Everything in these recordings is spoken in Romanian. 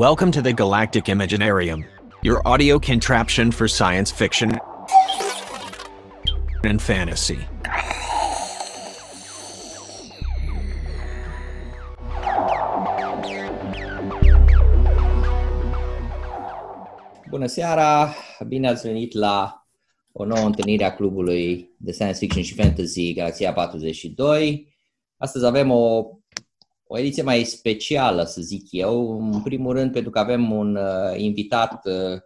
Welcome to the Galactic Imaginarium, your audio contraption for science fiction and fantasy. Bună seara! Bine ați venit la o nouă întâlnire a clubului de Science Fiction și Fantasy Galaxia 42. Astăzi avem o, o ediție mai specială, să zic eu. În primul rând pentru că avem un uh, invitat uh,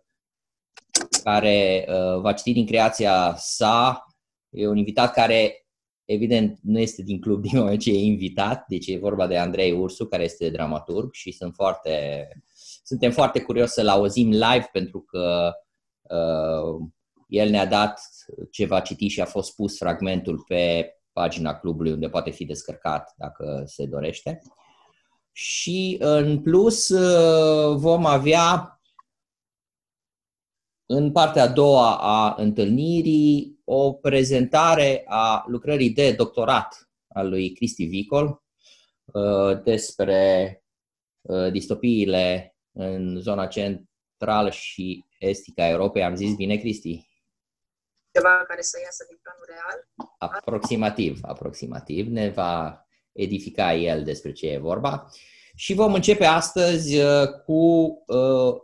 care uh, va citi din creația sa. E un invitat care, evident, nu este din club din moment ce e invitat, deci e vorba de Andrei Ursu, care este dramaturg și sunt foarte, suntem foarte curioși să-l auzim live pentru că uh, el ne-a dat ce va citi și a fost pus fragmentul pe pagina clubului unde poate fi descărcat dacă se dorește. Și în plus uh, vom avea în partea a doua a întâlnirii o prezentare a lucrării de doctorat al lui Cristi Vicol uh, despre uh, distopiile în zona centrală și estică a Europei. Am zis bine, Cristi? Ceva care să iasă din planul real? Aproximativ, aproximativ. Ne va edifica el despre ce e vorba. Și vom începe astăzi uh, cu, uh,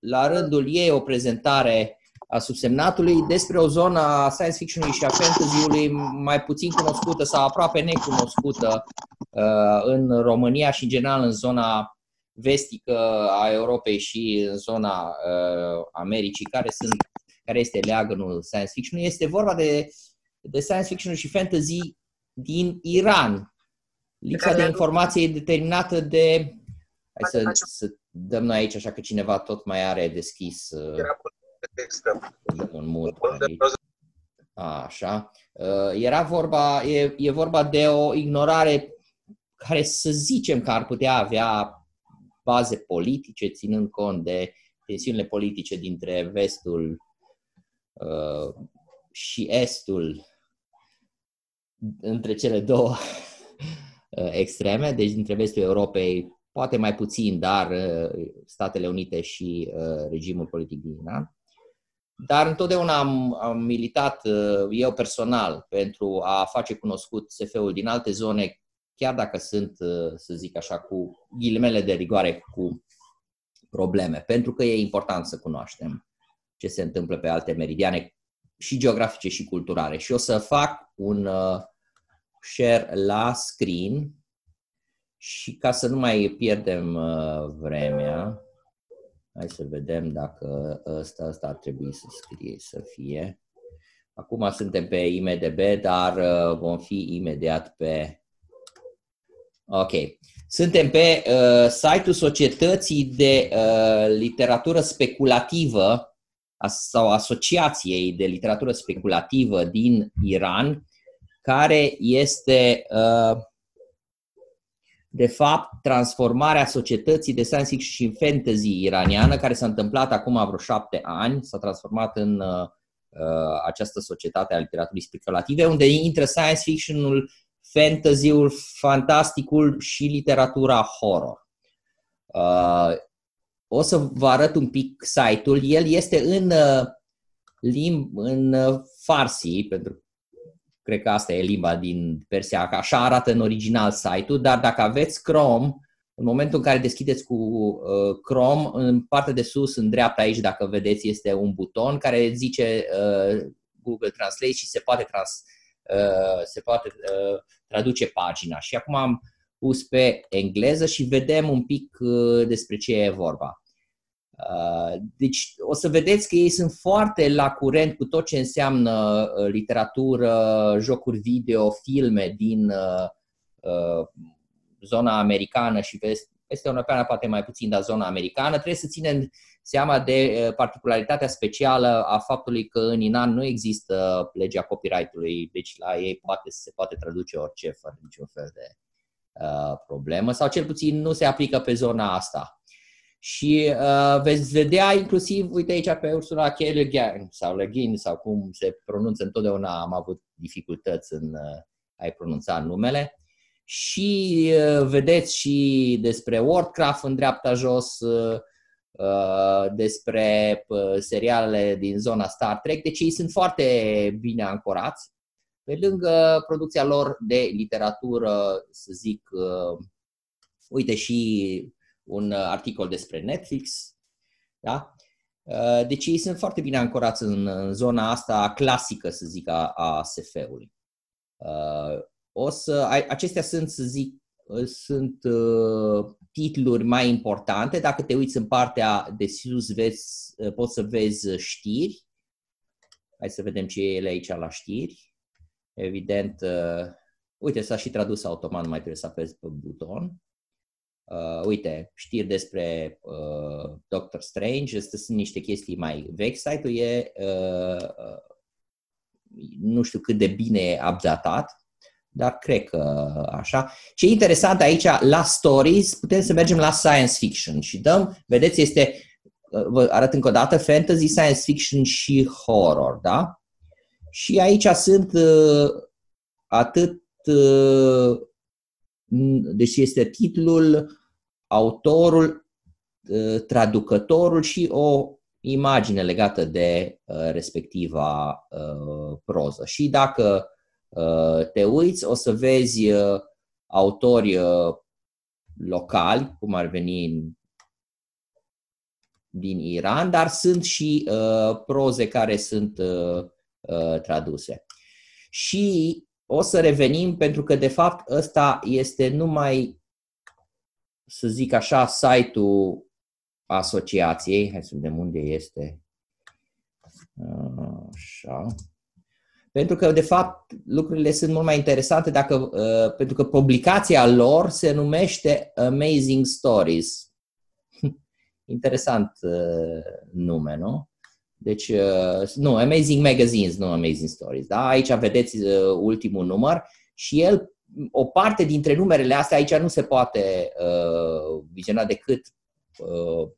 la rândul ei, o prezentare a subsemnatului despre o zonă a science fiction și a fantasy-ului mai puțin cunoscută sau aproape necunoscută uh, în România și, în general, în zona vestică a Europei și în zona Americii, care, sunt, care este leagănul science fiction. Este vorba de, de science fiction și fantasy din Iran, Lipsa de informație e determinată de... Hai să, să dăm noi aici, așa că cineva tot mai are deschis un mult. Așa. Uh, era vorba, e, e vorba de o ignorare care să zicem că ar putea avea baze politice, ținând cont de tensiunile politice dintre vestul uh, și estul, între cele două Uh, extreme, deci dintre vestul Europei, poate mai puțin, dar uh, Statele Unite și uh, regimul politic din Iran. Dar întotdeauna am, am militat eu personal pentru a face cunoscut SF-ul din alte zone, chiar dacă sunt, să zic așa, cu ghilimele de rigoare, cu probleme, pentru că e important să cunoaștem ce se întâmplă pe alte meridiane și geografice și culturale. Și o să fac un uh, share la screen și ca să nu mai pierdem uh, vremea, hai să vedem dacă ăsta, ăsta ar trebui să scrie, să fie. Acum suntem pe IMDB, dar uh, vom fi imediat pe... Ok. Suntem pe uh, site-ul Societății de uh, Literatură Speculativă sau Asociației de Literatură Speculativă din Iran, care este uh, de fapt transformarea societății de science fiction și fantasy iraniană, care s-a întâmplat acum vreo șapte ani, s-a transformat în uh, uh, această societate a literaturii speculative, unde intră science fiction-ul, fantasy-ul, fantasticul și literatura horror. Uh, o să vă arăt un pic site-ul. El este în uh, limb, în uh, farsi, pentru cred că asta e limba din Persia, că așa arată în original site-ul, dar dacă aveți Chrome, în momentul în care deschideți cu uh, Chrome, în partea de sus, în dreapta aici, dacă vedeți, este un buton care zice uh, Google Translate și se poate, trans, uh, se poate uh, traduce pagina. Și acum am pus pe engleză și vedem un pic uh, despre ce e vorba. Uh, deci o să vedeți că ei sunt foarte la curent cu tot ce înseamnă uh, literatură, jocuri video, filme din uh, zona americană și peste europeană poate mai puțin, dar zona americană. Trebuie să ținem seama de particularitatea specială a faptului că în Inan nu există legea copyright-ului, deci la ei poate, se poate traduce orice fără niciun fel de uh, problemă sau cel puțin nu se aplică pe zona asta. Și uh, veți vedea inclusiv, uite aici pe Ursula K. Le Guin sau Le Guin sau cum se pronunță întotdeauna, am avut dificultăți în uh, a-i pronunța numele. Și uh, vedeți și despre Wordcraft în dreapta jos, uh, uh, despre uh, serialele din zona Star Trek, deci ei sunt foarte bine ancorați. Pe lângă producția lor de literatură, să zic, uite și un articol despre Netflix, da? Deci ei sunt foarte bine ancorați în, în zona asta clasică, să zic, a, a SF-ului. O să, acestea sunt, să zic, sunt uh, titluri mai importante. Dacă te uiți în partea de sus, vezi, uh, poți să vezi știri. Hai să vedem ce e ele aici la știri. Evident, uh, uite, s-a și tradus automat, nu mai trebuie să apezi pe buton. Uh, uite, știri despre uh, Doctor Strange, astea sunt niște chestii mai vechi. Site-ul e, uh, uh, nu știu cât de bine updatat, dar cred că așa. Ce e interesant aici, la stories, putem să mergem la science fiction și dăm, vedeți, este, vă arăt încă o dată, fantasy, science fiction și horror, da? Și aici sunt uh, atât, uh, deci este titlul, autorul, uh, traducătorul și o imagine legată de uh, respectiva uh, proză. Și dacă Uh, te uiți, o să vezi uh, autori uh, locali, cum ar veni din Iran, dar sunt și proze care sunt traduse. Și o să revenim pentru că, de fapt, ăsta este numai, să zic așa, site-ul asociației. Hai să vedem unde este. Așa. Pentru că, de fapt, lucrurile sunt mult mai interesante dacă, uh, pentru că publicația lor se numește Amazing Stories. Interesant uh, nume, nu? Deci, uh, nu, Amazing Magazines, nu Amazing Stories. Da? Aici vedeți uh, ultimul număr și el, o parte dintre numerele astea, aici nu se poate uh, viziona decât uh,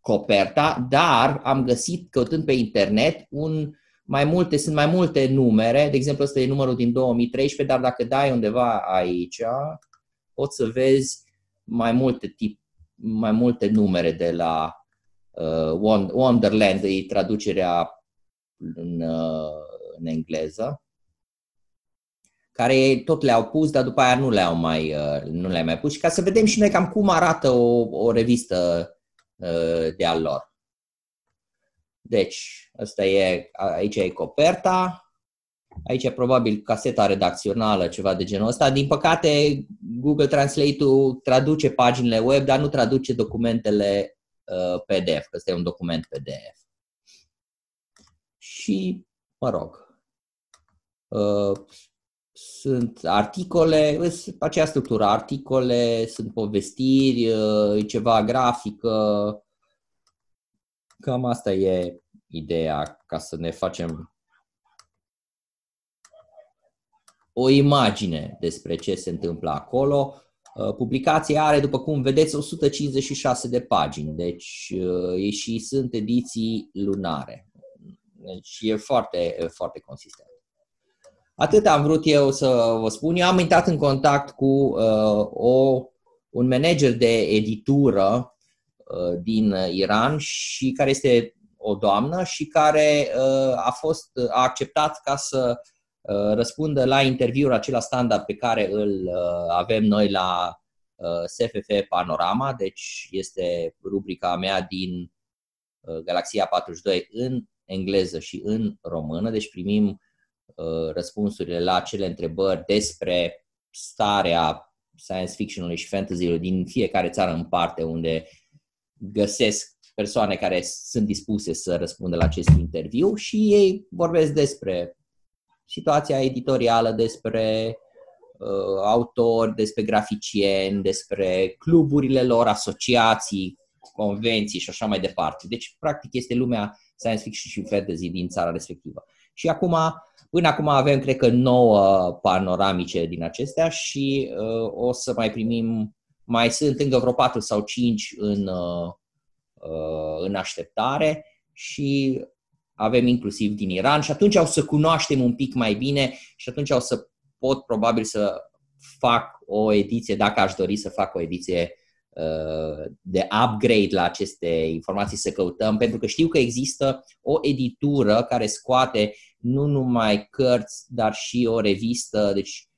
coperta, dar am găsit, căutând pe internet, un mai multe, sunt mai multe numere, de exemplu ăsta e numărul din 2013, dar dacă dai undeva aici, poți să vezi mai multe tip, mai multe numere de la uh, Wonderland, e traducerea în, uh, în engleză, care tot le-au pus, dar după aia nu le-au mai, uh, nu le-au mai pus. Și ca să vedem și noi cam cum arată o, o revistă uh, de al lor. Deci, asta e, aici e coperta, aici e probabil caseta redacțională, ceva de genul ăsta. Din păcate, Google Translate-ul traduce paginile web, dar nu traduce documentele uh, PDF, că ăsta e un document PDF. Și, mă rog, uh, sunt articole, acea structură, articole, sunt povestiri, uh, ceva grafică, Cam asta e ideea ca să ne facem o imagine despre ce se întâmplă acolo. Uh, publicația are, după cum vedeți, 156 de pagini, deci uh, și sunt ediții lunare. Deci e foarte, foarte consistent. Atât am vrut eu să vă spun. Eu am intrat în contact cu uh, o, un manager de editură Uh, din Iran și care este o doamnă și care uh, a fost a acceptat ca să uh, răspundă la interviul acela standard pe care îl avem noi la SFF Panorama, deci este rubrica mea din Galaxia 42 în engleză și în română, deci primim răspunsurile la acele întrebări despre starea science fiction-ului și fantasy-ului din fiecare țară în parte unde găsesc persoane care sunt dispuse să răspundă la acest interviu și ei vorbesc despre situația editorială, despre uh, autori, despre graficieni, despre cluburile lor, asociații, convenții și așa mai departe. Deci, practic, este lumea science fiction și fantasy din țara respectivă. Și acum, până acum avem, cred că, nouă panoramice din acestea și uh, o să mai primim mai sunt încă vreo 4 sau 5 în, uh, uh, în așteptare și avem inclusiv din Iran și atunci o să cunoaștem un pic mai bine și atunci o să pot probabil să fac o ediție, dacă aș dori să fac o ediție de upgrade la aceste informații să căutăm, pentru că știu că există o editură care scoate nu numai cărți, dar și o revistă, deci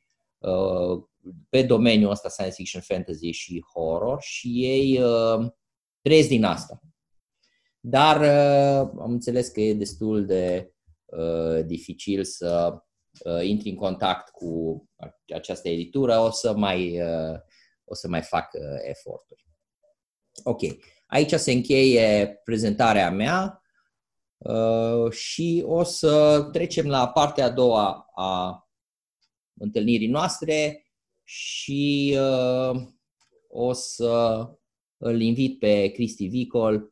pe domeniul ăsta science fiction, fantasy și horror și ei trăiesc din asta. Dar am înțeles că e destul de dificil să intri în contact cu această editură, o să mai o să mai fac uh, eforturi. Ok, aici se încheie prezentarea mea uh, și o să trecem la partea a doua a întâlnirii noastre și uh, o să îl invit pe Cristi Vicol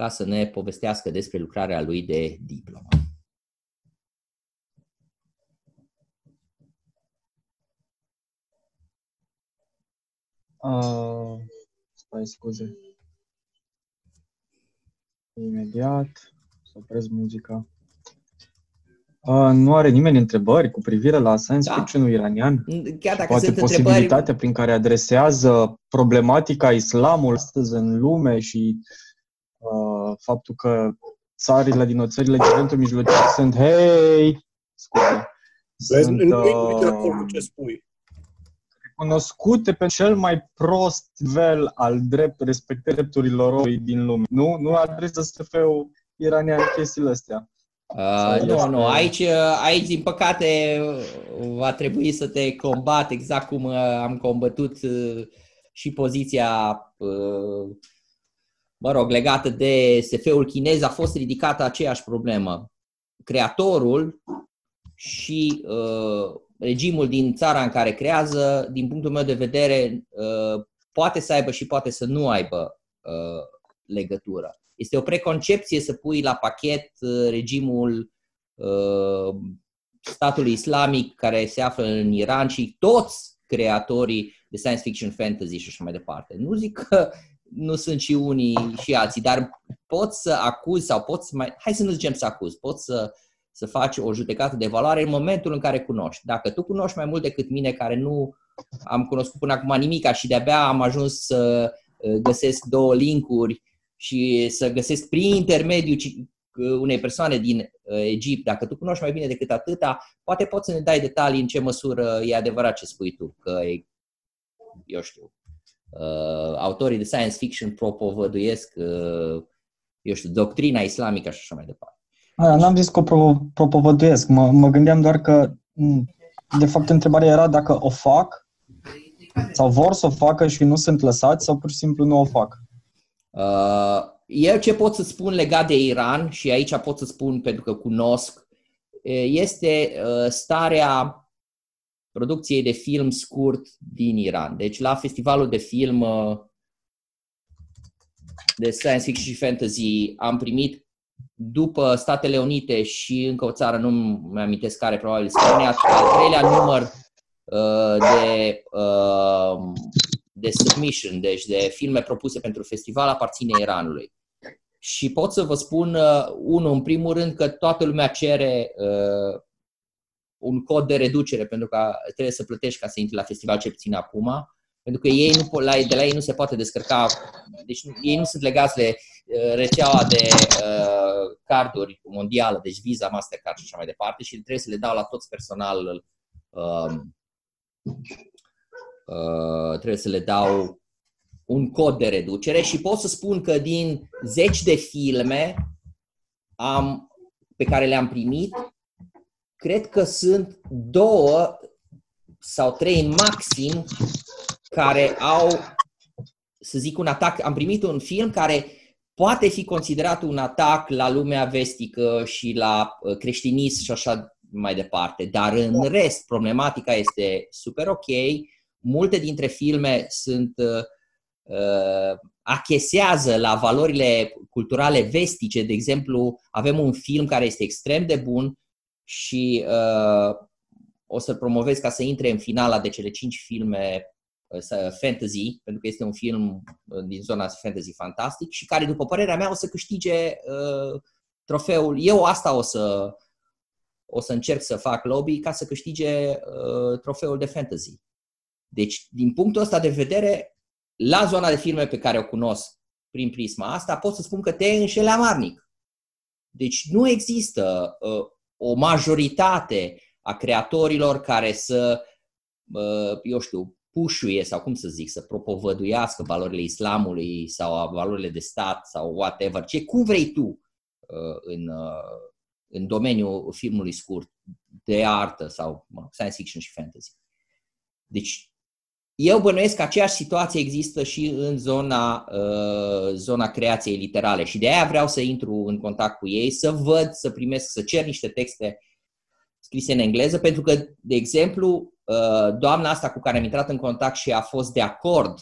ca să ne povestească despre lucrarea lui de diplomă. Uh, stai, scuze. Imediat. Să opresc muzica. Uh, nu are nimeni întrebări cu privire la science da. fiction iranian? Chiar dacă Poate sunt posibilitatea întrebări... prin care adresează problematica islamului astăzi în lume și uh, faptul că țările din țările din Orientul Mijlociu sunt, hei, scuze, Vezi, sunt, nu, uh, nu de acord cu ce spui cunoscute pe cel mai prost nivel al drept, respectării drepturilor omului din lume. Nu, nu adresă SF-ul iranian chestiile astea. Uh, nu, nu, aici, aici, din păcate, va trebui să te combat exact cum uh, am combătut uh, și poziția, uh, mă rog, legată de SF-ul chinez, a fost ridicată aceeași problemă. Creatorul și uh, regimul din țara în care creează, din punctul meu de vedere, uh, poate să aibă și poate să nu aibă uh, legătură. Este o preconcepție să pui la pachet uh, regimul statului islamic care se află în Iran și toți creatorii de science fiction, fantasy și așa mai departe. Nu zic că nu sunt și unii și alții, dar poți să acuzi sau poți mai... Hai să nu zicem să acuzi, poți să uh, să faci o judecată de valoare în momentul în care cunoști. Dacă tu cunoști mai mult decât mine, care nu am cunoscut până acum nimica și de-abia am ajuns să uh, găsesc două linkuri și să găsesc prin intermediul uh, unei persoane din uh, Egipt, dacă tu cunoști mai bine decât atâta, poate poți să ne dai detalii în ce măsură e adevărat ce spui tu, că e, eu știu, autorii de science fiction propovăduiesc, eu știu, doctrina islamică și așa mai departe. Aia, n-am zis că o pro- propovăduiesc. Mă, mă gândeam doar că, de fapt, întrebarea era dacă o fac sau vor să o facă și nu sunt lăsați sau pur și simplu nu o fac. Uh, eu ce pot să spun legat de Iran, și aici pot să spun pentru că cunosc, este uh, starea producției de film scurt din Iran. Deci la festivalul de film uh, de science fiction și fantasy am primit după Statele Unite și încă o țară, nu mi amintesc care, probabil Spania, al treilea număr uh, de, uh, de submission, deci de filme propuse pentru festival, aparține Iranului. Și pot să vă spun, uh, unul, în primul rând, că toată lumea cere uh, un cod de reducere, pentru că trebuie să plătești ca să intri la festival, ce puțin acum, pentru că ei nu, la, de la ei nu se poate descărca, deci ei nu sunt legați de uh, rețeaua de uh, carduri mondială, deci Visa, Mastercard și așa mai departe și trebuie să le dau la toți personal, uh, uh, trebuie să le dau un cod de reducere și pot să spun că din zeci de filme am, pe care le-am primit, cred că sunt două sau trei maxim care au, să zic, un atac. Am primit un film care poate fi considerat un atac la lumea vestică și la uh, creștinism și așa mai departe. Dar în rest, problematica este super ok. Multe dintre filme sunt uh, uh, achesează la valorile culturale vestice. De exemplu, avem un film care este extrem de bun și uh, o să-l promovez ca să intre în finala de cele cinci filme fantasy, pentru că este un film uh, din zona fantasy fantastic și care, după părerea mea, o să câștige uh, trofeul. Eu asta o să, o să încerc să fac lobby ca să câștige uh, trofeul de fantasy. Deci, din punctul ăsta de vedere, la zona de firme pe care o cunosc prin prisma asta, pot să spun că te înșeli amarnic. Deci nu există uh, o majoritate a creatorilor care să, uh, eu știu, pușuie sau cum să zic, să propovăduiască valorile islamului sau valorile de stat sau whatever, ce cum vrei tu uh, în, uh, în domeniul filmului scurt, de artă sau mă, science fiction și fantasy. Deci, eu bănuiesc că aceeași situație există și în zona, uh, zona creației literale și de aia vreau să intru în contact cu ei, să văd, să primesc, să cer niște texte scrise în engleză, pentru că, de exemplu, uh, doamna asta cu care am intrat în contact și a fost de acord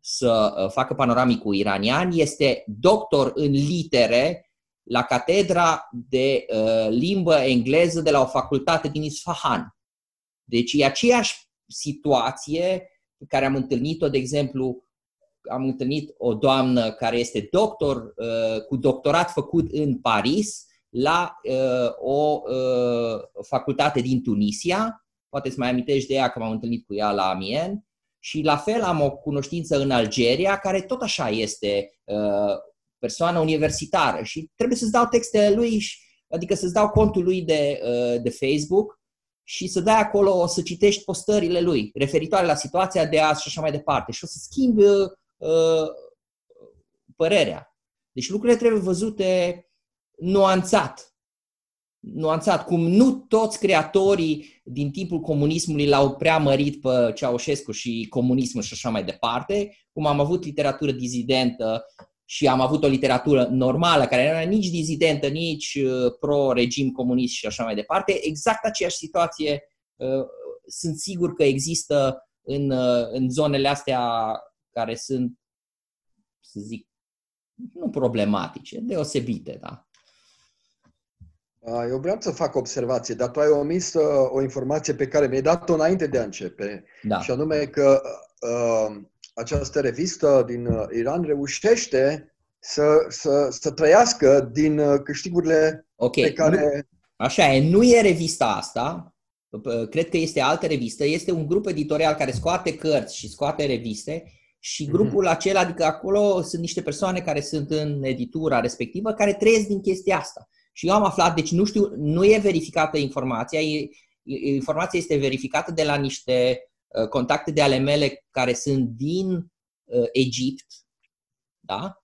să uh, facă panoramicul iranian este doctor în litere la catedra de uh, limbă engleză de la o facultate din Isfahan. Deci e aceeași situație pe care am întâlnit-o, de exemplu, am întâlnit o doamnă care este doctor uh, cu doctorat făcut în Paris la uh, o uh, facultate din Tunisia. Poate să mai amintești de ea că m-am întâlnit cu ea la Amien. Și la fel am o cunoștință în Algeria, care tot așa este uh, persoană universitară și trebuie să-ți dau textele lui, adică să-ți dau contul lui de, uh, de Facebook și să dai acolo, să citești postările lui referitoare la situația de azi și așa mai departe și o să schimbi uh, uh, părerea. Deci lucrurile trebuie văzute nuanțat. Nuanțat, cum nu toți creatorii din timpul comunismului l-au prea mărit pe Ceaușescu și comunismul și așa mai departe, cum am avut literatură dizidentă și am avut o literatură normală, care nu era nici dizidentă, nici uh, pro-regim comunist și așa mai departe, exact aceeași situație uh, sunt sigur că există în, uh, în zonele astea care sunt, să zic, nu problematice, deosebite, da. Eu vreau să fac observație, dar tu ai omis o informație pe care mi-ai dat-o înainte de a începe. Da. Și anume că uh, această revistă din uh, Iran reușește să, să, să trăiască din uh, câștigurile okay. pe care... Așa e, nu e revista asta, cred că este altă revistă, este un grup editorial care scoate cărți și scoate reviste și mhm. grupul mm-hmm. acela, adică acolo sunt niște persoane care sunt în editura respectivă, care trăiesc din chestia asta. Și eu am aflat, deci nu știu, nu e verificată informația, e, informația este verificată de la niște Uh, contacte de ale mele care sunt din uh, Egipt, da?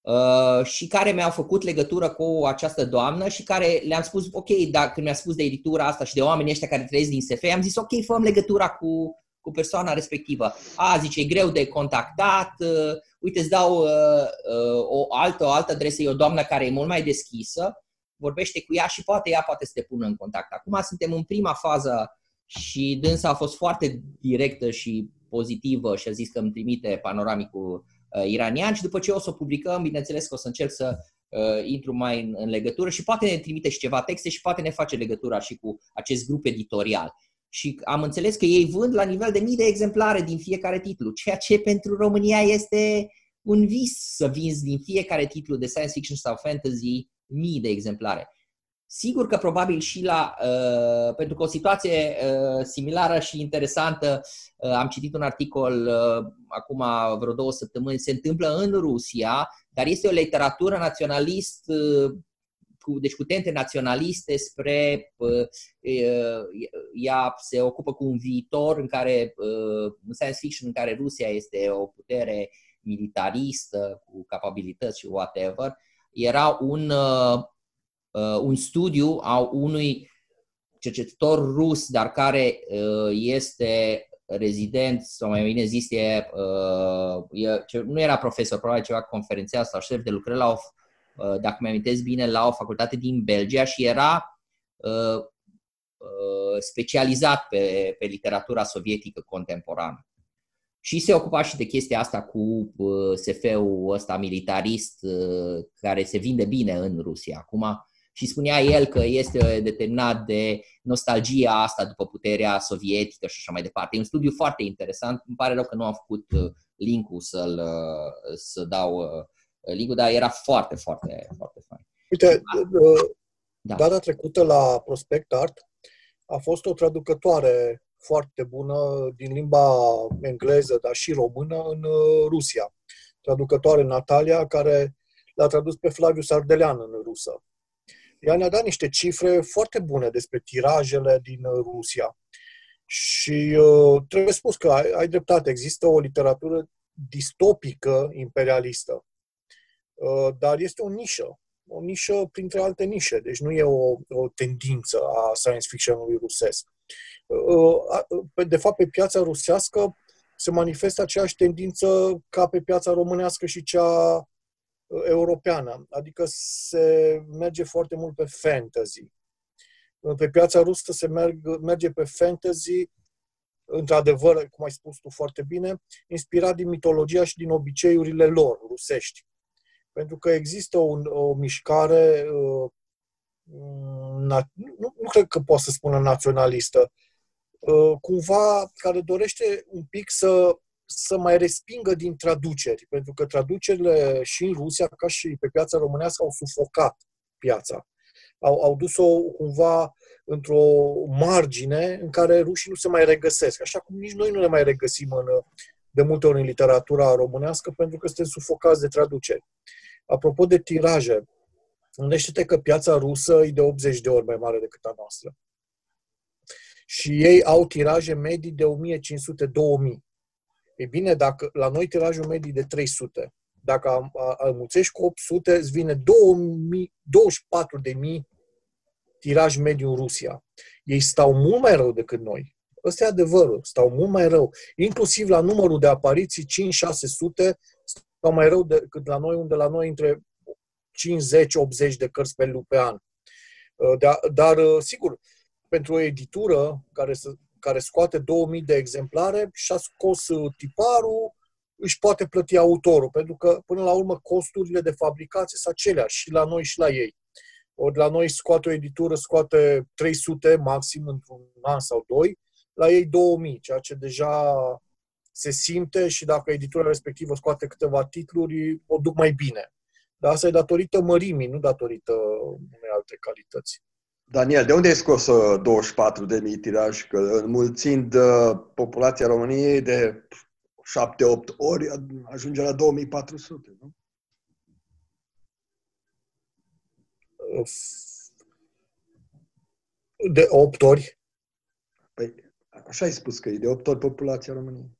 Uh, și care mi-au făcut legătură cu această doamnă și care le-am spus, ok, dacă când mi-a spus de editura asta și de oamenii ăștia care trăiesc din SF, am zis, ok, făm legătura cu, cu persoana respectivă. A, zice, e greu de contactat, uh, uite, îți dau uh, uh, o altă, o altă adresă, e o doamnă care e mult mai deschisă, vorbește cu ea și poate ea poate să te pună în contact. Acum suntem în prima fază și dânsa a fost foarte directă și pozitivă și a zis că îmi trimite panoramicul uh, iranian și după ce o să o publicăm, bineînțeles că o să încerc să uh, intru mai în, în legătură și poate ne trimite și ceva texte și poate ne face legătura și cu acest grup editorial. Și am înțeles că ei vând la nivel de mii de exemplare din fiecare titlu, ceea ce pentru România este un vis să vinzi din fiecare titlu de science fiction sau fantasy mii de exemplare. Sigur că probabil și la, uh, pentru că o situație uh, similară și interesantă, uh, am citit un articol uh, acum vreo două săptămâni, se întâmplă în Rusia, dar este o literatură naționalist, uh, cu, deci cu tente naționaliste spre, uh, uh, ea se ocupă cu un viitor în care, uh, în science fiction, în care Rusia este o putere militaristă, cu capabilități și whatever, era un uh, uh, un studiu a unui cercetător rus, dar care uh, este rezident, sau mai bine zis, e, uh, e, nu era profesor, probabil ceva conferențial sau șef de lucrări la o, uh, dacă mi amintesc bine, la o facultate din Belgia și era uh, uh, specializat pe, pe literatura sovietică contemporană. Și se ocupa și de chestia asta cu uh, SF-ul ăsta militarist uh, care se vinde bine în Rusia. Acum, și spunea el că este determinat de nostalgia asta după puterea sovietică și așa mai departe. E un studiu foarte interesant. Îmi pare rău că nu am făcut uh, link-ul să-l, uh, să dau uh, link dar era foarte, foarte, foarte fain. Uite, da. data trecută la Prospect Art a fost o traducătoare foarte bună din limba engleză, dar și română în Rusia. Traducătoare Natalia, care l-a tradus pe Flavius Ardelean în rusă. Ea ne-a dat niște cifre foarte bune despre tirajele din Rusia. Și uh, trebuie spus că ai, ai dreptate, există o literatură distopică imperialistă, uh, dar este o nișă, o nișă printre alte nișe, deci nu e o, o tendință a science fiction-ului rusesc. Uh, uh, de fapt, pe piața rusească se manifestă aceeași tendință ca pe piața românească și cea uh, europeană, adică se merge foarte mult pe fantasy. Pe piața rusă se merg, merge pe fantasy, într-adevăr, cum ai spus tu foarte bine, inspirat din mitologia și din obiceiurile lor rusești. Pentru că există un, o mișcare, uh, na, nu, nu cred că pot să spună naționalistă, uh, cumva care dorește un pic să, să mai respingă din traduceri, pentru că traducerile și în Rusia, ca și pe piața românească, au sufocat piața au, au dus-o cumva într-o margine în care rușii nu se mai regăsesc, așa cum nici noi nu ne mai regăsim în, de multe ori în literatura românească, pentru că suntem sufocați de traduceri. Apropo de tiraje, gândește-te că piața rusă e de 80 de ori mai mare decât a noastră. Și ei au tiraje medii de 1500-2000. E bine, dacă la noi tirajul medii de 300, dacă înmulțești cu 800, îți vine 24.000 tiraj mediu în Rusia. Ei stau mult mai rău decât noi. Ăsta e adevărul, stau mult mai rău. Inclusiv la numărul de apariții, 5-600, stau mai rău decât la noi, unde la noi între 50-80 de cărți pe, pe an. Dar, dar, sigur, pentru o editură care, care scoate 2000 de exemplare și-a scos tiparul, își poate plăti autorul, pentru că, până la urmă, costurile de fabricație sunt aceleași și la noi și la ei. Ori la noi scoate o editură, scoate 300 maxim într-un an sau doi, la ei 2000, ceea ce deja se simte și dacă editura respectivă scoate câteva titluri, o duc mai bine. Dar asta e datorită mărimii, nu datorită unei alte calități. Daniel, de unde ai scos 24 de mii tiraj? Că înmulțind uh, populația României de 7-8 ori, ajunge la 2400, nu? De 8 ori? Păi, așa ai spus că e de 8 ori populația României.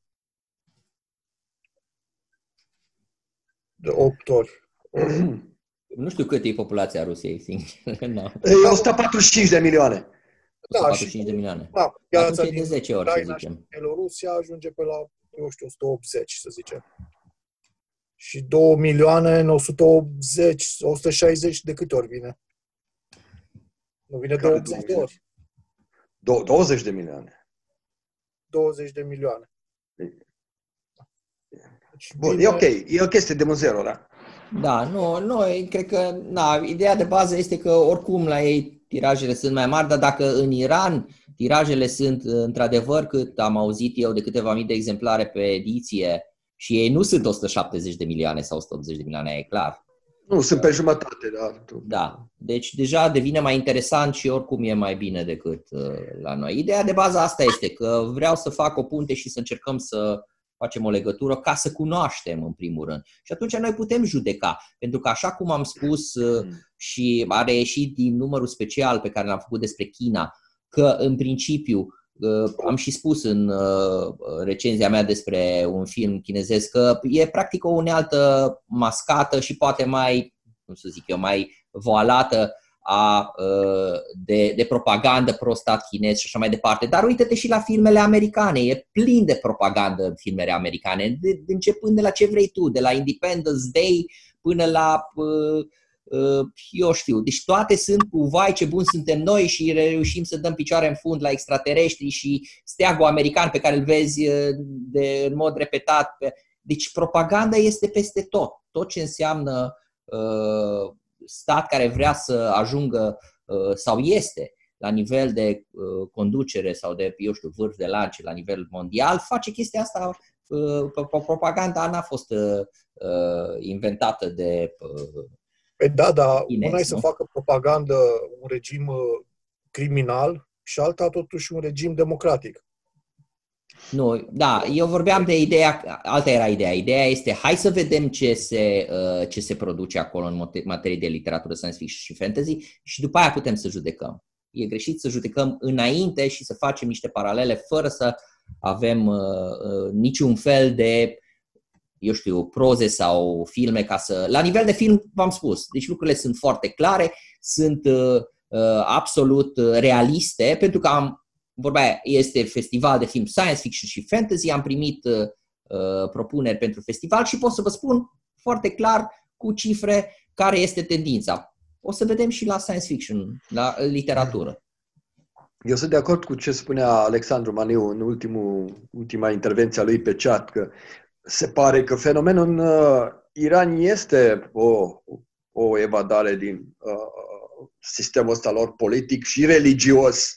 De 8 ori. nu știu cât e populația Rusiei, sincer. no. E 145 de milioane. Da, 145 și, de milioane. Da, Atunci e de 10 ori, să zicem. Belorusia ajunge pe la eu știu, 180, să zicem. Și 2 milioane în 180, 160 de câte ori vine? Nu vine de 80 de ori. 20 de milioane. 20 de milioane. Deci Bun, vine... e ok. E o chestie de muzeu, da? Da, nu, nu, cred că, na, ideea de bază este că oricum la ei tirajele sunt mai mari, dar dacă în Iran tirajele sunt într-adevăr cât am auzit eu de câteva mii de exemplare pe ediție și ei nu sunt 170 de milioane sau 180 de milioane, e clar. Nu, sunt pe jumătate, da. Da, deci deja devine mai interesant și oricum e mai bine decât uh, la noi. Ideea de bază asta este că vreau să fac o punte și să încercăm să facem o legătură ca să cunoaștem în primul rând. Și atunci noi putem judeca, pentru că așa cum am spus uh, mm. și a reieșit din numărul special pe care l-am făcut despre China, că în principiu uh, am și spus în uh, recenzia mea despre un film chinezesc că e practic o unealtă mascată și poate mai, cum să zic eu, mai voalată a, uh, de, de propagandă pro-stat chinez și așa mai departe. Dar uite-te și la filmele americane, e plin de propagandă în filmele americane, de, de, începând de la ce vrei tu, de la Independence Day până la uh, Uh, eu știu, deci toate sunt cu vai ce bun suntem noi și reușim să dăm picioare în fund la extraterestri și steagul american pe care îl vezi uh, de, în mod repetat. Deci propaganda este peste tot. Tot ce înseamnă uh, stat care vrea să ajungă uh, sau este la nivel de uh, conducere sau de, eu știu, vârf de lance la nivel mondial, face chestia asta. Uh, propaganda n-a fost uh, uh inventată de uh, Păi da, dar una e să facă propagandă un regim uh, criminal și alta totuși un regim democratic. Nu, da, eu vorbeam de ideea, alta era ideea. Ideea este, hai să vedem ce se, uh, ce se produce acolo în materie de literatură science fiction și fantasy și după aia putem să judecăm. E greșit să judecăm înainte și să facem niște paralele fără să avem uh, uh, niciun fel de, eu știu, proze sau filme ca să... La nivel de film, v-am spus, deci lucrurile sunt foarte clare, sunt uh, uh, absolut realiste, pentru că am vorba aia, este festival de film science fiction și fantasy, am primit uh, uh, propuneri pentru festival și pot să vă spun foarte clar cu cifre care este tendința. O să vedem și la science fiction, la literatură. Eu sunt de acord cu ce spunea Alexandru Maniu în ultimul, ultima intervenție a lui pe chat, că se pare că fenomenul în uh, Iran este o, o evadare din uh, sistemul ăsta lor politic și religios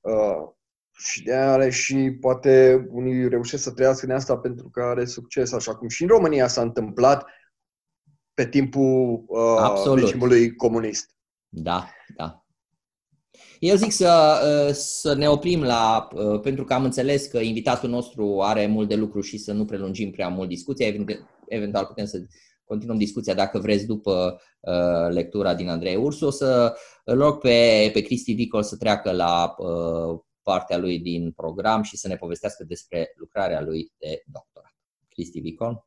Uh, și de are și poate unii reușesc să trăiască în asta pentru că are succes, așa cum și în România s-a întâmplat pe timpul uh, regimului comunist. Da, da. Eu zic să, uh, să ne oprim la, uh, pentru că am înțeles că invitatul nostru are mult de lucru și să nu prelungim prea mult discuția, eventual putem să continuăm discuția dacă vreți după uh, lectura din Andrei Ursu. O să îl rog pe, pe Cristi Vicol să treacă la uh, partea lui din program și să ne povestească despre lucrarea lui de doctorat. Cristi Vicol?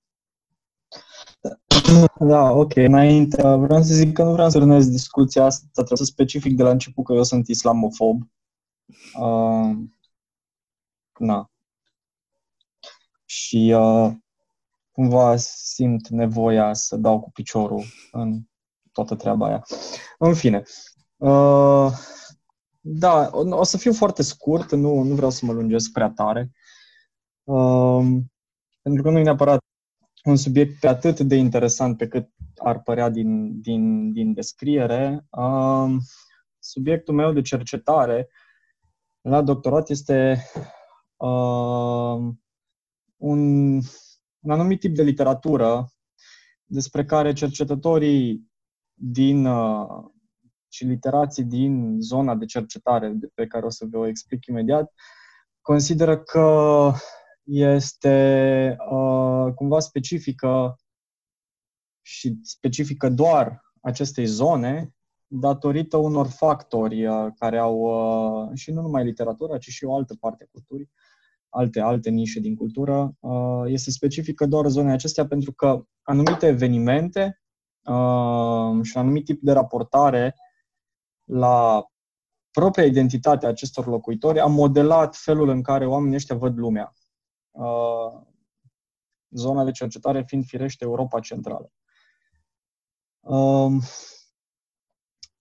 Da, ok. Înainte, vreau să zic că nu vreau să rănesc discuția asta, trebuie să specific de la început că eu sunt islamofob. Uh, na. Și uh, cumva simt nevoia să dau cu piciorul în toată treaba aia. În fine, uh, da, o să fiu foarte scurt, nu, nu vreau să mă lungesc prea tare, uh, pentru că nu e neapărat un subiect pe atât de interesant pe cât ar părea din, din, din descriere. Uh, subiectul meu de cercetare la doctorat este uh, un un anumit tip de literatură despre care cercetătorii din uh, și literații din zona de cercetare, pe care o să vă o explic imediat, consideră că este uh, cumva specifică și specifică doar acestei zone datorită unor factori uh, care au, uh, și nu numai literatura, ci și o altă parte a culturii, alte, alte nișe din cultură, uh, este specifică doar zonei acestea pentru că anumite evenimente uh, și anumit tip de raportare la propria identitate a acestor locuitori a modelat felul în care oamenii ăștia văd lumea. Uh, zona de cercetare fiind firește Europa Centrală.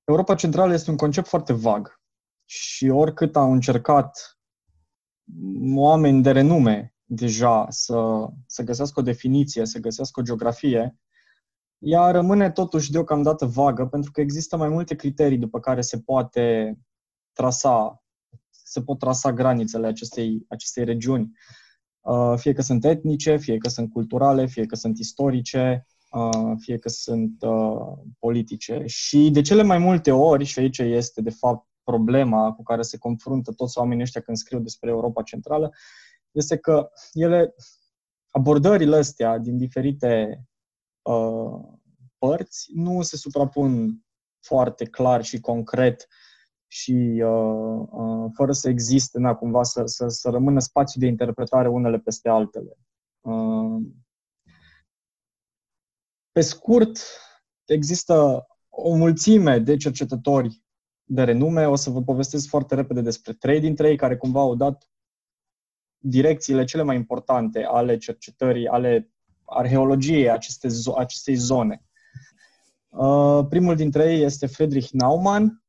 Europa Centrală este un concept foarte vag și oricât au încercat oameni de renume deja să, să găsească o definiție, să găsească o geografie, ea rămâne totuși deocamdată vagă, pentru că există mai multe criterii după care se poate trasa, se pot trasa granițele acestei, acestei regiuni. Uh, fie că sunt etnice, fie că sunt culturale, fie că sunt istorice, uh, fie că sunt uh, politice. Și de cele mai multe ori, și aici este de fapt problema cu care se confruntă toți oamenii ăștia când scriu despre Europa Centrală, este că ele, abordările astea din diferite uh, părți nu se suprapun foarte clar și concret și uh, uh, fără să existe, na, cumva, să, să, să rămână spațiu de interpretare unele peste altele. Uh, pe scurt, există o mulțime de cercetători de renume. O să vă povestesc foarte repede despre trei dintre ei care cumva au dat direcțiile cele mai importante ale cercetării, ale arheologiei aceste, acestei zone. Uh, primul dintre ei este Friedrich Naumann,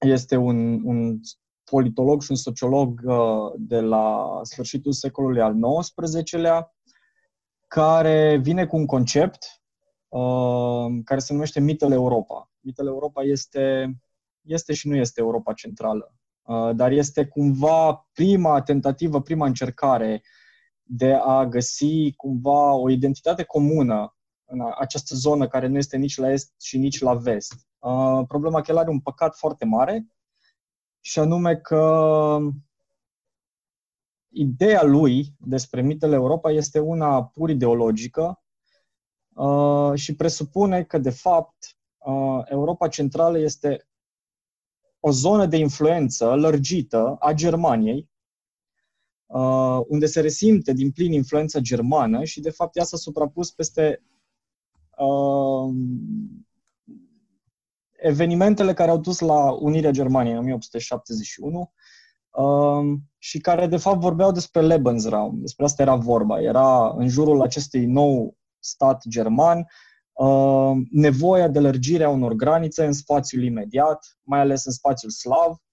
este un, un politolog și un sociolog uh, de la sfârșitul secolului al XIX-lea, care vine cu un concept uh, care se numește mitul Europa. Mitul Europa este este și nu este Europa Centrală, uh, dar este cumva prima tentativă, prima încercare de a găsi cumva o identitate comună în această zonă care nu este nici la est și nici la vest. Uh, problema că el are un păcat foarte mare și anume că ideea lui despre mitele Europa este una pur ideologică uh, și presupune că, de fapt, uh, Europa Centrală este o zonă de influență lărgită a Germaniei, uh, unde se resimte din plin influența germană și, de fapt, ea s-a suprapus peste uh, evenimentele care au dus la unirea Germaniei în 1871 uh, și care, de fapt, vorbeau despre Lebensraum. Despre asta era vorba. Era în jurul acestui nou stat german uh, nevoia de lărgire a unor granițe în spațiul imediat, mai ales în spațiul slav, uh,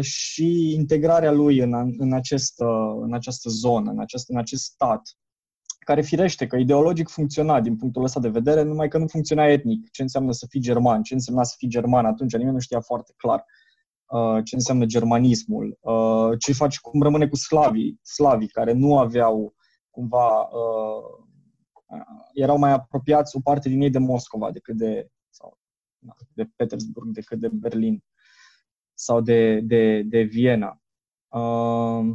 și integrarea lui în, în, acest, uh, în această zonă, în acest, în acest stat, care firește că ideologic funcționa din punctul ăsta de vedere, numai că nu funcționa etnic. Ce înseamnă să fii german, ce înseamnă să fii german? Atunci, nimeni nu știa foarte clar uh, ce înseamnă germanismul, uh, ce face, cum rămâne cu slavii, slavii care nu aveau cumva uh, erau mai apropiați o parte din ei de Moscova decât de, sau, de Petersburg decât de Berlin sau de, de, de Viena. Uh,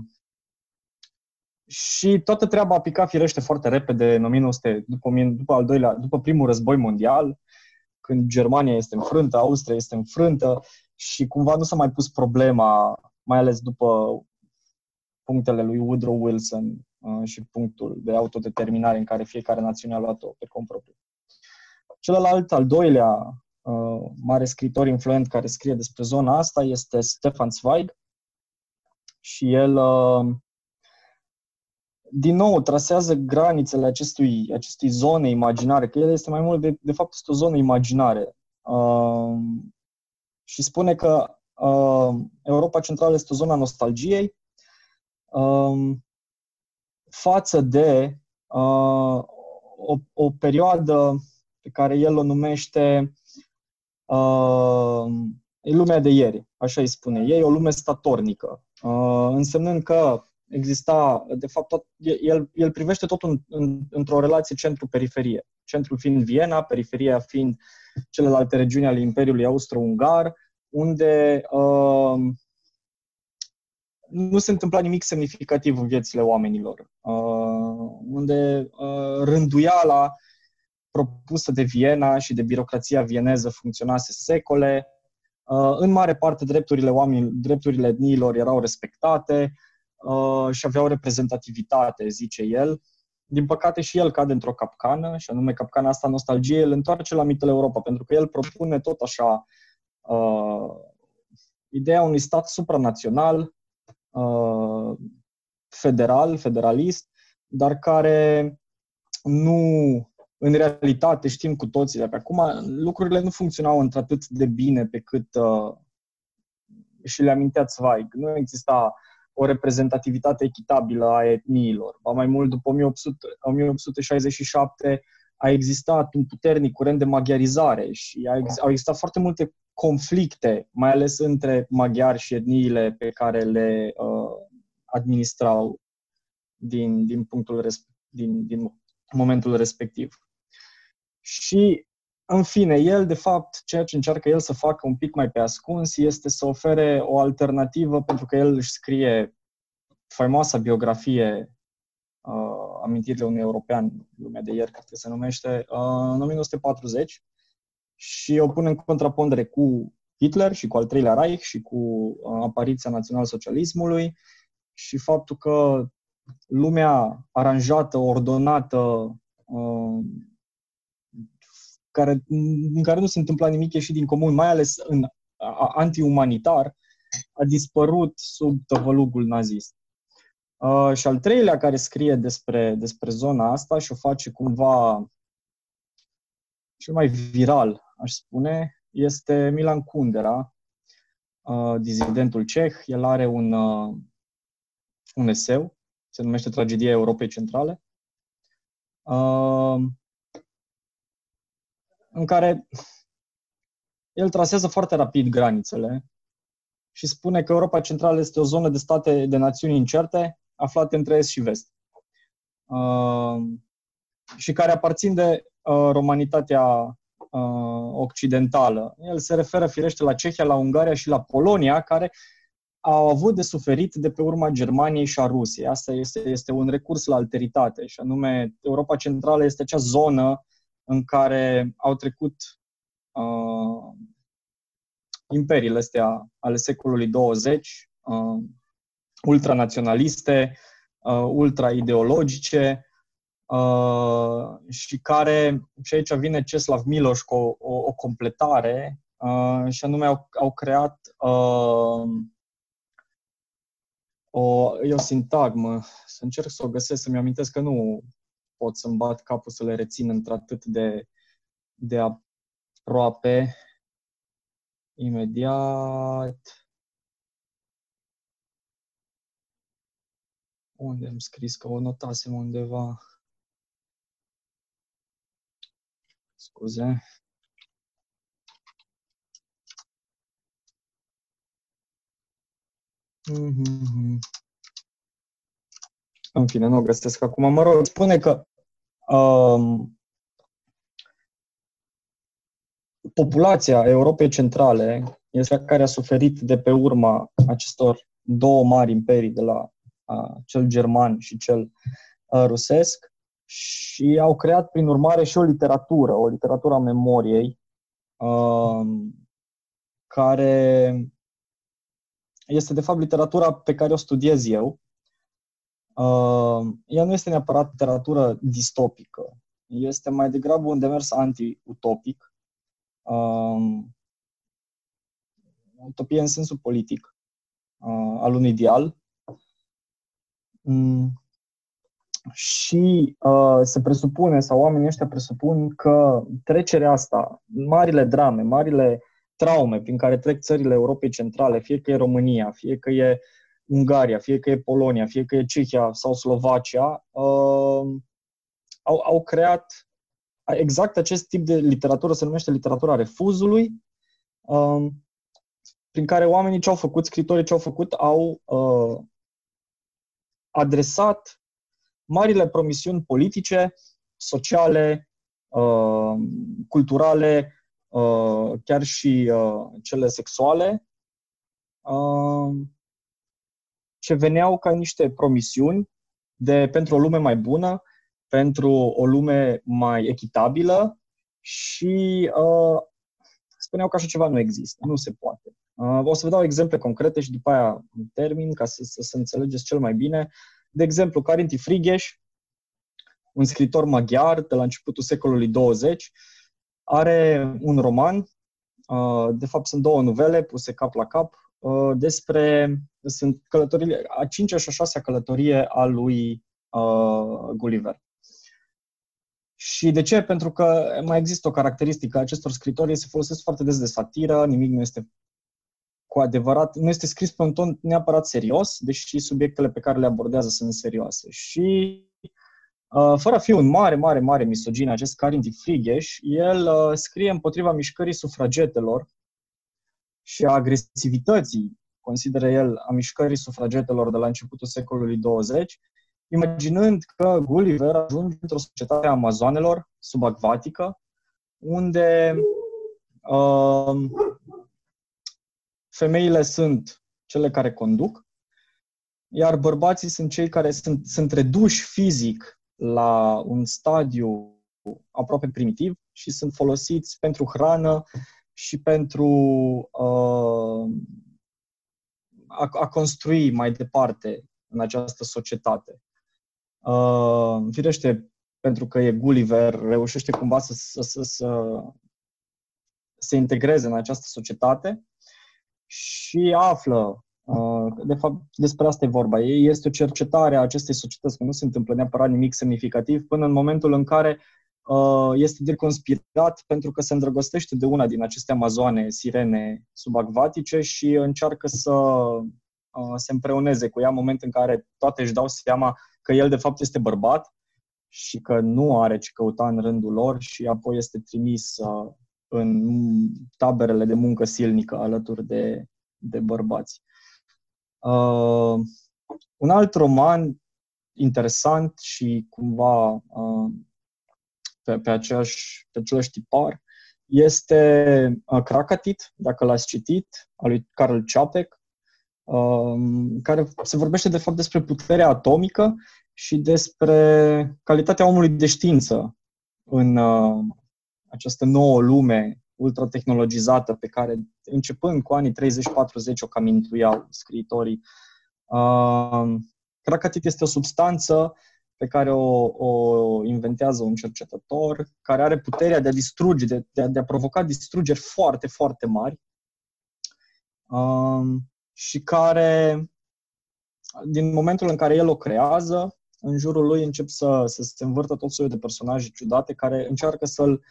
și toată treaba a picat firește foarte repede în 1900, după, după, al doilea, după primul război mondial, când Germania este înfrântă, Austria este înfrântă și cumva nu s-a mai pus problema, mai ales după punctele lui Woodrow Wilson uh, și punctul de autodeterminare în care fiecare națiune a luat-o pe cont propriu. Celălalt, al doilea uh, mare scriitor influent care scrie despre zona asta este Stefan Zweig și el uh, din nou trasează granițele acestui, acestui zone imaginare, că el este mai mult de, de fapt este o zonă imaginare. Uh, și spune că uh, Europa Centrală este o zonă a nostalgiei uh, față de uh, o, o perioadă pe care el o numește uh, e lumea de ieri, așa îi spune. E o lume statornică, uh, însemnând că exista, de fapt, tot, el, el privește totul în, în, într-o relație centru-periferie. Centrul fiind Viena, periferia fiind celelalte regiuni ale Imperiului Austro-Ungar, unde uh, nu se întâmpla nimic semnificativ în viețile oamenilor, uh, unde uh, rânduiala propusă de Viena și de birocrația vieneză funcționase secole, uh, în mare parte drepturile oamenilor, drepturile etniilor erau respectate, Uh, și avea o reprezentativitate, zice el. Din păcate și el cade într-o capcană, și anume capcana asta nostalgie, îl întoarce la mitele Europa, pentru că el propune tot așa uh, ideea unui stat supranațional, uh, federal, federalist, dar care nu, în realitate, știm cu toții de pe acum, lucrurile nu funcționau într-atât de bine pe cât uh, și le amintea Zweig. Nu exista o reprezentativitate echitabilă a etniilor. Ba mai mult, după 1800, 1867 a existat un puternic curent de maghiarizare și au existat foarte multe conflicte, mai ales între maghiari și etniile pe care le uh, administrau din, din punctul din, din momentul respectiv. Și în fine, el, de fapt, ceea ce încearcă el să facă un pic mai pe ascuns este să ofere o alternativă, pentru că el își scrie faimoasa biografie uh, Amintirile unui european, lumea de ieri, care se numește, uh, în 1940 și o pune în contrapondere cu Hitler și cu al treilea Reich și cu uh, apariția național-socialismului și faptul că lumea aranjată, ordonată, uh, care, în care nu se întâmpla nimic ieșit din comun, mai ales în anti-umanitar, a dispărut sub tăvălugul nazist. Uh, și al treilea care scrie despre, despre zona asta și o face cumva cel mai viral, aș spune, este Milan Kundera, uh, dizidentul ceh. El are un, uh, un eseu, se numește Tragedia Europei Centrale, uh, în care el trasează foarte rapid granițele și spune că Europa Centrală este o zonă de state, de națiuni incerte, aflate între Est și Vest. Uh, și care aparțin de uh, romanitatea uh, occidentală. El se referă firește la Cehia, la Ungaria și la Polonia, care au avut de suferit de pe urma Germaniei și a Rusiei. Asta este, este un recurs la alteritate și anume Europa Centrală este acea zonă în care au trecut uh, imperiile astea ale secolului 20, uh, ultranaționaliste, uh, ultra-ideologice, uh, și care, și aici vine Ceslav Miloș cu o, o, o completare, uh, și anume au, au creat uh, o, e o sintagmă, să încerc să o găsesc, să-mi amintesc că nu pot să-mi bat capul să le rețin într-atât de, de aproape. Imediat. Unde am scris că o notasem undeva? Scuze. Mm-hmm. În fine, nu o găsesc acum. Mă rog, spune că um, populația Europei Centrale este care a suferit de pe urma acestor două mari imperii, de la uh, cel german și cel uh, rusesc, și au creat, prin urmare, și o literatură, o literatură a memoriei, uh, care este de fapt literatura pe care o studiez eu. Uh, ea nu este neapărat literatură distopică, este mai degrabă un demers anti-utopic, uh, utopie în sensul politic uh, al unui ideal. Mm. Și uh, se presupune, sau oamenii ăștia presupun că trecerea asta, marile drame, marile traume prin care trec țările Europei Centrale, fie că e România, fie că e Ungaria, fie că e Polonia, fie că e Cehia sau Slovacia, uh, au, au creat exact acest tip de literatură, se numește literatura refuzului, uh, prin care oamenii ce au făcut, scritorii ce au făcut, au uh, adresat marile promisiuni politice, sociale, uh, culturale, Uh, chiar și uh, cele sexuale, uh, ce veneau ca niște promisiuni de pentru o lume mai bună, pentru o lume mai echitabilă și uh, spuneau că așa ceva nu există, nu se poate. Uh, o să vă dau exemple concrete și după aia în termin ca să, să, să înțelegeți cel mai bine. De exemplu, Carinti Frigeș, un scritor maghiar de la începutul secolului 20, are un roman, uh, de fapt sunt două novele puse cap la cap, uh, despre, sunt călătorile, a cincea și a șasea călătorie a lui uh, Gulliver. Și de ce? Pentru că mai există o caracteristică a acestor scritori, se folosesc foarte des de satiră, nimic nu este cu adevărat, nu este scris pe un ton neapărat serios, deși subiectele pe care le abordează sunt serioase. Și Uh, fără a fi un mare, mare, mare misogin, acest Karin Frigeș, el uh, scrie împotriva mișcării sufragetelor și a agresivității, consideră el, a mișcării sufragetelor de la începutul secolului 20, imaginând că Gulliver ajunge într-o societate a amazoanelor subacvatică, unde uh, femeile sunt cele care conduc, iar bărbații sunt cei care sunt, sunt reduși fizic la un stadiu aproape primitiv și sunt folosiți pentru hrană și pentru uh, a, a construi mai departe în această societate. Uh, firește, pentru că e Gulliver, reușește cumva să, să, să, să se integreze în această societate și află Uh, de fapt, despre asta e vorba. Este o cercetare a acestei societăți, că nu se întâmplă neapărat nimic semnificativ, până în momentul în care uh, este deconspirat pentru că se îndrăgostește de una din aceste amazoane, sirene subacvatice și încearcă să uh, se împreuneze cu ea în moment în care toate își dau seama că el de fapt este bărbat și că nu are ce căuta în rândul lor și apoi este trimis în taberele de muncă silnică alături de, de bărbați. Uh, un alt roman interesant și cumva uh, pe, pe, aceeași, pe același tipar este uh, Krakatit, dacă l-ați citit, al lui Karl Čapek. um, care se vorbește de fapt despre puterea atomică și despre calitatea omului de știință în uh, această nouă lume ultra-tehnologizată pe care, începând cu anii 30-40, o cam intuiau scriitorii. Uh, Cracatit este o substanță pe care o, o inventează un cercetător, care are puterea de a distruge, de, de, a, de a provoca distrugeri foarte, foarte mari um, și care, din momentul în care el o creează, în jurul lui încep să, să se învârtă tot soiul de personaje ciudate care încearcă să-l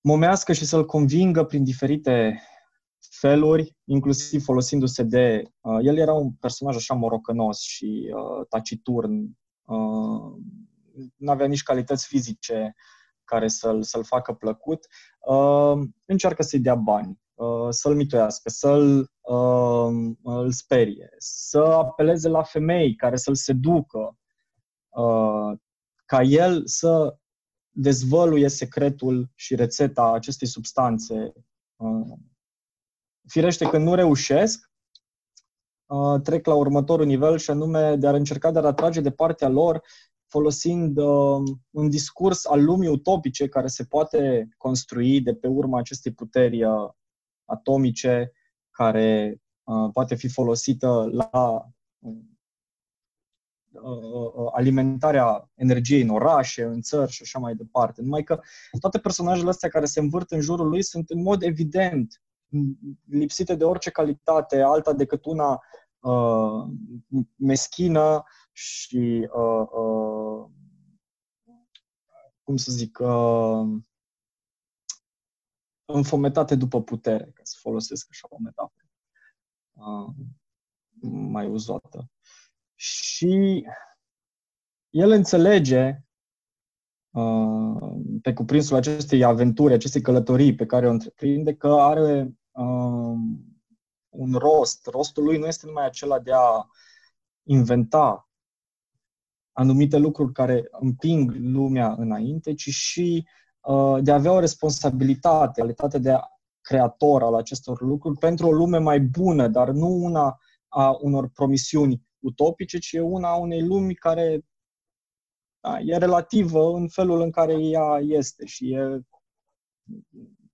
momească și să-l convingă prin diferite feluri, inclusiv folosindu-se de... Uh, el era un personaj așa morocănos și uh, taciturn, uh, nu avea nici calități fizice care să-l, să-l facă plăcut, uh, încearcă să-i dea bani, uh, să-l mituiască, să-l uh, îl sperie, să apeleze la femei care să-l seducă, uh, ca el să dezvăluie secretul și rețeta acestei substanțe. Uh, firește, când nu reușesc, uh, trec la următorul nivel și anume de a încerca de a atrage de partea lor folosind uh, un discurs al lumii utopice care se poate construi de pe urma acestei puteri atomice care poate fi folosită la Uh, uh, alimentarea energiei în orașe, în țări și așa mai departe. Numai că toate personajele astea care se învârt în jurul lui sunt în mod evident lipsite de orice calitate alta decât una uh, meschină și uh, uh, cum să zic uh, înfometate după putere, ca să folosesc așa o metaforă uh, mai uzată. Și el înțelege uh, pe cuprinsul acestei aventuri, acestei călătorii pe care o întreprinde, că are uh, un rost. Rostul lui nu este numai acela de a inventa anumite lucruri care împing lumea înainte, ci și uh, de a avea o responsabilitate, calitatea de creator al acestor lucruri pentru o lume mai bună, dar nu una a unor promisiuni utopice, ci e una a unei lumi care da, e relativă în felul în care ea este și e,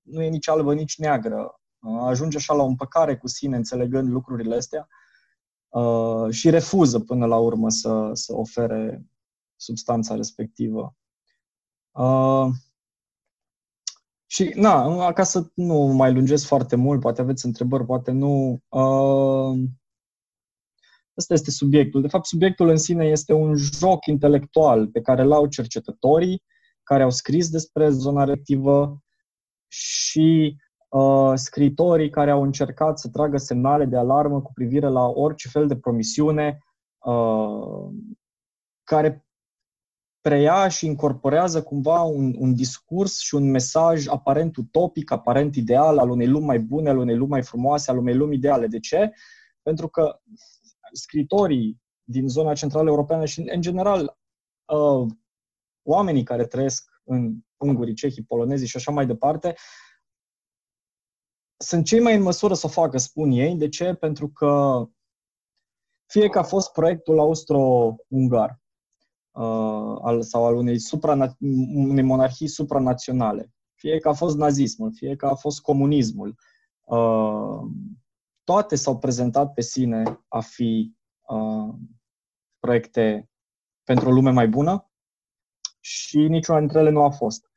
nu e nici albă, nici neagră. Ajunge așa la o împăcare cu sine, înțelegând lucrurile astea uh, și refuză până la urmă să, să ofere substanța respectivă. Uh, și, na, ca să nu mai lungesc foarte mult, poate aveți întrebări, poate nu. Uh, Ăsta este subiectul. De fapt, subiectul în sine este un joc intelectual pe care l-au cercetătorii care au scris despre zona reactivă și uh, scritorii care au încercat să tragă semnale de alarmă cu privire la orice fel de promisiune uh, care preia și incorporează cumva un, un discurs și un mesaj aparent utopic, aparent ideal al unei lumi mai bune, al unei lumi mai frumoase, al unei lumi ideale. De ce? Pentru că scritorii din zona centrală europeană și, în general, uh, oamenii care trăiesc în ungurii, cehii, polonezii și așa mai departe, sunt cei mai în măsură să o facă, spun ei. De ce? Pentru că fie că a fost proiectul austro-ungar uh, al, sau al unei, supra, unei monarhii supranaționale, fie că a fost nazismul, fie că a fost comunismul, uh, toate s-au prezentat pe sine a fi uh, proiecte pentru o lume mai bună și niciuna dintre ele nu a fost.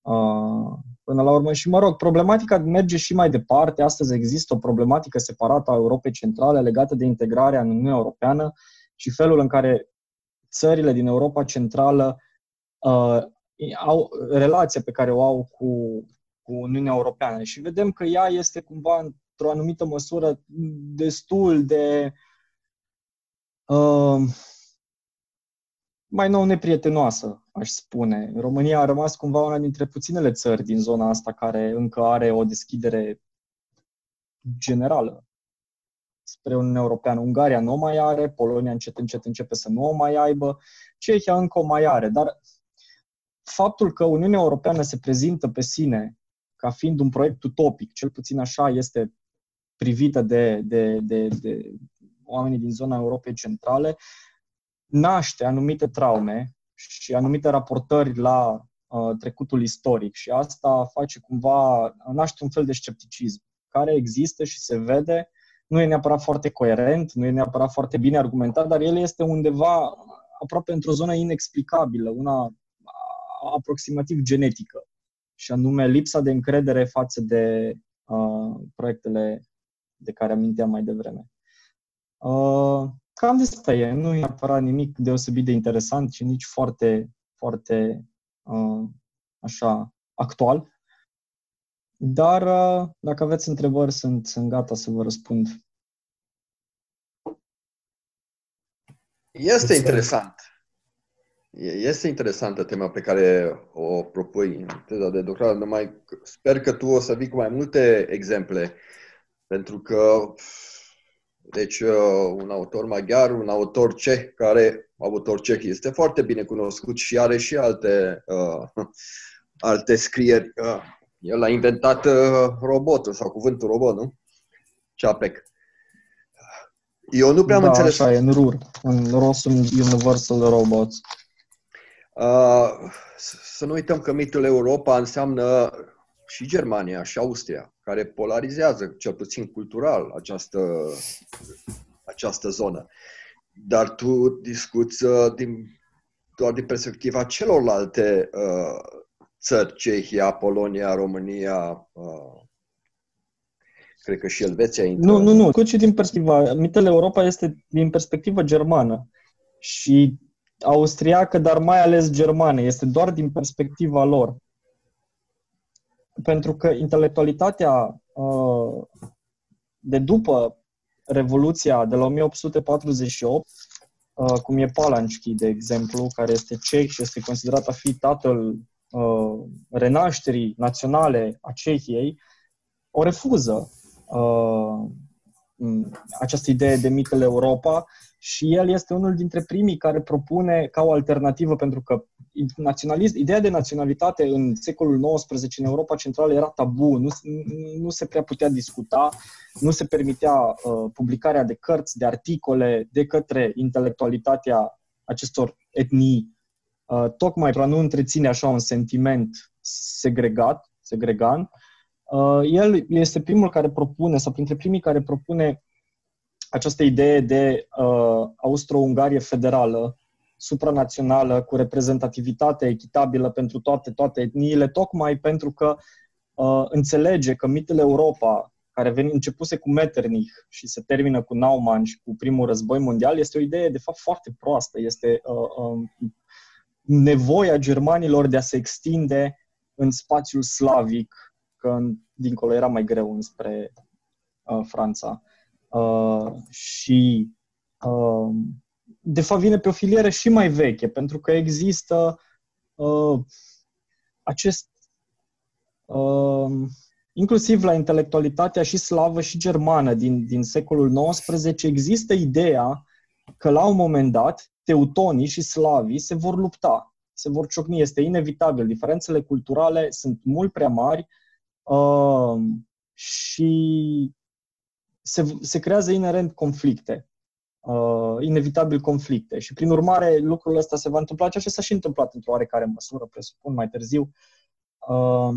Uh, până la urmă. Și, mă rog, problematica merge și mai departe. Astăzi există o problematică separată a Europei Centrale legată de integrarea în Uniunea Europeană și felul în care țările din Europa Centrală uh, au relația pe care o au cu, cu Uniunea Europeană. Și vedem că ea este cumva într-o anumită măsură destul de uh, mai nou neprietenoasă, aș spune. România a rămas cumva una dintre puținele țări din zona asta care încă are o deschidere generală spre Uniunea Europeană. Ungaria nu o mai are, Polonia încet încet începe să nu o mai aibă, Cehia încă o mai are, dar faptul că Uniunea Europeană se prezintă pe sine ca fiind un proiect utopic, cel puțin așa este privită de, de, de, de oamenii din zona Europei Centrale, naște anumite traume și anumite raportări la uh, trecutul istoric și asta face cumva, naște un fel de scepticism care există și se vede, nu e neapărat foarte coerent, nu e neapărat foarte bine argumentat, dar el este undeva aproape într-o zonă inexplicabilă, una aproximativ genetică, și anume lipsa de încredere față de uh, proiectele de care aminteam mai devreme. Uh, cam despre e, nu e neapărat nimic deosebit de interesant, ci nici foarte, foarte uh, așa actual. Dar uh, dacă aveți întrebări, sunt, sunt gata să vă răspund. Este interesant. Este interesantă tema pe care o propui în teza de doctorat, numai sper că tu o să vii cu mai multe exemple, pentru că deci uh, un autor maghiar, un autor ceh, care autor ceh este foarte bine cunoscut și are și alte, uh, alte scrieri. Uh, el a inventat uh, robotul sau cuvântul robot, nu? Chapek. Eu nu prea am da, înțeles. așa e, în RUR, în Rossum Universal Robots. Uh, să nu uităm că mitul Europa înseamnă și Germania și Austria, care polarizează, cel puțin cultural, această, această zonă. Dar tu discuți uh, din, doar din perspectiva celorlalte uh, țări, Cehia, Polonia, România, uh, cred că și Elveția intră. Nu, nu, nu, și din perspectiva, mitele Europa este din perspectivă germană și austriacă, dar mai ales germană. Este doar din perspectiva lor pentru că intelectualitatea uh, de după Revoluția de la 1848, uh, cum e Palanski, de exemplu, care este ceh și este considerat a fi tatăl uh, renașterii naționale a Cehiei, o refuză această idee de mitele Europa și el este unul dintre primii care propune ca o alternativă, pentru că naționalist, ideea de naționalitate în secolul XIX în Europa Centrală era tabu, nu, nu se prea putea discuta, nu se permitea uh, publicarea de cărți, de articole de către intelectualitatea acestor etnii, uh, tocmai pentru a nu întreține așa un sentiment segregat, segregan. Uh, el este primul care propune, sau printre primii care propune această idee de uh, Austro-Ungarie federală, supranațională, cu reprezentativitate echitabilă pentru toate, toate etniile, tocmai pentru că uh, înțelege că mitele Europa, care veni, începuse cu Metternich și se termină cu Naumann și cu primul război mondial, este o idee, de fapt, foarte proastă. Este uh, uh, nevoia germanilor de a se extinde în spațiul slavic, că dincolo era mai greu înspre uh, Franța. Uh, și uh, de fapt vine pe o filieră și mai veche, pentru că există uh, acest uh, inclusiv la intelectualitatea și slavă și germană din, din secolul XIX, există ideea că la un moment dat teutonii și slavii se vor lupta, se vor ciocni. Este inevitabil. Diferențele culturale sunt mult prea mari uh, și se, se creează inerent conflicte, uh, inevitabil conflicte. Și prin urmare, lucrul ăsta se va întâmpla, ceea ce s-a și întâmplat într-o oarecare măsură, presupun, mai târziu. Uh,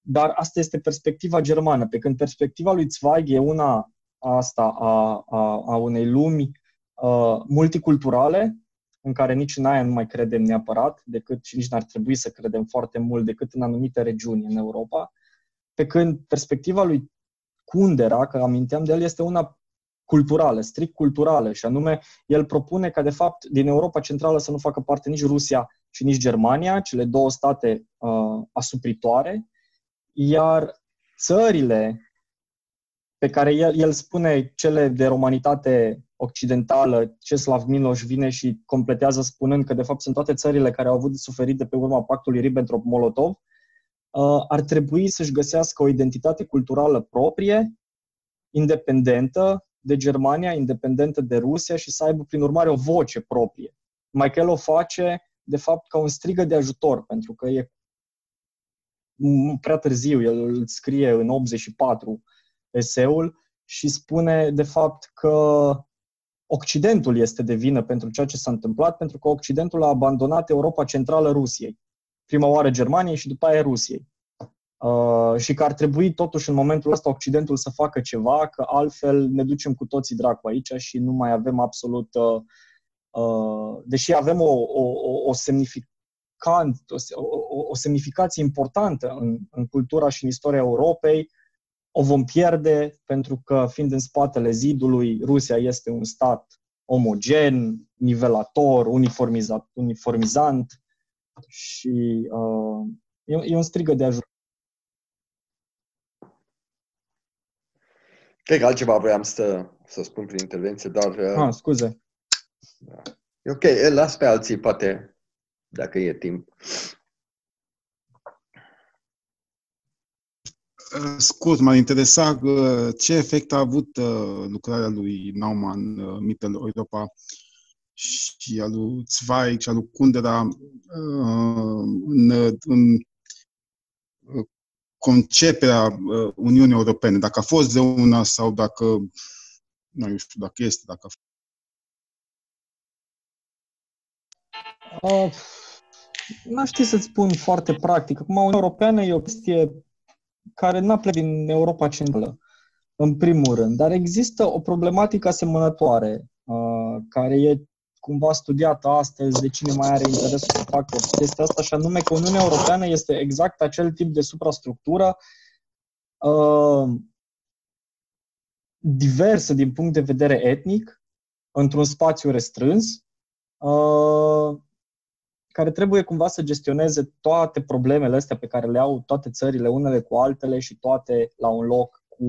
dar asta este perspectiva germană, pe când perspectiva lui Zweig e una asta a, a, a unei lumi uh, multiculturale, în care nici în aia nu mai credem neapărat, decât și nici n-ar trebui să credem foarte mult decât în anumite regiuni în Europa, pe când perspectiva lui Kundera, că aminteam de el, este una culturală, strict culturală, și anume el propune ca de fapt din Europa Centrală să nu facă parte nici Rusia și nici Germania, cele două state uh, asupritoare, iar țările pe care el, el spune cele de romanitate occidentală, Ceslav Miloș vine și completează spunând că de fapt sunt toate țările care au avut de suferit de pe urma pactului Ribbentrop-Molotov, Uh, ar trebui să-și găsească o identitate culturală proprie, independentă de Germania, independentă de Rusia și să aibă, prin urmare, o voce proprie. Michael o face, de fapt, ca un strigă de ajutor, pentru că e prea târziu, el îl scrie în 84, eseul și spune de fapt că Occidentul este de vină pentru ceea ce s-a întâmplat, pentru că Occidentul a abandonat Europa Centrală Rusiei. Prima oară Germaniei și după aia Rusiei. Uh, și că ar trebui totuși în momentul ăsta Occidentul să facă ceva, că altfel ne ducem cu toții dracu aici și nu mai avem absolut, uh, uh, deși avem o, o, o, semnificant, o, o, o semnificație importantă în, în cultura și în istoria Europei, o vom pierde pentru că, fiind în spatele zidului, Rusia este un stat omogen, nivelator, uniformizat, uniformizant și uh, e, e un strigă de ajutor. Cred că altceva voiam să, să spun prin intervenție, dar... Uh, ah, scuze. Da. E ok, las pe alții, poate, dacă e timp. Uh, scurt, m-ar interesa uh, ce efect a avut uh, lucrarea lui Naumann, Mittel Europa și a lui Zweig și a lui Kundera în, în conceperea Uniunii Europene, dacă a fost de una sau dacă, nu știu, dacă este, dacă a fost. Uh, nu știu să-ți spun foarte practic. Acum, Uniunea Europeană e o chestie care nu plec din Europa Centrală, în primul rând. Dar există o problematică asemănătoare, uh, care e cumva studiată astăzi de cine mai are interes să facă chestia asta, și anume că Uniunea Europeană este exact acel tip de suprastructură uh, diversă din punct de vedere etnic, într-un spațiu restrâns, uh, care trebuie cumva să gestioneze toate problemele astea pe care le au toate țările unele cu altele și toate la un loc cu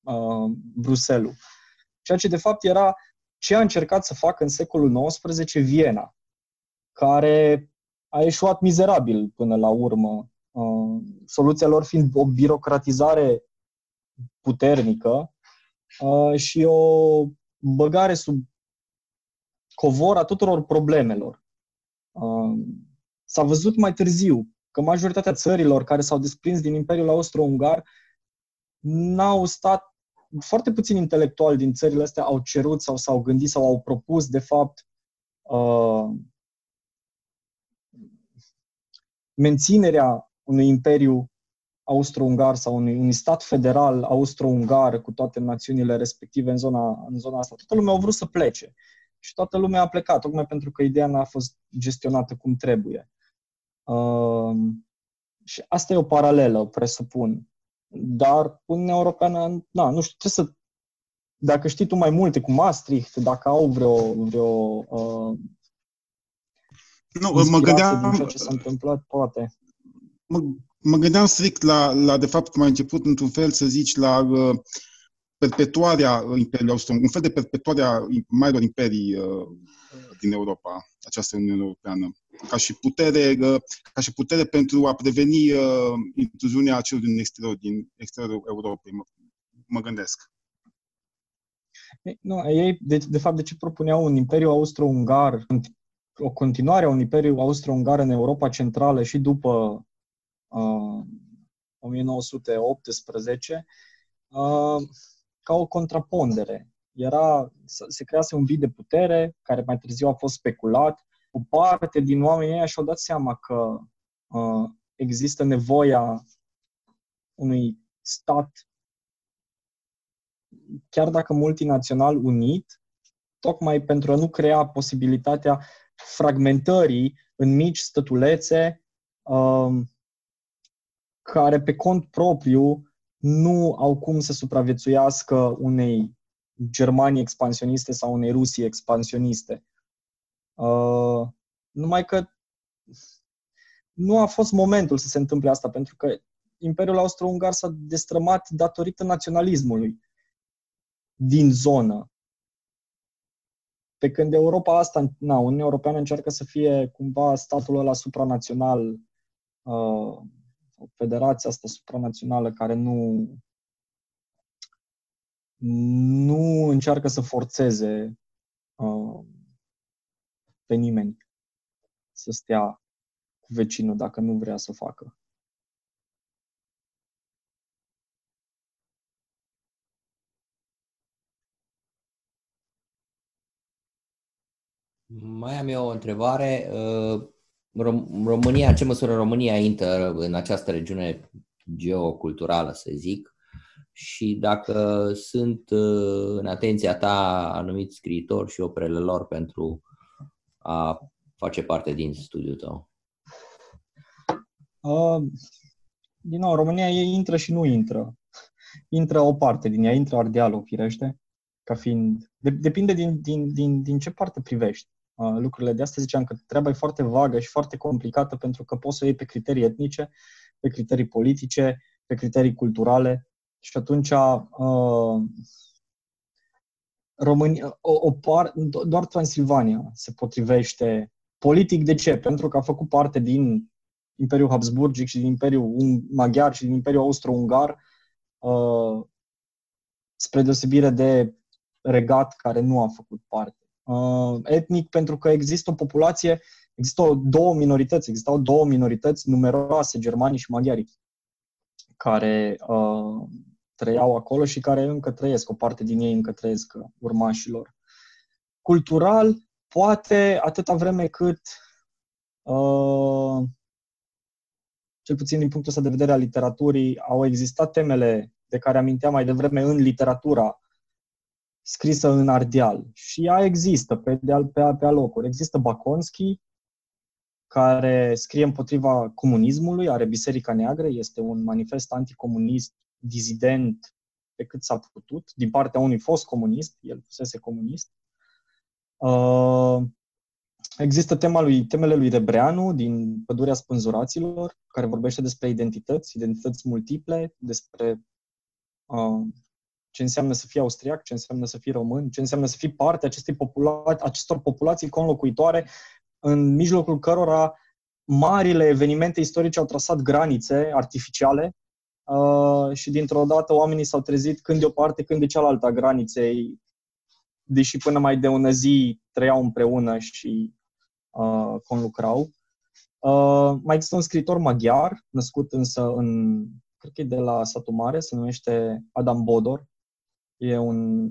uh, Bruselul. Ceea ce de fapt era ce a încercat să facă în secolul XIX Viena, care a eșuat mizerabil până la urmă, uh, soluția lor fiind o birocratizare puternică uh, și o băgare sub covor a tuturor problemelor. S-a văzut mai târziu că majoritatea țărilor care s-au desprins din Imperiul Austro-Ungar n-au stat foarte puțini intelectuali din țările astea au cerut sau s-au gândit sau au propus, de fapt, uh, menținerea unui imperiu austro-ungar sau unui, unui stat federal austro-ungar cu toate națiunile respective în zona, în zona asta. Toată lumea a vrut să plece și toată lumea a plecat, tocmai pentru că ideea n-a fost gestionată cum trebuie. Uh, și asta e o paralelă, presupun. Dar Uniunea Europeană, na, nu știu, trebuie să dacă știi tu mai multe cu Maastricht, dacă au vreo, vreo uh, nu, mă gândeam din ceea ce s-a întâmplat, poate. Mă, mă gândeam strict la, la, de fapt, cum ai început într-un fel să zici la uh, perpetuarea Imperiului austro un fel de perpetuarea marilor imperii uh, din Europa, această Uniune Europeană, ca și putere, uh, ca și putere pentru a preveni uh, intruziunea celor din exterior, din exteriorul Europei, mă, mă gândesc. Nu, ei, de, de fapt, de ce propuneau un imperiu austro-ungar, o continuare a unui imperiu austro-ungar în Europa Centrală și după uh, 1918, uh, ca o contrapondere. Era, se crease un vid de putere, care mai târziu a fost speculat. O parte din oamenii ăia și-au dat seama că uh, există nevoia unui stat, chiar dacă multinațional unit, tocmai pentru a nu crea posibilitatea fragmentării în mici stătulețe uh, care pe cont propriu nu au cum să supraviețuiască unei Germanii expansioniste sau unei Rusii expansioniste. Uh, numai că nu a fost momentul să se întâmple asta, pentru că Imperiul Austro-Ungar s-a destrămat datorită naționalismului din zonă. Pe când Europa asta, na, Uniunea Europeană încearcă să fie cumva statul ăla supranațional uh, federația asta supranațională care nu, nu încearcă să forțeze uh, pe nimeni să stea cu vecinul dacă nu vrea să o facă. Mai am eu o întrebare. Uh, România, în ce măsură România intră în această regiune geoculturală, să zic, și dacă sunt uh, în atenția ta anumiți scriitori și operele lor pentru a face parte din studiul tău? Uh, din nou, România ei intră și nu intră. Intră o parte din ea, intră Ardealul, firește, ca fiind... De, depinde din, din, din, din ce parte privești uh, lucrurile. De asta ziceam că treaba e foarte vagă și foarte complicată pentru că poți să o iei pe criterii etnice, pe criterii politice, pe criterii culturale și atunci uh, România, o, o par, doar Transilvania se potrivește politic. De ce? Pentru că a făcut parte din Imperiul Habsburgic și din Imperiul Maghiar și din Imperiul Austro-Ungar, uh, spre deosebire de regat care nu a făcut parte. Uh, etnic pentru că există o populație, există o, două minorități, existau două minorități numeroase, germanii și maghiari, care uh, trăiau acolo și care încă trăiesc, o parte din ei încă trăiesc urmașilor. Cultural, poate atâta vreme cât, uh, cel puțin din punctul ăsta de vedere al literaturii, au existat temele de care aminteam mai devreme în literatura scrisă în ardeal. Și ea există pe, de, pe, pe alocuri. Există Baconski, care scrie împotriva comunismului, are Biserica Neagră, este un manifest anticomunist dizident pe cât s-a putut, din partea unui fost comunist, el fusese comunist. Uh, există tema lui, temele lui Rebreanu din Pădurea Spânzuraților, care vorbește despre identități, identități multiple, despre uh, ce înseamnă să fii austriac, ce înseamnă să fii român, ce înseamnă să fii parte acestei popula- acestor populații conlocuitoare în mijlocul cărora marile evenimente istorice au trasat granițe artificiale uh, și dintr-o dată oamenii s-au trezit când de o parte, când de cealaltă a graniței, deși până mai de ună zi trăiau împreună și uh, conlucrau. Uh, mai există un scriitor maghiar, născut însă în, cred că e de la satul mare, se numește Adam Bodor. E un,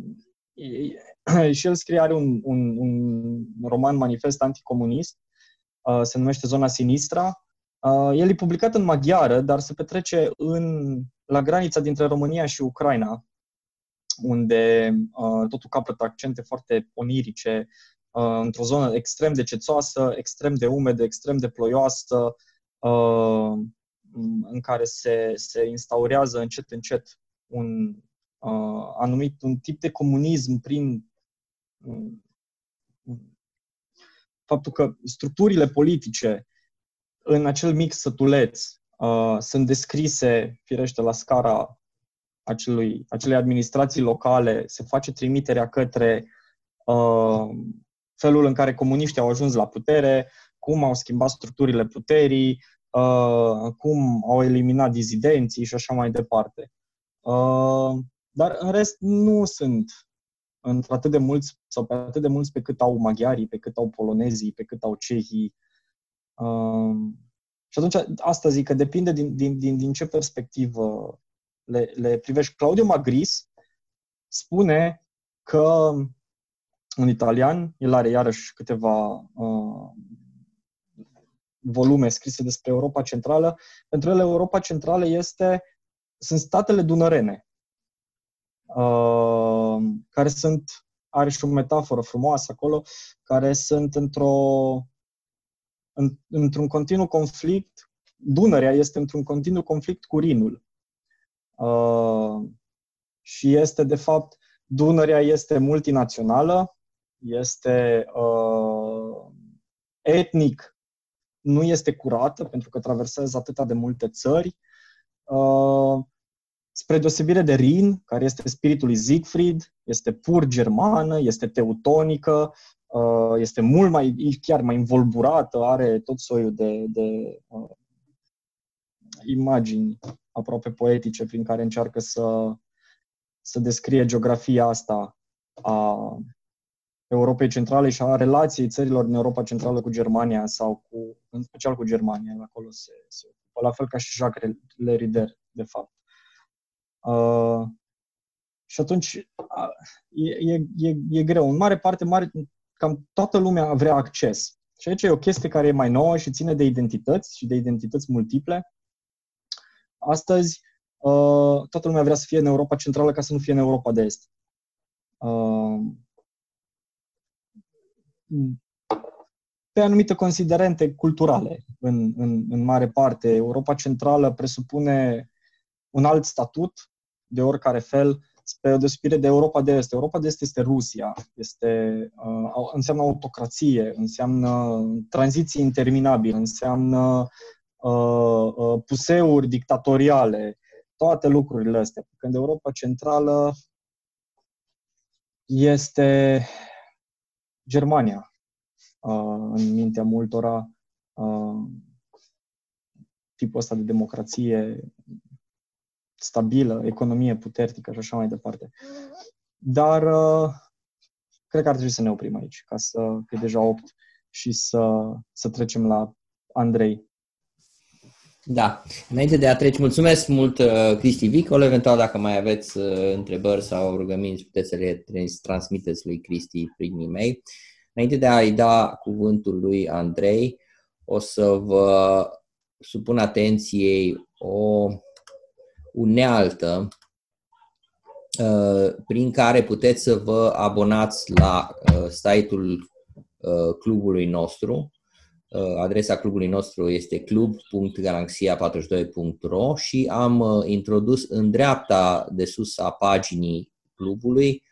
e, și el scrie, are un, un, un roman manifest anticomunist, uh, se numește Zona Sinistra, Uh, el e publicat în maghiară, dar se petrece în, la granița dintre România și Ucraina, unde uh, totul capătă accente foarte onirice, uh, într-o zonă extrem de cețoasă, extrem de umedă, extrem de ploioasă, uh, în care se, se instaurează încet, încet un uh, anumit un tip de comunism prin uh, faptul că structurile politice în acel mic sătuleț uh, sunt descrise, firește, la scara acelui, acelei administrații locale, se face trimiterea către uh, felul în care comuniștii au ajuns la putere, cum au schimbat structurile puterii, uh, cum au eliminat dizidenții și așa mai departe. Uh, dar în rest nu sunt într-atât de mulți sau pe atât de mulți pe cât au maghiarii, pe cât au polonezii, pe cât au cehii, Um, și atunci, asta zic că depinde din, din, din, din ce perspectivă le, le privești. Claudio Magris spune că un italian, el are iarăși câteva uh, volume scrise despre Europa Centrală. Pentru el Europa Centrală este, sunt statele dunărene, uh, care sunt, are și o metaforă frumoasă acolo, care sunt într-o în, într-un continuu conflict, Dunărea este într-un continuu conflict cu Rinul. Uh, și este, de fapt, Dunărea este multinațională, este uh, etnic, nu este curată, pentru că traversează atâta de multe țări. Uh, spre deosebire de Rin, care este spiritul lui Siegfried, este pur germană, este teutonică, Uh, este mult mai, chiar mai învolburată, are tot soiul de, de uh, imagini aproape poetice prin care încearcă să, să descrie geografia asta a Europei Centrale și a relației țărilor din Europa Centrală cu Germania sau cu, în special cu Germania, acolo se, se ocupă, la fel ca și Jacques Lerider, de fapt. Uh, și atunci e, e, e, e greu. În mare parte, mare, cam toată lumea vrea acces. Și aici e o chestie care e mai nouă și ține de identități și de identități multiple. Astăzi, uh, toată lumea vrea să fie în Europa Centrală ca să nu fie în Europa de Est. Uh, pe anumite considerente culturale, în, în, în mare parte. Europa Centrală presupune un alt statut, de oricare fel, spre o deosebire de Europa de Est. Europa de Est este Rusia, este, uh, înseamnă autocrație, înseamnă tranziții interminabile, înseamnă uh, uh, puseuri dictatoriale, toate lucrurile astea. Când Europa Centrală este Germania, uh, în mintea multora, uh, tipul ăsta de democrație stabilă, economie puternică și așa mai departe. Dar uh, cred că ar trebui să ne oprim aici, ca să, că deja 8 și să, să trecem la Andrei. Da. Înainte de a trece, mulțumesc mult uh, Cristi Vicol. Eventual, dacă mai aveți uh, întrebări sau rugăminți, puteți să le transmiteți lui Cristi prin e-mail. Înainte de a-i da cuvântul lui Andrei, o să vă supun atenției o unealtă uh, prin care puteți să vă abonați la uh, site-ul uh, clubului nostru. Adresa clubului nostru este club.galaxia42.ro și am introdus în dreapta de sus a paginii clubului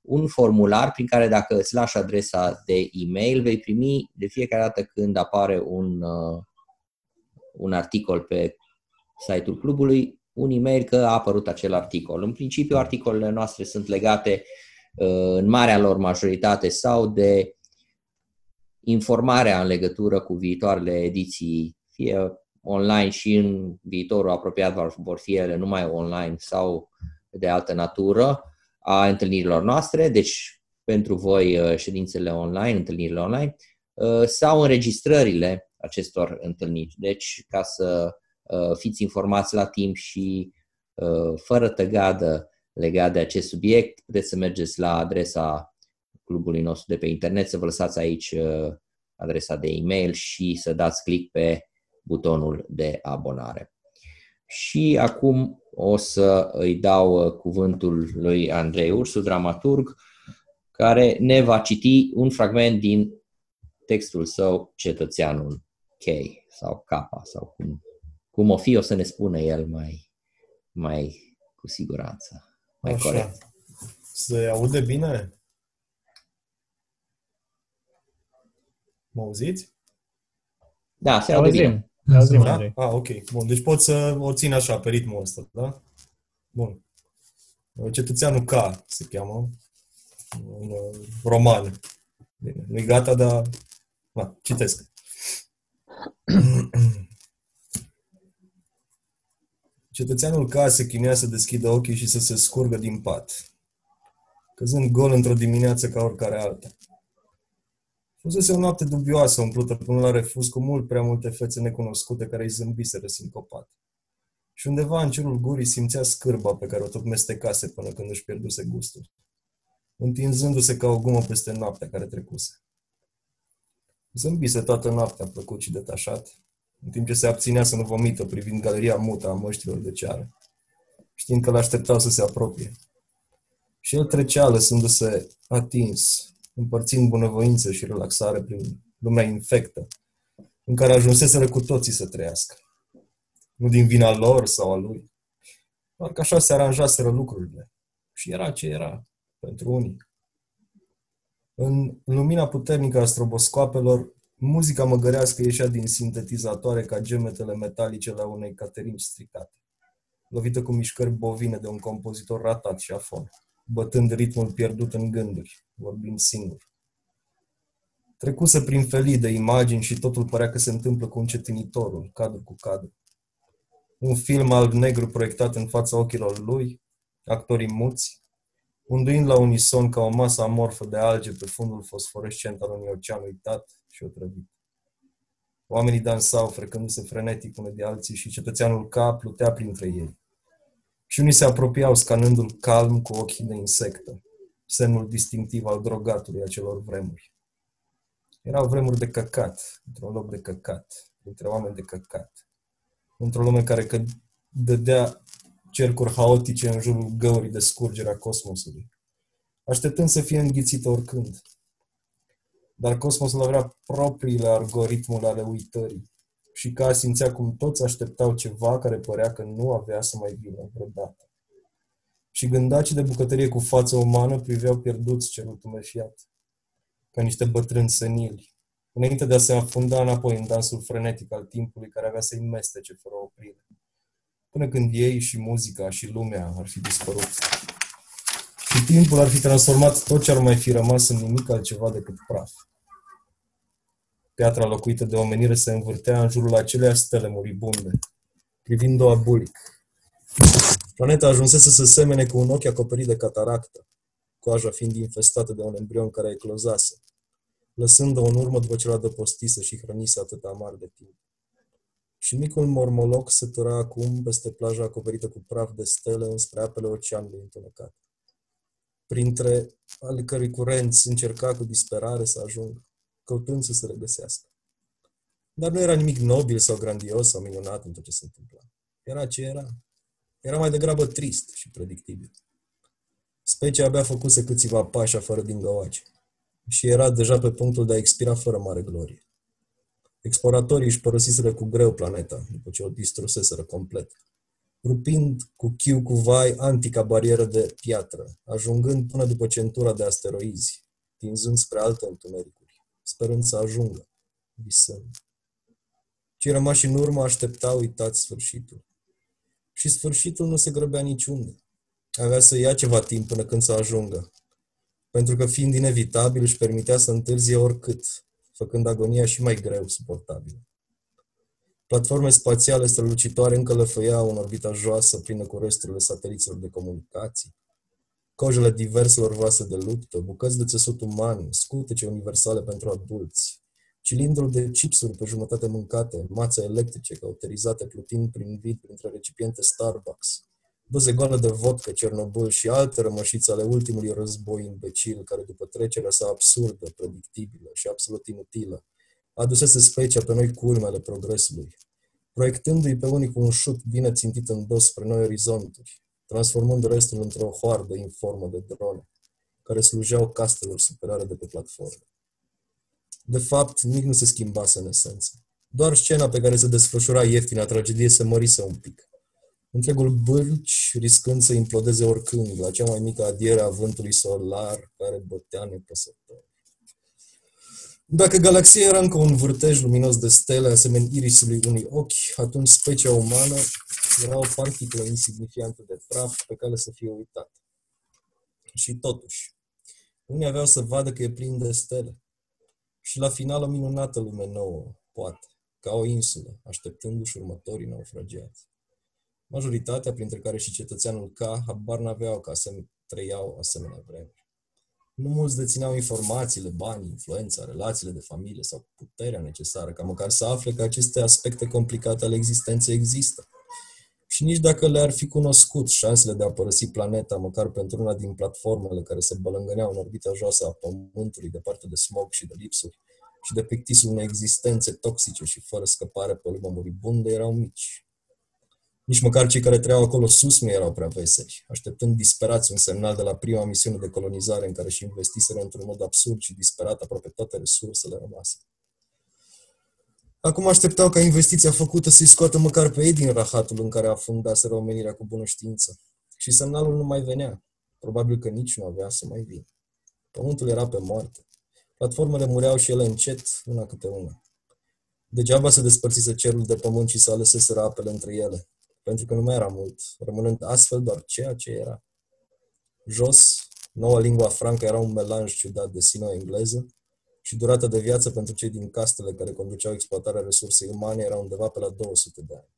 un formular prin care dacă îți lași adresa de e-mail, vei primi de fiecare dată când apare un, un articol pe site-ul clubului, un e-mail că a apărut acel articol. În principiu, articolele noastre sunt legate uh, în marea lor majoritate sau de informarea în legătură cu viitoarele ediții, fie online și în viitorul apropiat vor fi ele numai online sau de altă natură a întâlnirilor noastre, deci pentru voi uh, ședințele online, întâlnirile online, uh, sau înregistrările acestor întâlniri. Deci, ca să Uh, fiți informați la timp și uh, fără tăgadă legat de acest subiect, puteți să mergeți la adresa clubului nostru de pe internet, să vă lăsați aici uh, adresa de e-mail și să dați click pe butonul de abonare. Și acum o să îi dau cuvântul lui Andrei Ursu, dramaturg, care ne va citi un fragment din textul său Cetățeanul K sau K sau cum cum o fi, o să ne spună el mai, mai cu siguranță, mai Așa. corect. Se aude bine? Mă auziți? Da, se aude bine. Auzim, da? Ah, ok. Bun. Deci pot să o țin așa, pe ritmul ăsta, da? Bun. Cetățeanul K se cheamă. Un uh, roman. Bine. Nu-i gata, dar... Da, citesc. Cetățeanul K se chinuia să deschidă ochii și să se scurgă din pat, căzând gol într-o dimineață ca oricare alta. Fusese o noapte dubioasă, umplută până la refuz cu mult prea multe fețe necunoscute care îi zâmbiseră sincopat. Și undeva în cerul gurii simțea scârba pe care o tot mestecase până când își pierduse gustul, întinzându-se ca o gumă peste noaptea care trecuse. Zâmbise toată noaptea, plăcut și detașat, în timp ce se abținea să nu vomită privind galeria mută a măștilor de ceară, știind că l-așteptau să se apropie. Și el trecea lăsându-se atins, împărțind bunăvoință și relaxare prin lumea infectă, în care ajunseseră cu toții să trăiască. Nu din vina lor sau a lui, doar că așa se aranjaseră lucrurile. Și era ce era, pentru unii. În lumina puternică a stroboscoapelor, Muzica măgărească ieșea din sintetizatoare ca gemetele metalice la unei caterini stricate, lovită cu mișcări bovine de un compozitor ratat și afon, bătând ritmul pierdut în gânduri, vorbind singur. Trecuse prin felii de imagini și totul părea că se întâmplă cu încetinitorul, cadru cu cadru. Un film alb-negru proiectat în fața ochilor lui, actorii muți, unduind la unison ca o masă amorfă de alge pe fundul fosforescent al unui ocean uitat și otrăvit. Oamenii dansau, frecându-se frenetic unul de alții și cetățeanul K plutea printre ei. Și unii se apropiau scanându-l calm cu ochii de insectă, semnul distinctiv al drogatului acelor vremuri, Erau vremuri de căcat, într-un loc de căcat, dintre oameni de căcat. Într-o lume care că dădea cercuri haotice în jurul găurii de scurgere a cosmosului, așteptând să fie înghițită oricând. Dar cosmosul avea propriile algoritmuri ale uitării și ca simțea cum toți așteptau ceva care părea că nu avea să mai vină vreodată. Și gândacii de bucătărie cu față umană priveau pierduți cerul tumefiat, ca niște bătrâni senili, înainte de a se afunda înapoi în dansul frenetic al timpului care avea să-i mestece fără oprire, până când ei și muzica și lumea ar fi dispărut. Și timpul ar fi transformat tot ce ar mai fi rămas în nimic altceva decât praf. Piatra locuită de omenire se învârtea în jurul acelei stele moribunde, privind-o abulic. Planeta ajunsese să semene cu un ochi acoperit de cataractă, coaja fiind infestată de un embrion care eclozase, lăsând-o în urmă după ce l-a dăpostisă și hrănise atât amar de timp. Și micul mormoloc se tăra acum peste plaja acoperită cu praf de stele înspre apele oceanului întunecat, printre ale cărui curenți încerca cu disperare să ajungă căutând să se regăsească. Dar nu era nimic nobil sau grandios sau minunat în tot ce se întâmpla. Era ce era. Era mai degrabă trist și predictibil. Specia abia făcuse câțiva pași afară din găoace și era deja pe punctul de a expira fără mare glorie. Exploratorii își părăsiseră cu greu planeta, după ce o distruseseră complet, rupind cu chiu cu vai antica barieră de piatră, ajungând până după centura de asteroizi, tinzând spre alte întunericuri sperând să ajungă, visând. Cei rămași în urmă așteptau uitați sfârșitul. Și sfârșitul nu se grăbea niciunde. Avea să ia ceva timp până când să ajungă, pentru că fiind inevitabil își permitea să întârzie oricât, făcând agonia și mai greu suportabilă. Platforme spațiale strălucitoare încă lăfăiau în orbita joasă plină cu resturile sateliților de comunicații, cojele diverselor vase de luptă, bucăți de țesut uman, scutece universale pentru adulți, cilindrul de chipsuri pe jumătate mâncate, mațe electrice cauterizate plutind prin vid printre recipiente Starbucks, doze goale de vodka Cernobâl și alte rămășiți ale ultimului război imbecil, care după trecerea sa absurdă, predictibilă și absolut inutilă, adusese specia pe noi culmele progresului, proiectându-i pe unii cu un șut bine țintit în dos spre noi orizonturi, transformând restul într-o hoardă informă de drone, care slujeau castelor superioare de pe platformă. De fapt, nimic nu se schimbase în esență. Doar scena pe care se desfășura ieftina tragedie se mărise un pic. Întregul bâlci riscând să implodeze oricând, la cea mai mică adiere a vântului solar care bătea nepăsător. Dacă galaxia era încă un vârtej luminos de stele asemeni irisului unui ochi, atunci specia umană era o particulă insignifiantă de praf pe care să fie uitată. Și totuși, unii aveau să vadă că e plin de stele. Și la final o minunată lume nouă, poate, ca o insulă, așteptându-și următorii naufragiați. Majoritatea, printre care și cetățeanul K, habar n-aveau ca să trăiau asemenea vreme. Nu mulți dețineau informațiile, banii, influența, relațiile de familie sau puterea necesară ca măcar să afle că aceste aspecte complicate ale existenței există. Și nici dacă le-ar fi cunoscut șansele de a părăsi planeta, măcar pentru una din platformele care se bălângăneau în orbita joasă a Pământului, departe de smog și de lipsuri, și de pictisul unei existențe toxice și fără scăpare pe lumea moribundă, erau mici. Nici măcar cei care trăiau acolo sus nu erau prea veseli, așteptând disperați un semnal de la prima misiune de colonizare în care și investiseră într-un mod absurd și disperat aproape toate resursele rămase. Acum așteptau ca investiția făcută să-i scoată măcar pe ei din rahatul în care afundaseră omenirea cu bună știință. Și semnalul nu mai venea. Probabil că nici nu avea să mai vină. Pământul era pe moarte. Platformele mureau și ele încet, una câte una. Degeaba se despărțise cerul de pământ și să aleseseră apele între ele pentru că nu mai era mult, rămânând astfel doar ceea ce era. Jos, noua lingua francă era un melanj ciudat de sino-engleză și durata de viață pentru cei din castele care conduceau exploatarea resursei umane era undeva pe la 200 de ani.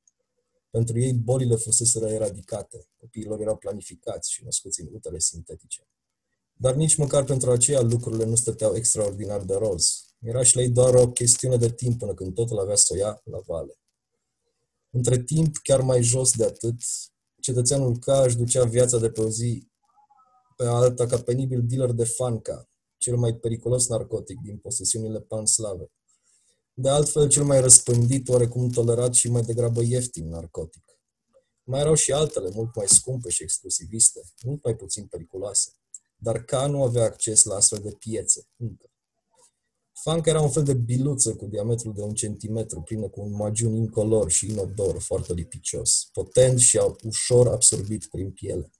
Pentru ei, bolile fuseseră eradicate, copiilor erau planificați și născuți în utele sintetice. Dar nici măcar pentru aceea lucrurile nu stăteau extraordinar de roz. Era și la ei doar o chestiune de timp până când totul avea să o ia la vale. Între timp, chiar mai jos de atât, cetățeanul K își ducea viața de pe o zi pe alta ca penibil dealer de fanca, cel mai periculos narcotic din posesiunile panslave. De altfel, cel mai răspândit, oarecum tolerat și mai degrabă ieftin narcotic. Mai erau și altele, mult mai scumpe și exclusiviste, mult mai puțin periculoase. Dar ca nu avea acces la astfel de piețe, încă. Funk era un fel de biluță cu diametrul de un centimetru, plină cu un magiun incolor și inodor, foarte lipicios, potent și ușor absorbit prin piele.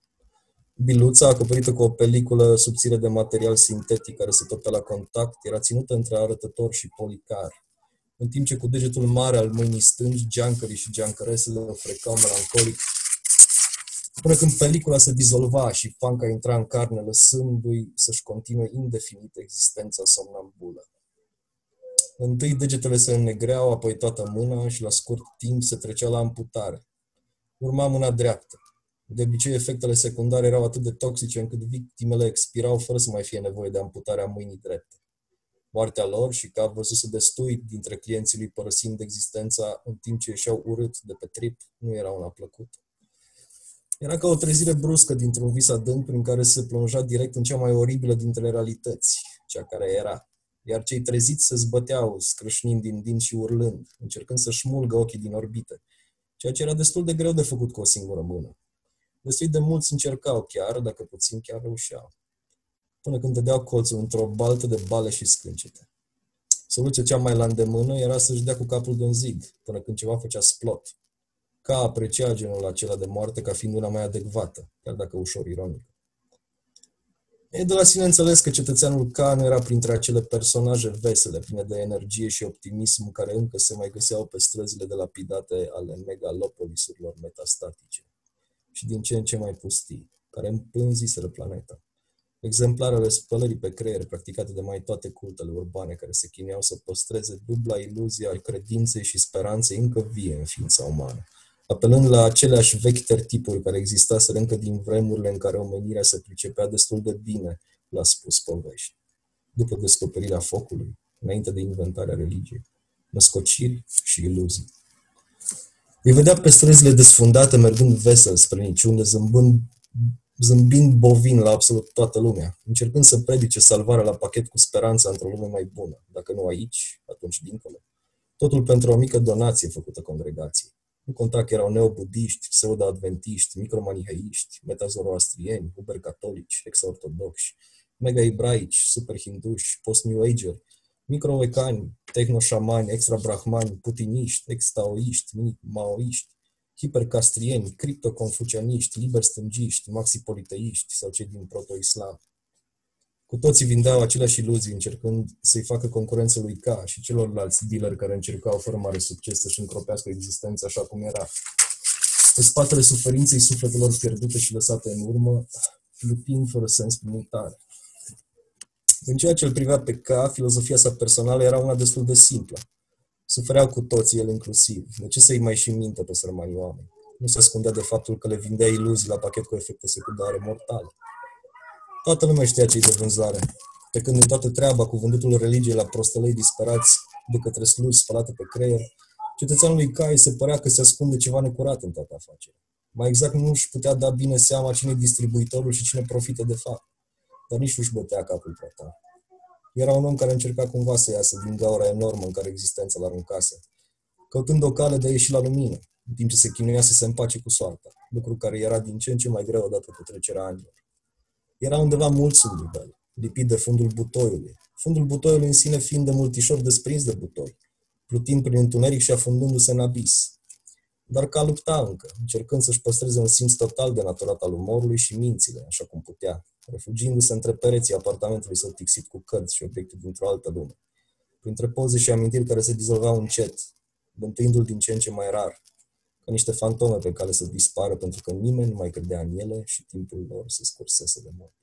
Biluța, acoperită cu o peliculă subțire de material sintetic care se topea la contact, era ținută între arătător și policar, în timp ce cu degetul mare al mâinii stângi, geancării și geancăresele o frecau melancolic, până când pelicula se dizolva și fanca intra în carne, lăsându-i să-și continue indefinit existența somnambulă. Întâi degetele se înnegreau, apoi toată mâna și la scurt timp se trecea la amputare. Urma mâna dreaptă. De obicei, efectele secundare erau atât de toxice încât victimele expirau fără să mai fie nevoie de amputarea mâinii drepte. Moartea lor și că a văzut să destui dintre clienții lui părăsind existența în timp ce ieșeau urât de pe trip, nu era una plăcută. Era ca o trezire bruscă dintr-un vis adânc prin care se plonja direct în cea mai oribilă dintre realități, cea care era. Iar cei treziți se zbăteau, scrâșnind din din și urlând, încercând să șmulgă ochii din orbite, ceea ce era destul de greu de făcut cu o singură mână. Destul de mulți încercau chiar, dacă puțin chiar reușeau. Până când dădeau colțul într-o baltă de bale și scâncete. Soluția cea mai la îndemână era să-și dea cu capul de un zid, până când ceva făcea splot. Ca aprecia genul acela de moarte ca fiind una mai adecvată, chiar dacă ușor ironică. E de la sine înțeles că cetățeanul K nu era printre acele personaje vesele, pline de energie și optimism, care încă se mai găseau pe străzile de lapidate ale megalopolisurilor metastatice și din ce în ce mai pustii, care împânziseră planeta. Exemplarele spălării pe creier practicate de mai toate cultele urbane care se chineau să păstreze dubla iluzie al credinței și speranței încă vie în ființa umană, apelând la aceleași vechi tertipuri care existaseră încă din vremurile în care omenirea se pricepea destul de bine la spus povești. După descoperirea focului, înainte de inventarea religiei, născociri și iluzii. Îi vedea pe străzile desfundate mergând vesel spre niciunde, zâmbând, zâmbind bovin la absolut toată lumea, încercând să predice salvarea la pachet cu speranța într-o lume mai bună. Dacă nu aici, atunci dincolo. Totul pentru o mică donație făcută congregației. Nu conta că erau neobudiști, pseudo-adventiști, micromaniheiști, metazoroastrieni, uber-catolici, ex-ortodoxi, mega-ebraici, super-hinduși, post-new ager, microecani, tehnoșamani, extra-brahmani, putiniști, ex-taoiști, maoiști, hipercastrieni, criptoconfucianiști, liber-stângiști, maxipoliteiști sau cei din proto-islam. Cu toții vindeau aceleași iluzii, încercând să-i facă concurență lui K și celorlalți dealeri care încercau fără mare succes să-și încropească existența așa cum era. Pe spatele suferinței sufletelor pierdute și lăsate în urmă, lupind fără sens prin uitare. În ceea ce îl privea pe K, filozofia sa personală era una destul de simplă. Sufereau cu toții, el inclusiv. De ce să-i mai și minte pe sărmanii oameni? Nu se ascundea de faptul că le vindea iluzii la pachet cu efecte secundare mortale. Toată lumea știa ce de vânzare. Pe când în toată treaba cu vândutul religiei la prostălei disperați de către sluji spălate pe creier, cetățeanului Cai se părea că se ascunde ceva necurat în toată afacerea. Mai exact nu își putea da bine seama cine e distribuitorul și cine profită de fapt. Dar nici nu-și bătea capul pe ta. Era un om care încerca cumva să iasă din gaura enormă în care existența l-aruncase, căutând o cale de a ieși la lumină, în timp ce se chinuia să se împace cu soarta, lucru care era din ce în ce mai greu odată cu trecerea anilor. Era undeva mult sub nivel, lipit de fundul butoiului. Fundul butoiului în sine fiind de multișor desprins de butoi, plutind prin întuneric și afundându-se în abis. Dar ca lupta încă, încercând să-și păstreze un simț total de naturat al umorului și mințile, așa cum putea, refugiindu-se între pereții apartamentului său tixit cu cărți și obiecte dintr-o altă lume, printre poze și amintiri care se dizolveau încet, bântuindu-l din ce în ce mai rar, ca niște fantome pe care să dispară pentru că nimeni nu mai credea în ele și timpul lor se scursese de mult.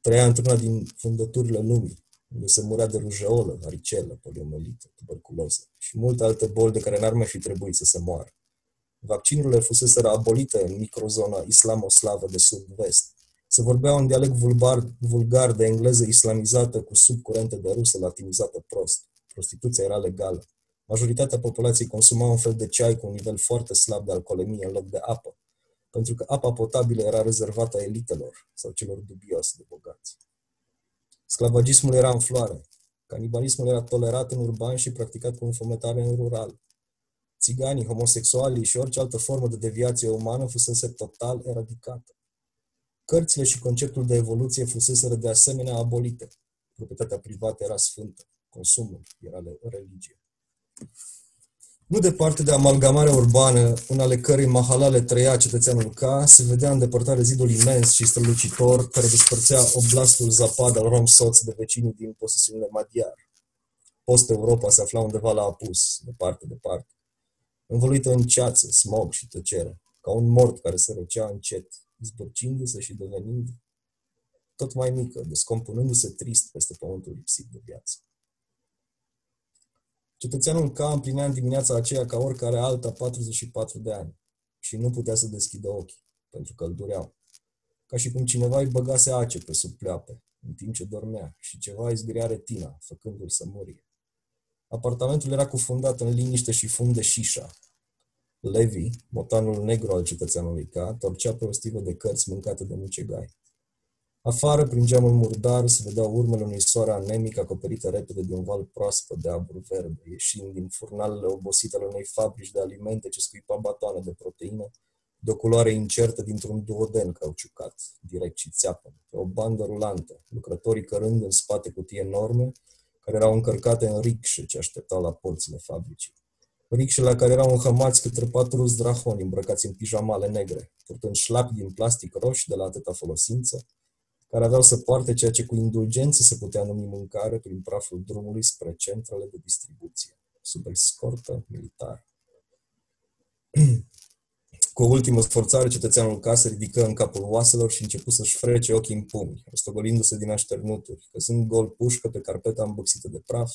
Trăia într-una din fundăturile lumii, unde se murea de rujeolă, varicelă, poliomelită, tuberculoză și multe alte boli de care n-ar mai fi trebuit să se moară. Vaccinurile fusese abolite în microzona islamoslavă de sud-vest. Se vorbea un dialect vulgar, vulgar de engleză islamizată cu subcurente de rusă latinizată prost. Prostituția era legală. Majoritatea populației consuma un fel de ceai cu un nivel foarte slab de alcoolemie în loc de apă, pentru că apa potabilă era rezervată elitelor sau celor dubios de bogați. Sclavagismul era în floare. Canibalismul era tolerat în urban și practicat cu înfometare în rural. Țiganii, homosexualii și orice altă formă de deviație umană fusese total eradicată. Cărțile și conceptul de evoluție fuseseră de asemenea abolite. Proprietatea privată era sfântă. Consumul era religie. Nu departe de amalgamarea urbană, în ale cărei mahalale trăia cetățeanul K, se vedea în depărtare zidul imens și strălucitor care despărțea oblastul Zapad al Rom-Soț de vecinii din posesiunile Madiar. Post-Europa se afla undeva la apus, departe, departe. Învăluită în ceață, smog și tăcere, ca un mort care se răcea încet, zbârcindu-se și devenind tot mai mică, descompunându-se trist peste pământul lipsit de viață. Cetățeanul K împlinea în dimineața aceea ca oricare alta 44 de ani și nu putea să deschidă ochii, pentru că îl dureau. Ca și cum cineva îi băgase ace pe sub pleoape, în timp ce dormea, și ceva îi zgâria retina, făcându-l să murie. Apartamentul era cufundat în liniște și fum de șișa. Levi, motanul negru al cetățeanului K, torcea pe o stivă de cărți mâncate de mucegai. Afară, prin geamul murdar, se vedeau urmele unui soare anemic acoperite repede de un val proaspăt de abur verde, ieșind din furnalele obosite ale unei fabrici de alimente ce scuipa batoane de proteină, de o culoare incertă dintr-un duoden cauciucat, direct și țeapă, pe o bandă rulantă, lucrătorii cărând în spate cutii enorme, care erau încărcate în ricșe ce așteptau la porțile fabricii. Ricșe la care erau înhămați către patru zdrahoni îmbrăcați în pijamale negre, purtând șlapi din plastic roșii de la atâta folosință, care aveau să poarte ceea ce cu indulgență se putea numi mâncare prin praful drumului spre centrele de distribuție, sub escortă militară. Cu o ultimă sforțare, cetățeanul casă ridică în capul oaselor și început să-și frece ochii în pumni, rostogolindu-se din așternuturi, căzând gol pușcă pe carpeta îmbăxită de praf,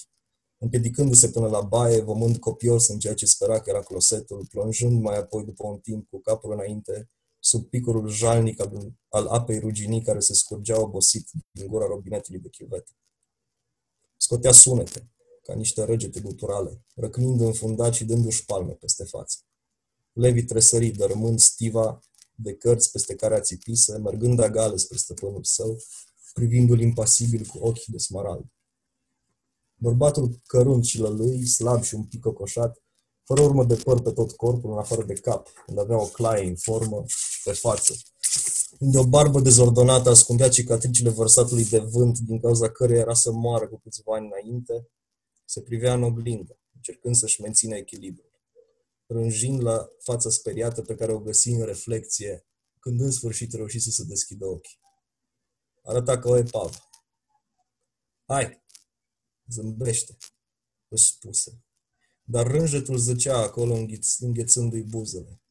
împiedicându-se până la baie, vămând copios în ceea ce spera că era closetul, plonjând mai apoi după un timp cu capul înainte sub picurul jalnic al, al apei ruginii care se scurgea obosit din gura robinetului de chiuvetă. Scotea sunete, ca niște răgete guturale, răcnind înfundat și dându-și palme peste față. Levi tresări, dărâmând stiva de cărți peste care ațipise, mergând agale spre stăpânul său, privindu-l impasibil cu ochi de smarald. Bărbatul cărunt și lălâi, slab și un pic cocoșat, fără urmă de păr pe tot corpul, în afară de cap, unde avea o claie în formă pe față, unde o barbă dezordonată ascundea cicatricile vărsatului de vânt, din cauza căreia era să moară cu câțiva ani înainte, se privea în oglindă, încercând să-și mențină echilibrul, rânjind la fața speriată pe care o găsi în reflexie, când în sfârșit reușise să deschidă ochii. Arăta ca o epavă. Hai, zâmbește, își spuse dar rânjetul zăcea acolo înghețându-i buzele.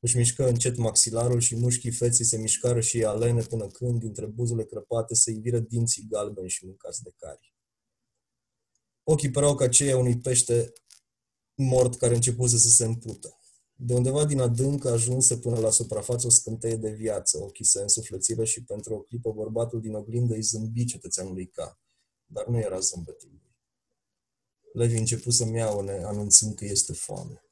Își mișcă încet maxilarul și mușchii feței se mișcară și alene până când, dintre buzele crăpate, se iviră dinții galbeni și mâncați de cari. Ochii păreau ca aceia unui pește mort care începuse să se împută. De undeva din adânc ajunse până la suprafață o scânteie de viață, ochii se însuflețiră și pentru o clipă bărbatul din oglindă îi zâmbi cetățeanului ca, dar nu era zâmbetul lui. Levi început să-mi iaune, anunțând că este foame.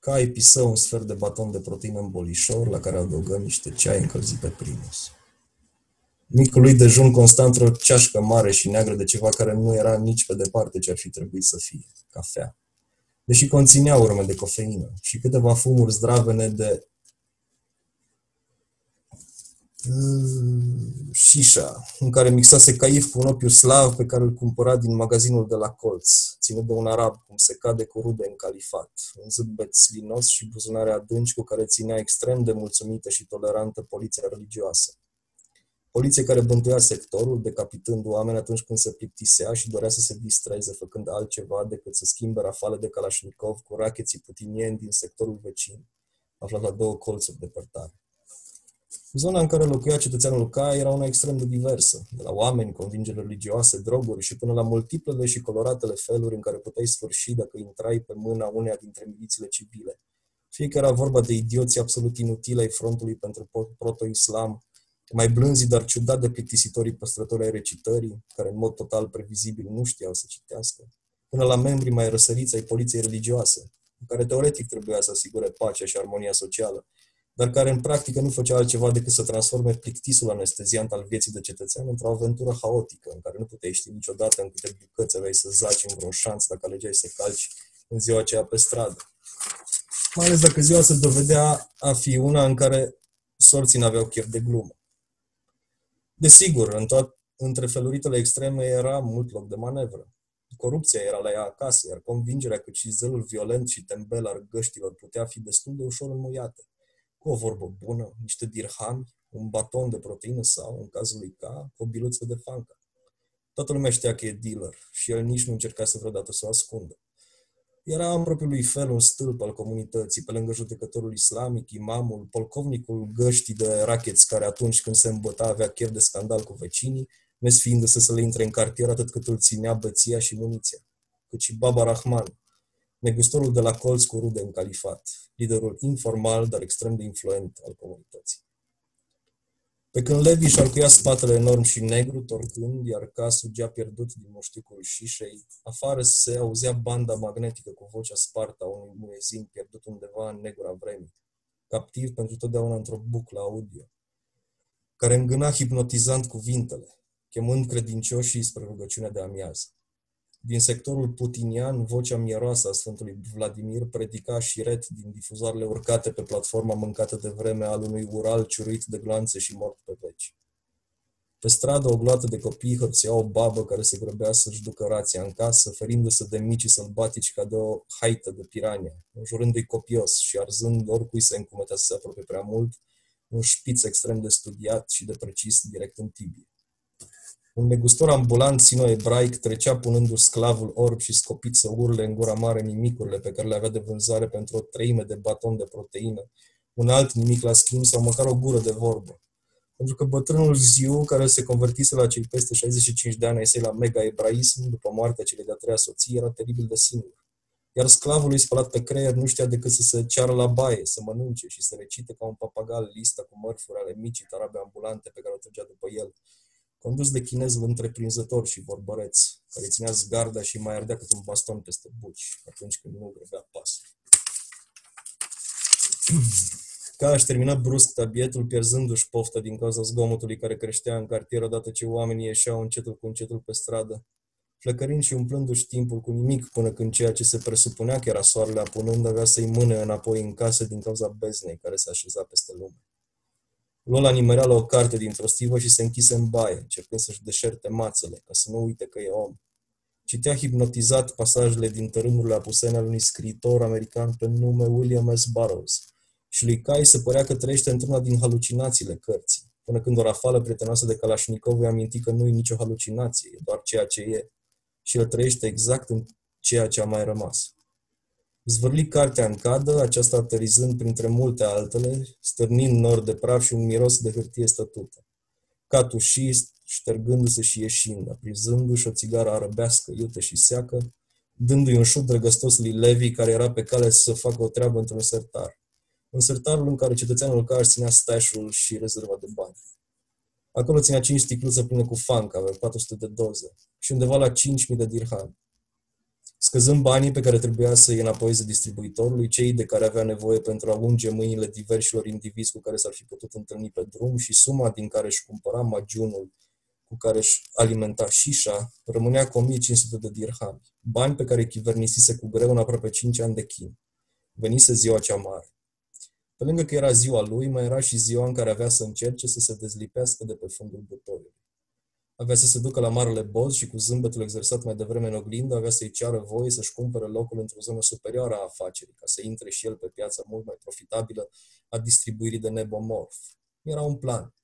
Cai pisă un sfert de baton de proteină în bolișor, la care adăugă niște ceai încălzit pe primus. Micul lui dejun consta într-o ceașcă mare și neagră de ceva care nu era nici pe departe ce ar fi trebuit să fie, cafea. Deși conținea urme de cofeină și câteva fumuri zdravene de șișa, în care mixase caif cu un opiu slav pe care îl cumpăra din magazinul de la colț, ținut de un arab, cum se cade cu rude în califat, un zâmbet slinos și buzunare adânci cu care ținea extrem de mulțumită și tolerantă poliția religioasă. Poliție care bântuia sectorul, decapitând oameni atunci când se plictisea și dorea să se distreze, făcând altceva decât să schimbe rafale de Kalashnikov cu racheții putinieni din sectorul vecin, aflat la două colțuri depărtare. Zona în care locuia cetățeanul K era una extrem de diversă, de la oameni, convingeri religioase, droguri și până la multiplele și coloratele feluri în care puteai sfârși dacă intrai pe mâna uneia dintre milițiile civile. Fie că era vorba de idioții absolut inutile ai frontului pentru proto-islam, mai blânzi, dar ciudat de plictisitorii păstrători ai recitării, care în mod total previzibil nu știau să citească, până la membrii mai răsăriți ai poliției religioase, care teoretic trebuia să asigure pacea și armonia socială, dar care în practică nu făcea altceva decât să transforme plictisul anesteziant al vieții de cetățean într-o aventură haotică, în care nu puteai ști niciodată în câte bucăți aveai să zaci în vreun șanț dacă alegeai să calci în ziua aceea pe stradă. Mai ales dacă ziua se dovedea a fi una în care sorții n-aveau chef de glumă. Desigur, în toat, între feluritele extreme era mult loc de manevră. Corupția era la ea acasă, iar convingerea că și zelul violent și tembel al găștilor putea fi destul de ușor înmuiată. Cu o vorbă bună, niște dirhami, un baton de proteină sau, în cazul lui K, o biluță de fanca. Toată lumea știa că e dealer și el nici nu încerca să vreodată să o ascundă. Era în propriul lui fel un stâlp al comunității, pe lângă judecătorul islamic, imamul, polcovnicul găștii de racheți, care atunci când se îmbăta avea chef de scandal cu vecinii, nesfiindu-se să le intre în cartier atât cât îl ținea băția și muniția, cât și Baba Rahman, negustorul de la colț cu rude în califat, liderul informal, dar extrem de influent al comunității. Pe când Levi și arcuia spatele enorm și negru, torcând, iar ca sugea pierdut din moșticul șișei, afară se auzea banda magnetică cu vocea sparta unui muezin pierdut undeva în negura vremii, captiv pentru totdeauna într-o buclă audio, care îngâna hipnotizant cuvintele, chemând credincioșii spre rugăciunea de amiază. Din sectorul putinian, vocea mieroasă a Sfântului Vladimir predica șiret din difuzoarele urcate pe platforma mâncată de vreme al unui ural ciurit de glanțe și mort pe veci. Pe stradă, o gloată de copii hăpțea o babă care se grăbea să-și ducă rația în casă, ferindu-se de micii sălbatici ca de o haită de pirania, înjurându-i copios și arzând oricui se încumetea să se apropie prea mult, un șpiț extrem de studiat și de precis direct în tibie. Un negustor ambulant sino-ebraic trecea punându-și sclavul orb și scopit să urle în gura mare nimicurile pe care le avea de vânzare pentru o treime de baton de proteină, un alt nimic la schimb sau măcar o gură de vorbă. Pentru că bătrânul Ziu, care se convertise la cei peste 65 de ani ai săi la mega-ebraism, după moartea celei de-a treia soții, era teribil de singur. Iar sclavul lui spălat pe creier nu știa decât să se ceară la baie, să mănânce și să recite ca un papagal lista cu mărfuri ale micii tarabe ambulante pe care o trăgea după el, condus de chinezul întreprinzător și vorbăreț, care ținea zgarda și mai ardea cât un baston peste buci, atunci când nu grăbea pasul. Ca aș termina brusc tabietul, pierzându-și pofta din cauza zgomotului care creștea în cartier odată ce oamenii ieșeau încetul cu încetul pe stradă, flecărind și umplându-și timpul cu nimic până când ceea ce se presupunea că era soarele apunând avea să-i mâne înapoi în casă din cauza beznei care se așeza peste lume. Luă la nimereală o carte dintr-o stivă și se închise în baie, încercând să-și deșerte mațele, ca să nu uite că e om. Citea hipnotizat pasajele din tărâmurile apusene al unui scriitor american pe nume William S. Burroughs și lui Kai se părea că trăiește într-una din halucinațiile cărții, până când o rafală prietenoasă de Kalashnikov îi aminti că nu e nicio halucinație, e doar ceea ce e. Și el trăiește exact în ceea ce a mai rămas. Zvârli cartea în cadă, aceasta aterizând printre multe altele, stârnind nor de praf și un miros de hârtie stătută. Catușii, ștergându-se și ieșind, aprizându-și o țigară arăbească, iute și seacă, dându-i un șut drăgăstos lui Levi, care era pe cale să facă o treabă într-un sertar. Un sertarul în care cetățeanul care ținea stașul și rezerva de bani. Acolo ținea 5 sticluțe pline cu fanca, avea 400 de doze și undeva la 5.000 de dirhami scăzând banii pe care trebuia să îi înapoieze distribuitorului, cei de care avea nevoie pentru a unge mâinile diversilor indivizi cu care s-ar fi putut întâlni pe drum și suma din care își cumpăra magiunul cu care își alimenta șișa, rămânea cu 1500 de dirhami, bani pe care chivernisise cu greu în aproape 5 ani de chin. Venise ziua cea mare. Pe lângă că era ziua lui, mai era și ziua în care avea să încerce să se dezlipească de pe fundul butoiului. Avea să se ducă la Marele Boz și cu zâmbetul exersat mai devreme în oglindă, avea să-i ceară voie să-și cumpere locul într-o zonă superioară a afacerii, ca să intre și el pe piața mult mai profitabilă a distribuirii de nebomorf. Era un plan.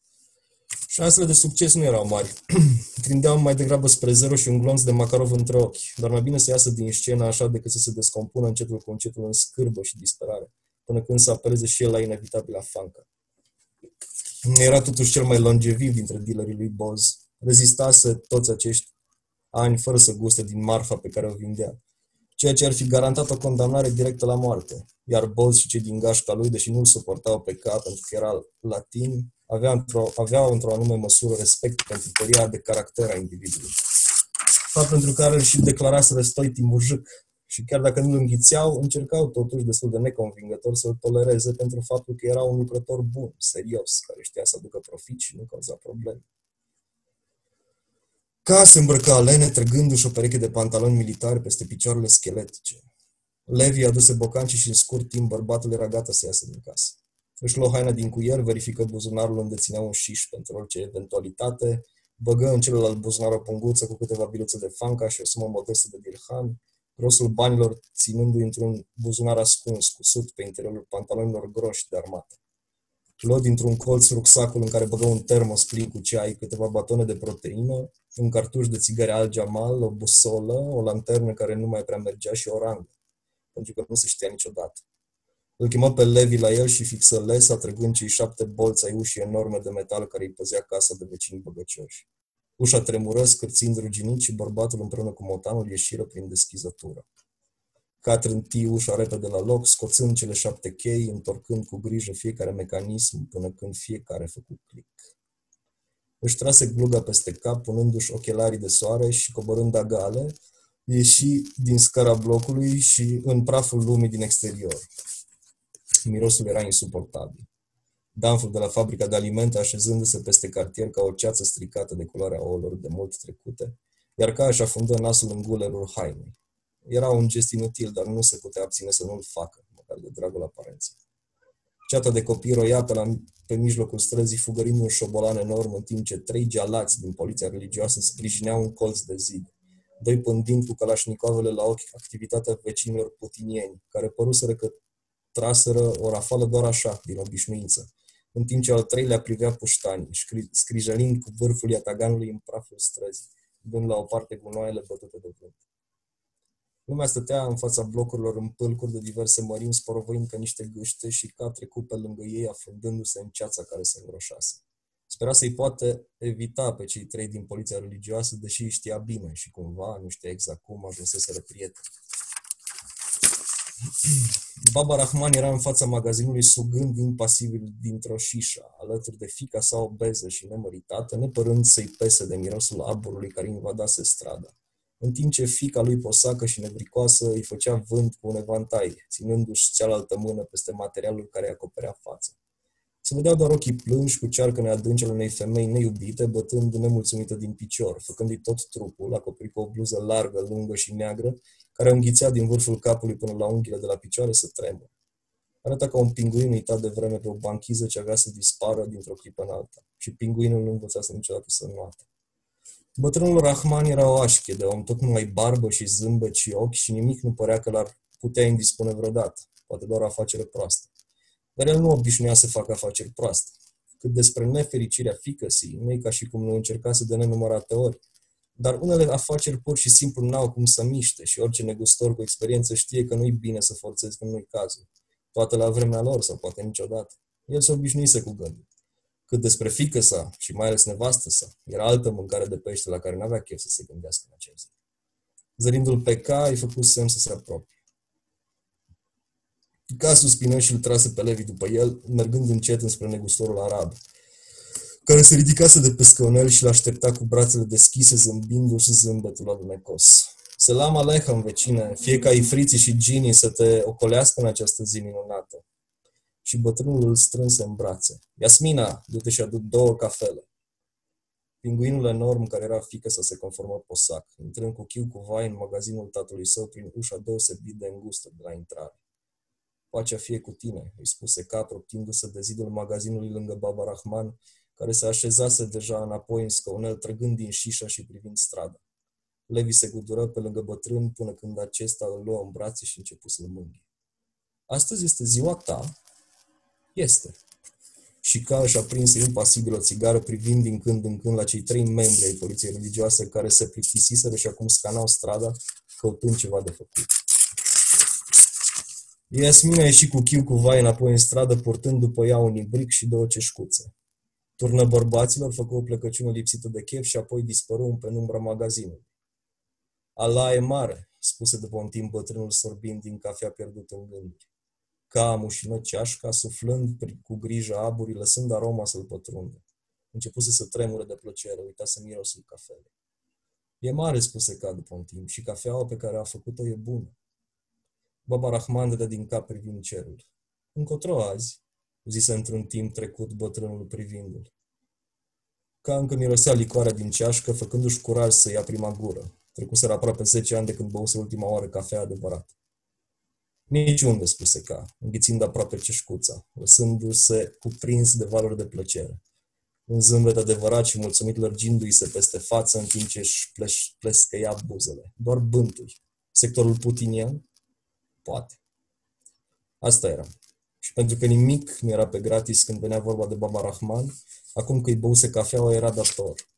Șansele de succes nu erau mari. Trindeau mai degrabă spre zero și un glonț de macarov între ochi, dar mai bine să iasă din scenă așa decât să se descompună încetul cu încetul în scârbă și disperare, până când să apeleze și el la inevitabilă fancă. Era totuși cel mai longeviv dintre dealerii lui Boz rezistase toți acești ani fără să guste din marfa pe care o vindea, ceea ce ar fi garantat o condamnare directă la moarte. Iar Boz și cei din gașca lui, deși nu-l suportau pe cap pentru că era latin, avea într-o, aveau într-o anume măsură respect pentru tăria de caracter a individului. Fapt pentru care îl și declarase răstoi timujâc Și chiar dacă nu îl înghițeau, încercau totuși destul de neconvingător să-l tolereze pentru faptul că era un lucrător bun, serios, care știa să aducă profit și nu cauza probleme. Ca se îmbrăcă alene, trăgându-și o pereche de pantaloni militari peste picioarele scheletice. Levi aduse bocanci și în scurt timp bărbatul era gata să iasă din casă. Își luă haina din cuier, verifică buzunarul unde ținea un șiș pentru orice eventualitate, băgă în celălalt buzunar o punguță cu câteva biluțe de fanca și o sumă modestă de dirhan, grosul banilor ținându-i într-un buzunar ascuns, cusut pe interiorul pantalonilor groși de armată. Luă dintr-un colț rucsacul în care băgă un termos plin cu ceai, câteva batone de proteină, un cartuș de țigări al Jamal, o busolă, o lanternă care nu mai prea mergea și o rangă, pentru că nu se știa niciodată. Îl chemă pe Levi la el și fixă lesa, trăgând cei șapte bolți ai ușii enorme de metal care îi păzea casa de vecini băgăcioși. Ușa tremură, scârțind ruginit și bărbatul împreună cu motanul ieșiră prin deschizătură. Catherine T. ușa repede la loc, scoțând cele șapte chei, întorcând cu grijă fiecare mecanism până când fiecare făcut click. Își trase gluga peste cap, punându-și ochelarii de soare și coborând agale, ieși din scara blocului și în praful lumii din exterior. Mirosul era insuportabil. Danful de la fabrica de alimente așezându-se peste cartier ca o ceață stricată de culoarea ouălor de mult trecute, iar ca își afundă nasul în gulerul hainei. Era un gest inutil, dar nu se putea abține să nu-l facă, măcar de dragul aparenței. Ceata de copii roia pe, la, pe mijlocul străzii, fugărind un șobolan enorm, în timp ce trei gealați din poliția religioasă sprijineau un colț de zid, doi pândind cu calașnicovele la ochi activitatea vecinilor putinieni, care păruseră că traseră o rafală doar așa, din obișnuință, în timp ce al treilea privea puștanii, scrijălind cu vârful iataganului în praful străzii, dând la o parte gunoaiele bătute de vânt. Lumea stătea în fața blocurilor în pâlcuri de diverse mărimi, sporovăind ca niște gâște și ca trecut pe lângă ei, afundându-se în ceața care se îngroșase. Spera să-i poate evita pe cei trei din poliția religioasă, deși știa bine și cumva, nu știa exact cum, ajunseseră prieteni. Baba Rahman era în fața magazinului sugând impasibil dintr-o șișă, alături de fica sa obeză și nemăritată, nepărând să-i pese de mirosul aburului care invadase strada. În timp ce fica lui posacă și nevricoasă îi făcea vânt cu un evantai, ținându-și cealaltă mână peste materialul care îi acoperea fața. Se vedeau doar ochii plânși cu cearcă neadâncele unei femei neiubite, bătând nemulțumită din picior, făcându-i tot trupul, acoperit cu o bluză largă, lungă și neagră, care înghițea din vârful capului până la unghiile de la picioare să tremure. Arăta ca un pinguin uitat de vreme pe o banchiză ce avea să dispară dintr-o clipă în alta. Și pinguinul nu învățase niciodată să nuată. Bătrânul Rahman era o așche de om, tot numai barbă și zâmbet și ochi și nimic nu părea că l-ar putea indispune vreodată, poate doar o afacere proastă. Dar el nu obișnuia să facă afaceri proaste. Cât despre nefericirea ficăsii, nu e ca și cum nu încercase de nenumărate ori, dar unele afaceri pur și simplu n-au cum să miște și orice negustor cu experiență știe că nu-i bine să forțezi când nu-i cazul. Toate la vremea lor sau poate niciodată. El se obișnuise cu gândul. Cât despre fică sa și mai ales nevastă sa, era altă mâncare de pește la care n-avea chef să se gândească în acea zi. Zărindu-l pe ca, îi făcut semn să se apropie. Ca suspină și îl trase pe Levi după el, mergând încet înspre negustorul arab, care se ridicase de pe scaunel și l-aștepta cu brațele deschise, zâmbindu-și zâmbetul alunecos. Selam aleichem, vecine, fie ca ifriții și ginii să te ocolească în această zi minunată. Și bătrânul îl strânse în brațe. Iasmina, du-te și adu două cafele. Pinguinul enorm, care era fică să se conformă posac, intrând cu chiu cu vai în magazinul tatălui său prin ușa deosebit de îngustă de la intrare. Pacea fie cu tine, îi spuse cap, optindu-se de zidul magazinului lângă Baba Rahman, care se așezase deja înapoi în scaunel, trăgând din șișa și privind strada. Levi se gudură pe lângă bătrân până când acesta îl luă în brațe și începu să-l mânghi. Astăzi este ziua ta? Este. Și ca își aprinse impasibil o țigară privind din când în când la cei trei membri ai poliției religioase care se plictisiseră și acum scanau strada căutând ceva de făcut. Iasmina a ieșit cu chiu cu vai înapoi în stradă, purtând după ea un ibric și două ceșcuțe. Turnă bărbaților făcu o plecăciune lipsită de chef și apoi dispăru în penumbra magazinului. Allah e mare, spuse după un timp bătrânul sorbind din cafea pierdut în gânduri. Ca amușină ceașca, suflând cu grijă aburii, lăsând aroma să-l pătrundă. Începuse să tremure de plăcere, uitase mirosul cafelei. E mare, spuse ca după un timp, și cafeaua pe care a făcut-o e bună. Baba Rahman dădea din cap privind cerul. Încotro azi, zise într-un timp trecut bătrânul privindul. Ca încă mirosea licoarea din ceașcă, făcându-și curaj să ia prima gură. Trecuseră aproape 10 ani de când băuse ultima oară cafea adevărat. Niciunde, spuse ca, înghițind aproape ceșcuța, lăsându-se cuprins de valori de plăcere. Un zâmbet adevărat și mulțumit lărgindu-i se peste față în timp ce își plescăia buzele. Doar bântui. Sectorul putinian? Poate. Asta era. Și pentru că nimic nu era pe gratis când venea vorba de Baba Rahman, acum că îi băuse cafeaua era dator.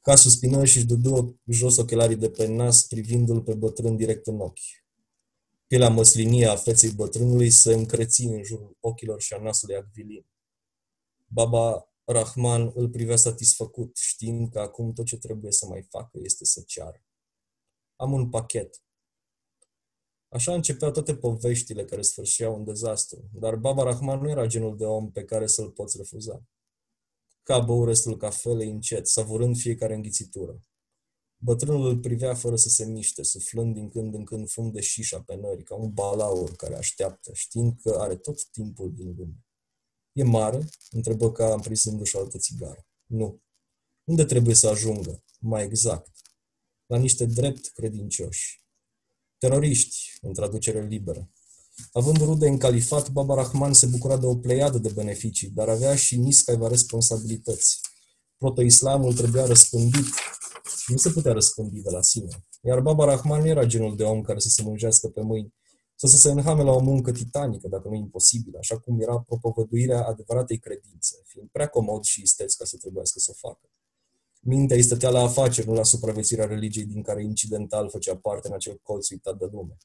Ca suspină și își dădu jos ochelarii de pe nas, privindu-l pe bătrân direct în ochi. Pielea măslinie a feței bătrânului se încreți în jurul ochilor și a nasului acvilin. Baba Rahman îl privea satisfăcut, știind că acum tot ce trebuie să mai facă este să ceară. Am un pachet. Așa începeau toate poveștile care sfârșeau în dezastru, dar Baba Rahman nu era genul de om pe care să-l poți refuza. Ca bău restul cafelei încet, savurând fiecare înghițitură. Bătrânul îl privea fără să se miște, suflând din când în când fum de șișa pe nări, ca un balaur care așteaptă, știind că are tot timpul din lume. E mare? întrebă ca aprinzându-și altă țigară. Nu. Unde trebuie să ajungă? Mai exact. La niște drept credincioși. Teroriști, în traducere liberă. Având rude în califat, Baba Rahman se bucura de o pleiadă de beneficii, dar avea și niscaiva responsabilități. Proto-islamul trebuia răspândit, nu se putea răspândi de la sine. Iar Baba Rahman nu era genul de om care să se mânjească pe mâini, sau să se înhame la o muncă titanică, dacă nu imposibilă, așa cum era propovăduirea adevăratei credințe, fiind prea comod și isteț ca să trebuiască să o facă. Mintea îi stătea la afaceri, nu la supraviețuirea religiei din care incidental făcea parte în acel colț uitat de lume.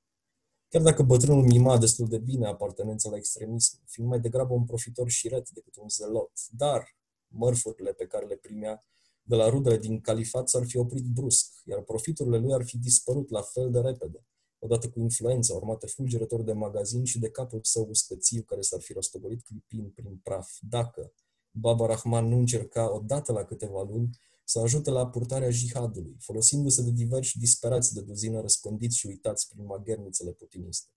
Chiar dacă bătrânul mima destul de bine apartenența la extremism, fiind mai degrabă un profitor șiret decât un zelot, dar mărfurile pe care le primea de la rudele din califat s-ar fi oprit brusc, iar profiturile lui ar fi dispărut la fel de repede, odată cu influența, urmate fulgerător de magazin și de capul său uscățiu care s-ar fi rostogolit clipind prin praf, dacă Baba Rahman nu încerca odată la câteva luni să ajute la purtarea jihadului, folosindu-se de diversi disperați de duzină răspândiți și uitați prin maghernițele putiniste.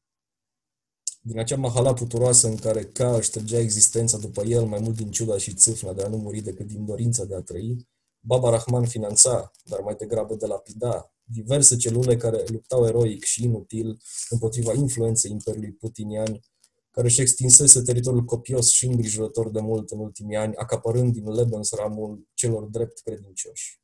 Din acea mahala puturoasă în care Ca își trăgea existența după el mai mult din ciuda și țâfna de a nu muri decât din dorința de a trăi, Baba Rahman finanța, dar mai degrabă de lapida, diverse celule care luptau eroic și inutil împotriva influenței Imperiului Putinian, care își extinsese teritoriul copios și îngrijorător de mult în ultimii ani, acapărând din Lebensramul celor drept credincioși.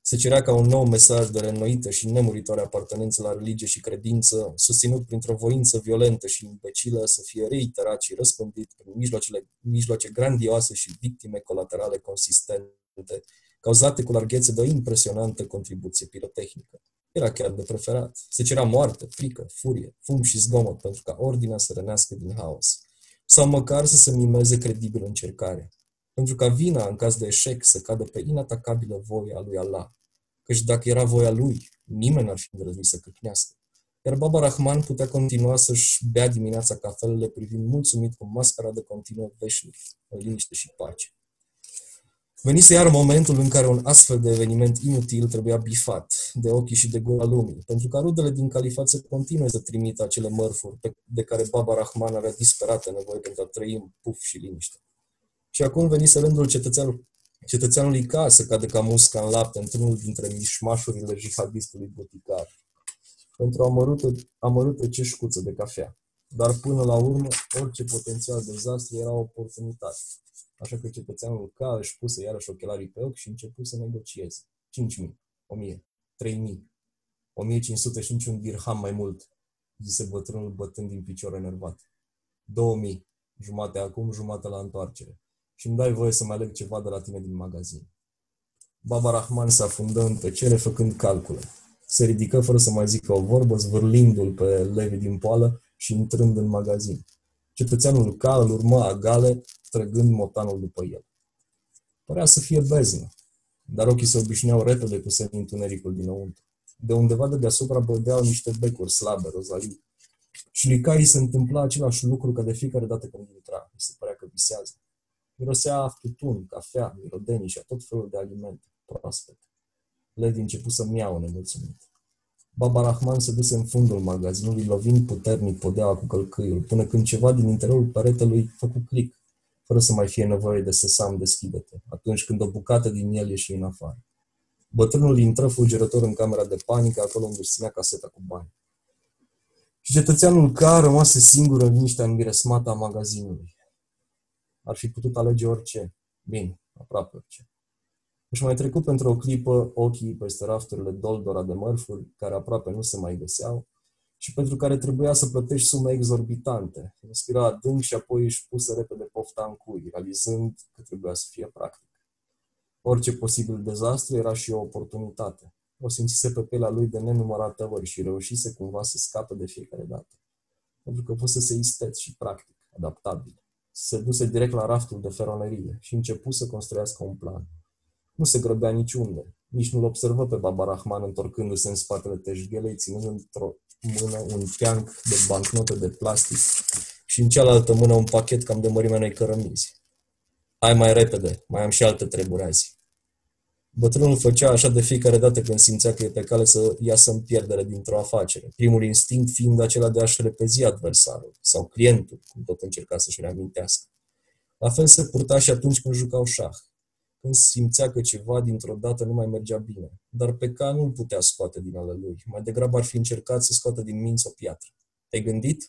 Se cerea ca un nou mesaj de reînnoită și nemuritoare apartenență la religie și credință, susținut printr-o voință violentă și imbecilă, să fie reiterat și răspândit prin mijloacele, mijloace grandioase și victime colaterale consistente, cauzate cu larghețe de o impresionantă contribuție pirotehnică. Era chiar de preferat. Se cerea moarte, frică, furie, fum și zgomot pentru ca ordinea să rănească din haos. Sau măcar să se mimeze credibil încercarea. Pentru ca vina, în caz de eșec, să cadă pe inatacabilă voia lui Allah. Căci dacă era voia lui, nimeni n-ar fi îndrăznit să căcnească. Iar Baba Rahman putea continua să-și bea dimineața cafelele privind mulțumit cu mascara de continuă veșnic, în liniște și pace. Venise iar momentul în care un astfel de eveniment inutil trebuia bifat de ochii și de gura lumii, pentru ca rudele din califat să continue să trimită acele mărfuri pe, de care Baba Rahman avea disperată nevoie pentru a trăi în puf și liniște. Și acum venise rândul cetățeanul, cetățeanului ca să cadă ca musca în lapte într-unul dintre mișmașurile jihadistului boticar, pentru o amărută, amărută ceșcuță de cafea. Dar până la urmă, orice potențial dezastru era o oportunitate. Așa că cetățeanul K își puse iarăși ochelarii pe ochi și început să negocieze. 5.000, 1.000, 3.000, 1.500 și niciun dirham mai mult, zise bătrânul bătând din picior enervat. 2.000, jumate acum, jumate la întoarcere. Și îmi dai voie să mai aleg ceva de la tine din magazin. Baba Rahman se afundă în tăcere făcând calcule. Se ridică fără să mai zică o vorbă, zvârlindu-l pe Levi din poală și intrând în magazin. Cetățeanul K îl urma agale, trăgând motanul după el. Părea să fie beznă, dar ochii se obișnuiau repede cu semi-întunericul dinăuntru. De undeva de deasupra bădeau niște becuri slabe, rozalii. Și lui Kai se întâmpla același lucru ca de fiecare dată când intra. Îi se părea că visează. Mirosea tutun, cafea, mirodenii și a tot felul de alimente proaspete. Lady început să miau nemulțumit. Baba Rahman se duse în fundul magazinului, lovind puternic podeaua cu călcâiul, până când ceva din interiorul peretelui făcu click, fără să mai fie nevoie de sesam deschidete, atunci când o bucată din el ieși în afară. Bătrânul intră fulgerător în camera de panică, acolo unde își ținea caseta cu bani. Și cetățeanul K rămase singur în liniștea înmiresmată a magazinului. Ar fi putut alege orice. Bine, aproape orice. Își mai trecut pentru o clipă ochii peste rafturile doldora de mărfuri, care aproape nu se mai găseau, și pentru care trebuia să plătești sume exorbitante. Inspira adânc și apoi își pusă repede pofta în cui, realizând că trebuia să fie practic. Orice posibil dezastru era și o oportunitate. O simțise pe pielea lui de nenumărate ori și reușise cumva să scape de fiecare dată. Pentru că fusese isteț și practic, adaptabil. Se duse direct la raftul de feronerie și începu să construiască un plan. Nu se grăbea niciunde. Nici nu-l observă pe Baba Rahman întorcându-se în spatele teșghelei, ținând într-o mână un teanc de bancnote de plastic și în cealaltă mână un pachet cam de mărimea unei cărămizi. Hai mai repede, mai am și alte treburi azi. Bătrânul făcea așa de fiecare dată când simțea că e pe cale să iasă în pierdere dintr-o afacere, primul instinct fiind acela de a-și repezi adversarul sau clientul, cum tot încerca să-și reamintească. La fel se purta și atunci când jucau șah, când simțea că ceva dintr-o dată nu mai mergea bine, dar pe ca nu putea scoate din ale lui. Mai degrabă ar fi încercat să scoată din minți o piatră. Te-ai gândit?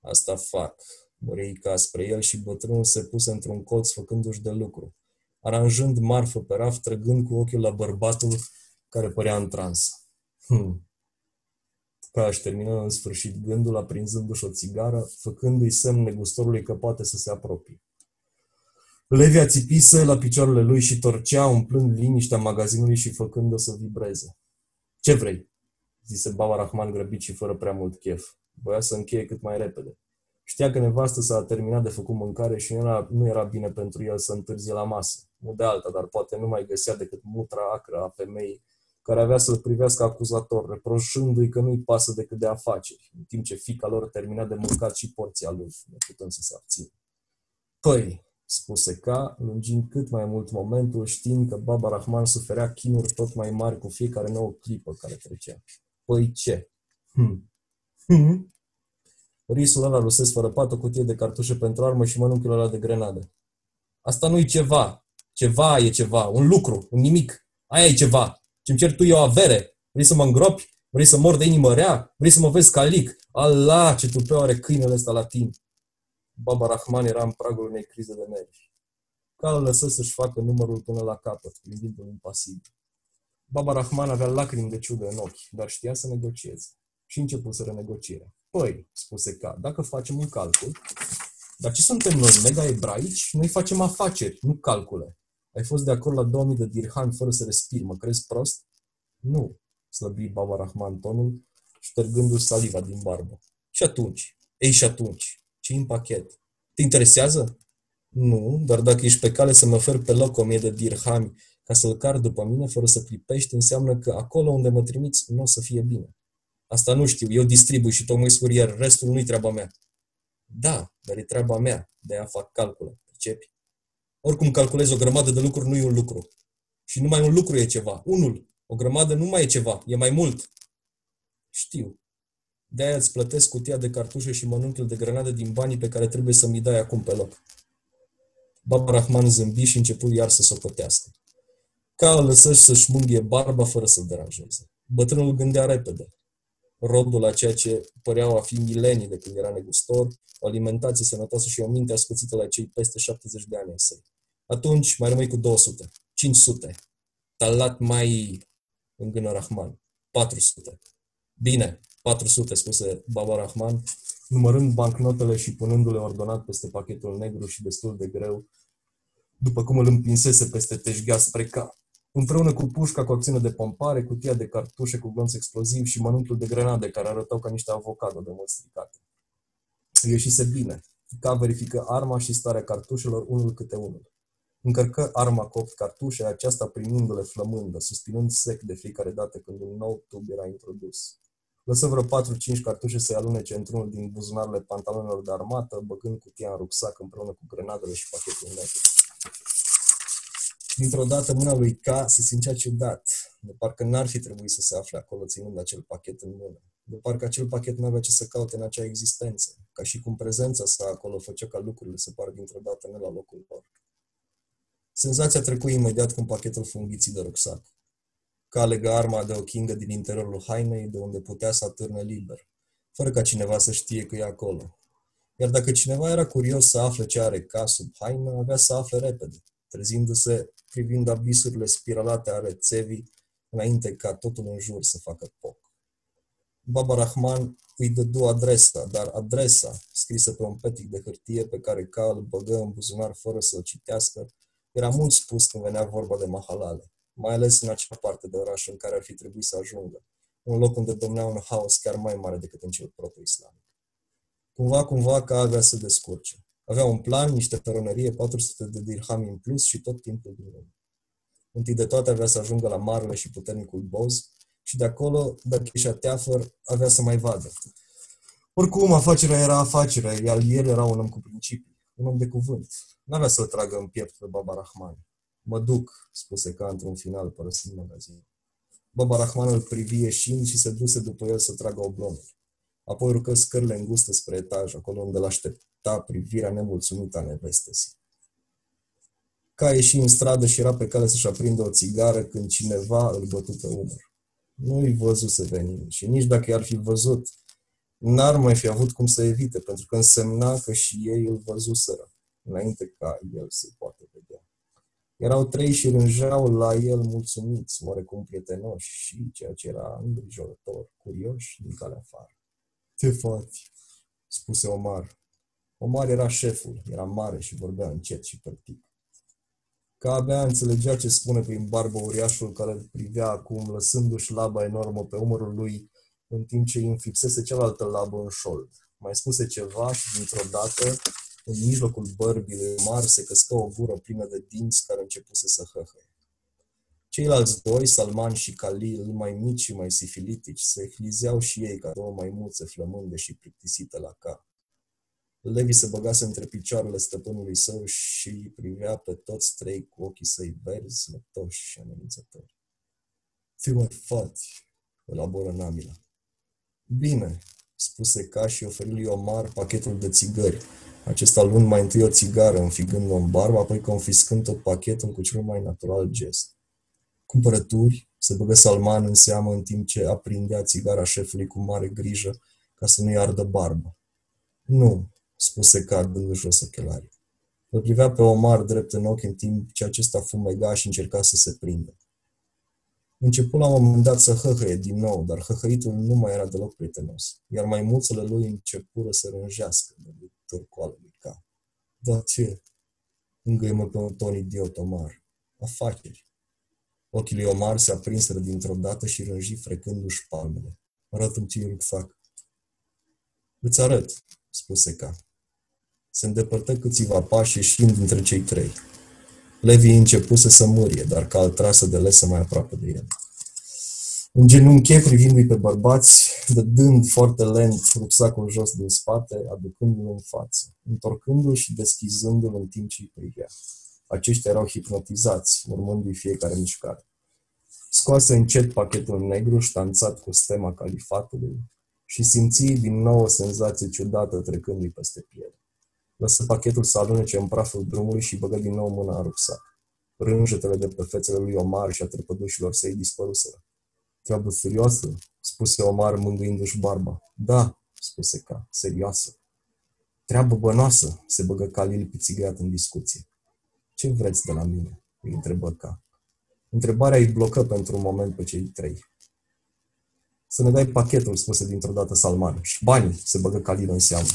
Asta fac. Mării ca spre el și bătrânul se puse într-un colț făcându-și de lucru aranjând marfă pe raft, trăgând cu ochiul la bărbatul care părea în transă. Hmm. Ca își termină în sfârșit gândul, aprinzându-și o țigară, făcându-i semn negustorului că poate să se apropie. Levi țipise la picioarele lui și torcea, umplând liniștea magazinului și făcând-o să vibreze. Ce vrei?" zise Baba Rahman grăbit și fără prea mult chef. Voia să încheie cât mai repede. Știa că nevastă s-a terminat de făcut mâncare și nu era, nu era bine pentru el să întârzie la masă. Nu de alta, dar poate nu mai găsea decât mutra acră a femeii care avea să-l privească acuzator, reproșându-i că nu-i pasă decât de afaceri, în timp ce fica lor termina de mâncat și porția lui, neputând să se abțină. Păi, spuse ca, lungind cât mai mult momentul, știind că Baba Rahman suferea chinuri tot mai mari cu fiecare nouă clipă care trecea. Păi ce? Hm. Hm. Risul ăla rusesc fără pat, o cutie de cartușe pentru armă și mănunchiul ăla de grenade. Asta nu-i ceva. Ceva e ceva. Un lucru. Un nimic. Aia e ceva. Ce-mi cer tu e o avere. Vrei să mă îngropi? Vrei să mor de inimă rea? Vrei să mă vezi calic? Allah, ce tupeu are câinele ăsta la tine. Baba Rahman era în pragul unei crize de nervi. Cal lăsă să-și facă numărul până la capăt, privindu-l impasiv. Baba Rahman avea lacrimi de ciudă în ochi, dar știa să negocieze. Și început să renegocierea. Păi, spuse K, dacă facem un calcul, dar ce suntem noi, mega ebraici? Noi facem afaceri, nu calcule. Ai fost de acord la 2000 de dirham fără să respiri, mă crezi prost? Nu, slăbi Baba Rahman tonul, ștergându-și saliva din barbă. Și atunci? Ei, și atunci? Ce în pachet? Te interesează? Nu, dar dacă ești pe cale să mă ofer pe loc o mie de dirhami ca să-l car după mine fără să clipești, înseamnă că acolo unde mă trimiți nu o să fie bine. Asta nu știu, eu distribui și tocmai scurier, restul nu-i treaba mea. Da, dar e treaba mea, de a fac calcule, percepi? Oricum calculez o grămadă de lucruri, nu e un lucru. Și numai un lucru e ceva. Unul. O grămadă nu mai e ceva, e mai mult. Știu. De-aia îți plătesc cutia de cartușe și mănunchiul de grenade din banii pe care trebuie să mi dai acum pe loc. Baba Rahman zâmbi și început iar să socotească. Ca lăsă să-și mânghie barba fără să deranjeze. Bătrânul gândea repede rodul a ceea ce păreau a fi milenii de când era negustor, o alimentație sănătoasă și o minte ascuțită la cei peste 70 de ani ai săi. Atunci mai rămâi cu 200, 500. Talat mai gână Rahman. 400. Bine, 400, spuse Baba Rahman, numărând bancnotele și punându-le ordonat peste pachetul negru și destul de greu, după cum îl împinsese peste teșghea spre cap împreună cu pușca cu acțiune de pompare, cutia de cartușe cu glonț exploziv și mănunchiul de grenade care arătau ca niște avocado de mult stricate. Ieșise bine. Ca verifică arma și starea cartușelor unul câte unul. Încărcă arma cu 8 cartușe, aceasta primindu-le flămândă, suspinând sec de fiecare dată când un nou tub era introdus. Lăsă vreo 4-5 cartușe să-i alunece într-unul din buzunarele pantalonilor de armată, băgând cutia în rucsac împreună cu grenadele și pachetul negru. dintr-o dată mâna lui K se simțea ciudat, de parcă n-ar fi trebuit să se afle acolo ținând acel pachet în mână. De parcă acel pachet nu avea ce să caute în acea existență, ca și cum prezența sa acolo făcea ca lucrurile să pară dintr-o dată ne la locul lor. Senzația trecu imediat cum pachetul fu înghițit de rucsac. Ca legă arma de o chingă din interiorul hainei, de unde putea să atârne liber, fără ca cineva să știe că e acolo. Iar dacă cineva era curios să afle ce are ca sub haină, avea să afle repede, trezindu-se privind abisurile spiralate ale țevii, înainte ca totul în jur să facă poc. Baba Rahman îi dădu adresa, dar adresa, scrisă pe un petic de hârtie pe care Ca îl băgă în buzunar fără să o citească, era mult spus când venea vorba de mahalale, mai ales în acea parte de oraș în care ar fi trebuit să ajungă, un loc unde domnea un haos chiar mai mare decât în cel proto-islamic. Cumva, cumva, ca avea să descurce. Avea un plan, niște peronerie, 400 de dirhami în plus și tot timpul din lume. Întâi de toate avea să ajungă la marele și puternicul Boz și de acolo, dacă ieșea teafăr, avea să mai vadă. Oricum, afacerea era afacerea, iar el era un om cu principii, un om de cuvânt. N-avea să-l tragă în piept pe Baba Rahman. Mă duc, spuse ca într-un final părăsind magazin. Baba Rahman îl privi ieșind și se duse după el să tragă oblonul. Apoi urcă scările înguste spre etaj, acolo unde l-aștepta privirea nemulțumită a nevestesii. Ca ieși în stradă și era pe cale să-și aprindă o țigară când cineva îl bătu pe umăr. Nu-i văzuse venind și nici dacă i-ar fi văzut, n-ar mai fi avut cum să evite, pentru că însemna că și ei îl văzuseră, înainte ca el să poată vedea. Erau trei și rânjeau la el mulțumiți, oarecum prietenoși și, ceea ce era îngrijorător, curioși din calea afară. Ce faci? spuse Omar. Omar era șeful, era mare și vorbea încet și practic. Ca abia înțelegea ce spune prin barbă uriașul care îl privea acum, lăsându-și laba enormă pe umărul lui, în timp ce îi înfipsese cealaltă labă în șold. Mai spuse ceva și dintr-o dată, în mijlocul bărbii lui Omar, se căscă o gură plină de dinți care începuse să hăhăie. Ceilalți doi, Salman și Khalil, mai mici și mai sifilitici, se hlizeau și ei ca două maimuțe flămânde și plictisite la cap. Levi se băgase între picioarele stăpânului său și privea pe toți trei cu ochii săi verzi, lătoși și amenințători. Ce mai faci? elaboră Namila. Bine, spuse ca și oferi lui Omar pachetul de țigări. Acesta luând mai întâi o țigară, înfigând-o în barbă, apoi confiscând tot pachetul cu cel mai natural gest. Cumpărături, se băgă Salman în seamă în timp ce aprindea țigara șefului cu mare grijă ca să nu-i ardă barba. Nu, spuse Card dându jos ochelarii. Îl privea pe Omar drept în ochi în timp ce acesta fumega și încerca să se prindă. Începu la un moment dat să hăhăie din nou, dar hăhăitul nu mai era deloc prietenos, iar maimuțele lui începură să rânjească de târcoală lui ca. Da ce? Îngăimă pe un ton idiot Omar. Afaceri. Ochii lui Omar se aprinseră dintr-o dată și rânji frecându-și palmele. Arată-mi ce fac. Îți arăt, spuse ca. Se îndepărtă câțiva pași ieșind dintre cei trei. Levi începuse să mârie, dar cal trasă de lesă mai aproape de el. În genunchi, privindu-i pe bărbați, dând foarte lent rucsacul jos din spate, aducându-l în față, întorcându-l și deschizându-l în timp ce îi privea. Aceștia erau hipnotizați, urmându-i fiecare mișcare. Scoase încet pachetul negru ștanțat cu stema califatului și simți din nou o senzație ciudată trecându-i peste piele. Lăsă pachetul să alunece în praful drumului și băgă din nou mâna în rucsac. Rânjetele de pe fețele lui Omar și a trepădușilor săi dispăruseră. Treabă serioasă? spuse Omar mângâindu-și barba. Da, spuse ca, serioasă. Treabă bănoasă, se băgă Khalil pițigrat în discuție. Ce vreți de la mine? îi întrebă ca. Întrebarea îi blocă pentru un moment pe cei trei. Să ne dai pachetul, spuse dintr-o dată Salman. Și banii, se băgă Khalil în seamă.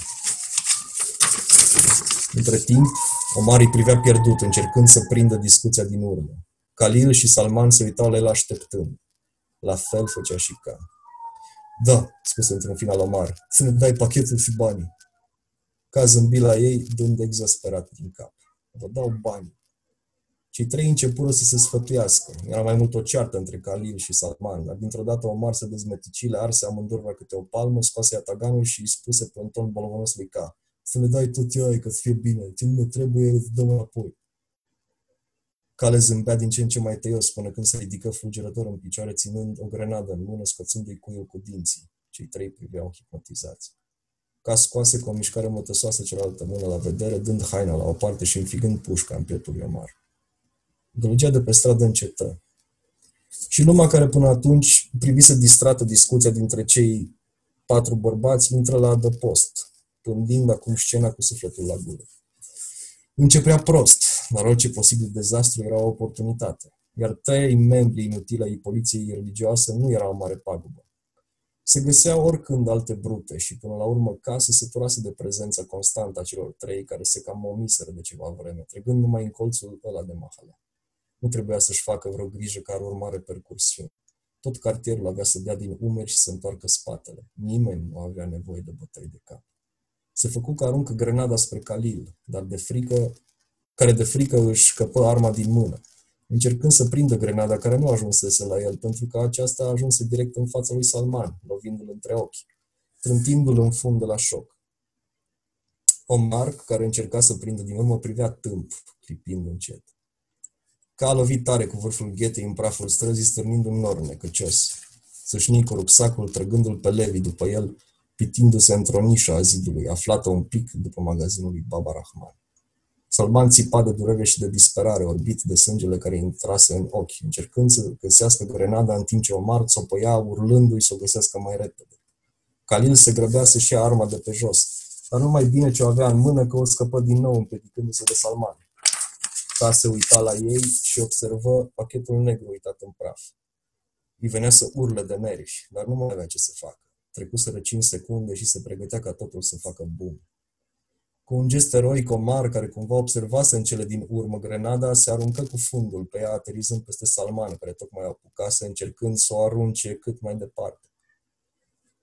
Între timp, Omar îi privea pierdut, încercând să prindă discuția din urmă. Khalil și Salman se uitau la el așteptând. La fel făcea și ca. Da, spuse într-un final Omar, să ne dai pachetul și banii. Ca zâmbi la ei, dând exasperat din cap. Vă dau bani. Cei trei începură să se sfătuiască. Era mai mult o ceartă între Khalil și Salman, dar dintr-o dată Omar se dezmeticile, arse amândurva câte o palmă, scoase ataganul și îi spuse pe un ton bolovonos lui Ca să le dai tot ea, că să fie bine. Ce nu ne trebuie, îți dăm înapoi. Cale zâmbea din ce în ce mai tăios până când se ridică fulgerător în picioare, ținând o grenadă în mână, scoțându-i cuiul cu dinții. Cei trei priveau hipnotizați. Ca scoase cu o mișcare mătăsoasă cealaltă mână la vedere, dând haina la o parte și înfigând pușca în pietul lui Omar. Gălăgea de pe stradă încetă. Și lumea care până atunci privise distrată discuția dintre cei patru bărbați intră la adăpost, pândind acum scena cu sufletul la gură. Începea prost, dar orice posibil dezastru era o oportunitate, iar trei membri inutile ai poliției religioase nu erau o mare pagubă. Se găseau oricând alte brute și până la urmă casa se turase de prezența constantă a celor trei care se cam omiseră de ceva vreme, trecând numai în colțul ăla de mahala. Nu trebuia să-și facă vreo grijă că ar urma repercursiuni. Tot cartierul avea să dea din umeri și să întoarcă spatele. Nimeni nu avea nevoie de bătăi de cap. Se făcu că aruncă grenada spre Khalil, dar de frică, care de frică își scăpă arma din mână, încercând să prindă grenada care nu ajunsese la el, pentru că aceasta ajunse direct în fața lui Salman, lovindu-l între ochi, trântindu-l în fund de la șoc. Omar, care încerca să prindă din urmă, privea tâmp, clipind încet. Ca a lovit tare cu vârful ghetei în praful străzii, stârnind un nor necăcios. Sâșni cu rucsacul, trăgându-l pe Levi după el, pitindu-se într-o nișă a zidului, aflată un pic după magazinul lui Baba Rahman. Salman țipa de durere și de disperare, orbit de sângele care intrase în ochi, încercând să găsească grenada în timp ce Omar țopăia, urlându-i să o găsească mai repede. Khalil se grăbea să-și ia arma de pe jos, dar nu mai bine ce o avea în mână că o scăpă din nou împiedicându-se de Salman. Ca se uita la ei și observă pachetul negru uitat în praf. Îi venea să urle de nervi, dar nu mai avea ce să facă. Trecuseră 5 secunde și se pregătea ca totul să facă bum. Cu un gest eroic, Omar, care cumva observase în cele din urmă grenada, se aruncă cu fundul pe ea, aterizând peste Salman, care tocmai o apucase, încercând să o arunce cât mai departe.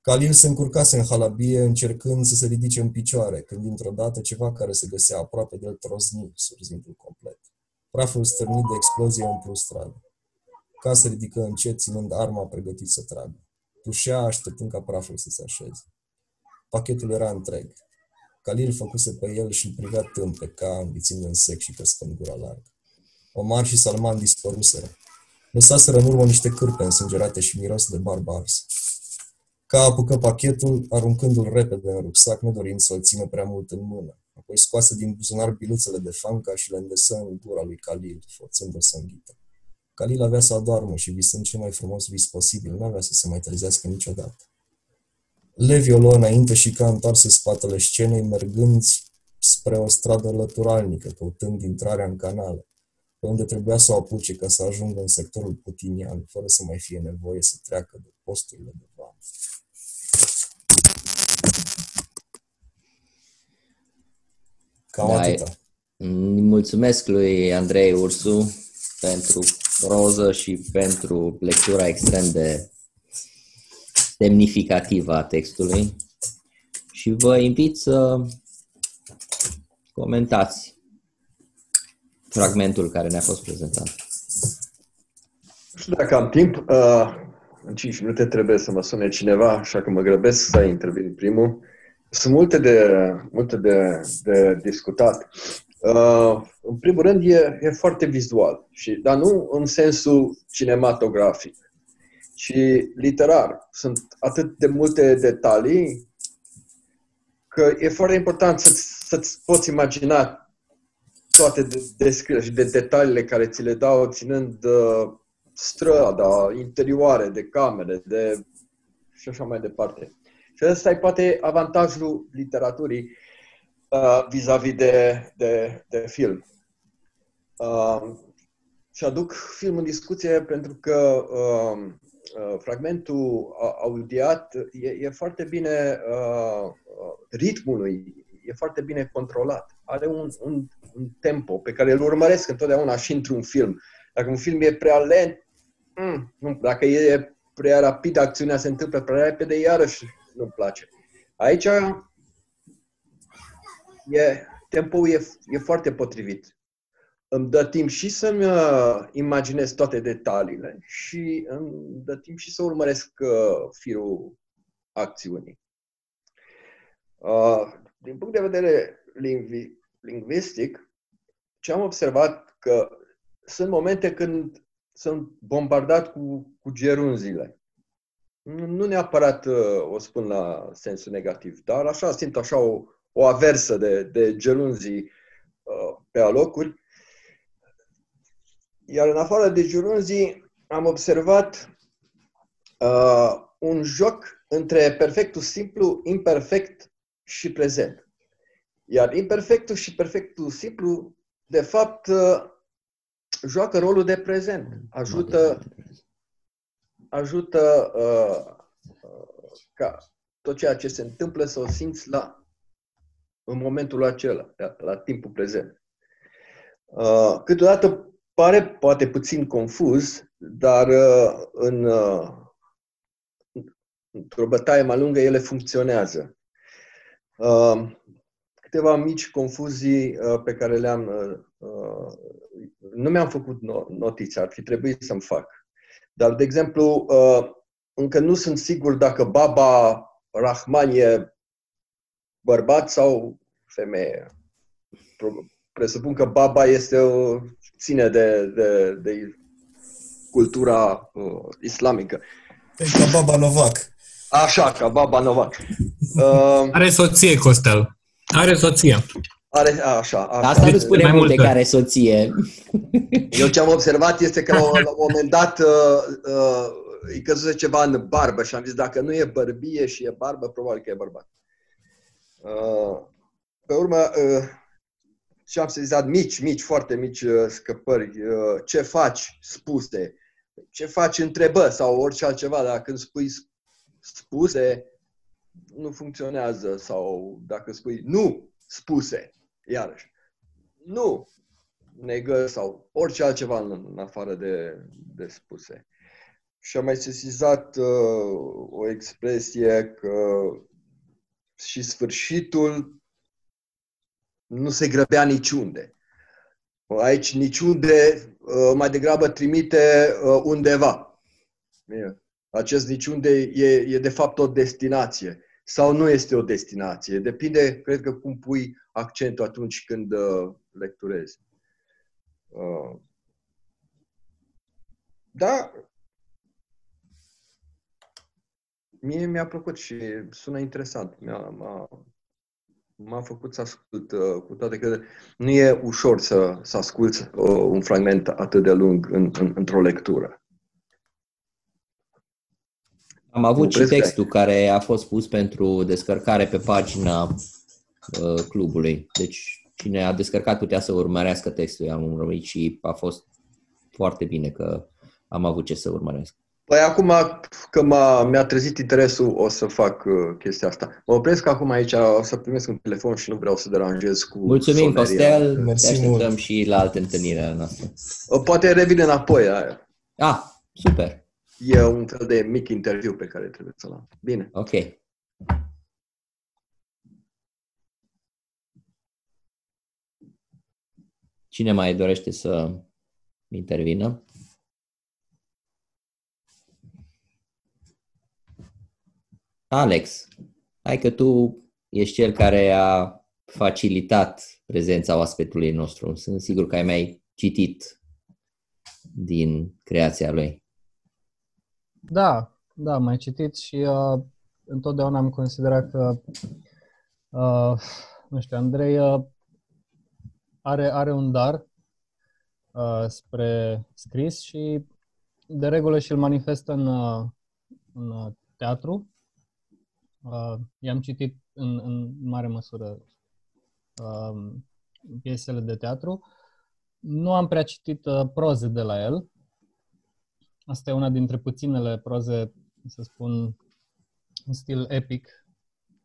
Khalil se încurcase în halabie, încercând să se ridice în picioare, când dintr-o dată ceva care se găsea aproape de el trozni, surzindu-l complet. Praful stârnit de explozie umplu stradă. Ca se ridică încet, ținând arma pregătit să tragă. Tușea, așteptând ca praful să se așeze. Pachetul era întreg. Khalil făcuse pe el și îl privea tâmpe, ca înghițind în sec și căscând gura largă. Omar și Salman dispăruseră. Lăsaseră în urmă niște cârpe însângerate și miros de barbars. Ca apucă pachetul, aruncându-l repede în rucsac, nedorind să-l țină prea mult în mână. Apoi scoase din buzunar biluțele de fanca și le îndesă în gura lui Khalil, forțându-l să înghită. Khalil avea să adoarmă și visând cel mai frumos vis posibil, nu avea să se mai trezească niciodată. Levi o luă înainte și ca întoarse spatele scenei, mergând spre o stradă lăturalnică, căutând intrarea în canale, pe unde trebuia să o apuce ca să ajungă în sectorul putinian, fără să mai fie nevoie să treacă de posturile de vamă. Cam da, atâta. Mulțumesc lui Andrei Ursu pentru proză și pentru lectura extrem de semnificativă a textului și vă invit să comentați fragmentul care ne-a fost prezentat. Nu știu dacă am timp. Uh, în 5 minute trebuie să mă sune cineva, așa că mă grăbesc să intervin primul. Sunt multe de, multe de, de discutat. Uh, în primul rând, e, e foarte vizual, și, dar nu în sensul cinematografic, ci literar. Sunt atât de multe detalii că e foarte important să, să-ți poți imagina toate de, descrierile și de detaliile care ți le dau ținând uh, strada, interioare, de camere, de și așa mai departe. Și ăsta e poate avantajul literaturii uh, vis-a-vis de, de, de film. Uh, și aduc film în discuție pentru că uh, uh, fragmentul audiat e, e foarte bine, uh, uh, ritmul lui e foarte bine controlat. Are un, un, un tempo pe care îl urmăresc întotdeauna și într-un film. Dacă un film e prea lent, mm, nu, dacă e prea rapid, acțiunea se întâmplă prea repede, iarăși nu-mi place. Aici e, tempo e, e foarte potrivit. Îmi dă timp și să-mi uh, imaginez toate detaliile și îmi dă timp și să urmăresc uh, firul acțiunii. Uh, din punct de vedere lingvi- lingvistic, ce am observat că sunt momente când sunt bombardat cu, cu gerunzile. Nu neapărat uh, o spun la sensul negativ, dar așa simt așa o, o aversă de, de gerunzii uh, pe alocuri. Iar în afară de gerunzii am observat uh, un joc între perfectul simplu, imperfect și prezent. Iar imperfectul și perfectul simplu, de fapt, uh, joacă rolul de prezent. Ajută, ajută uh, uh, ca tot ceea ce se întâmplă să o simți la, în momentul acela, la, la timpul prezent. Uh, câteodată pare poate puțin confuz, dar uh, în, uh, într-o bătaie mai lungă ele funcționează. Uh, câteva mici confuzii uh, pe care le-am. Uh, uh, nu mi-am făcut notițe, ar fi trebuit să-mi fac. Dar, de exemplu, încă nu sunt sigur dacă Baba Rahman e bărbat sau femeie. Presupun că Baba este o, ține de, de, de cultura uh, islamică. E ca Baba Novak. Așa, ca Baba Novak. Uh, Are soție, Costel. Are soție. Are, așa, așa. Asta nu spune multe multă. care soție. Eu ce am observat este că la, la un moment dat uh, uh, îi căzuse ceva în barbă și am zis dacă nu e bărbie și e barbă, probabil că e bărbat. Uh, pe urmă, uh, și am sezizat mici, mici, foarte mici uh, scăpări. Uh, ce faci? Spuse. Ce faci? Întrebă sau orice altceva. Dar când spui spuse, nu funcționează sau dacă spui nu spuse, iarăși, nu negă sau orice altceva în, în afară de, de spuse. Și am mai sesizat uh, o expresie că și sfârșitul nu se grăbea niciunde. Aici niciunde uh, mai degrabă trimite uh, undeva. Acest niciunde e, e de fapt o destinație sau nu este o destinație. Depinde, cred că, cum pui accentul atunci când uh, lecturezi. Uh, da, mie mi-a plăcut și sună interesant. Mi-a, m-a, m-a făcut să ascult, uh, cu toate că nu e ușor să, să asculți uh, un fragment atât de lung în, în, într-o lectură. Am avut și textul care a fost pus pentru descărcare pe pagina uh, clubului. Deci cine a descărcat putea să urmărească textul. Am urmărit și a fost foarte bine că am avut ce să urmăresc. Păi acum că m-a, mi-a trezit interesul, o să fac uh, chestia asta. Mă opresc acum aici, o să primesc un telefon și nu vreau să deranjez cu Mulțumim, soneria. Costel. Mersi te așteptăm mult. și la alte întâlniri noastre. Poate revine înapoi aia. Ah, super. E un fel de mic interviu pe care trebuie să-l am. Bine. Ok. Cine mai dorește să intervină? Alex, hai că tu ești cel care a facilitat prezența oaspetului nostru. Sunt sigur că ai mai citit din creația lui. Da, da, mai citit și uh, întotdeauna am considerat că, uh, nu știu, Andrei uh, are, are un dar uh, spre scris și de regulă și îl manifestă în, uh, în uh, teatru. Uh, i-am citit în, în mare măsură uh, piesele de teatru. Nu am prea citit uh, proze de la el, Asta e una dintre puținele proze, să spun, în stil epic,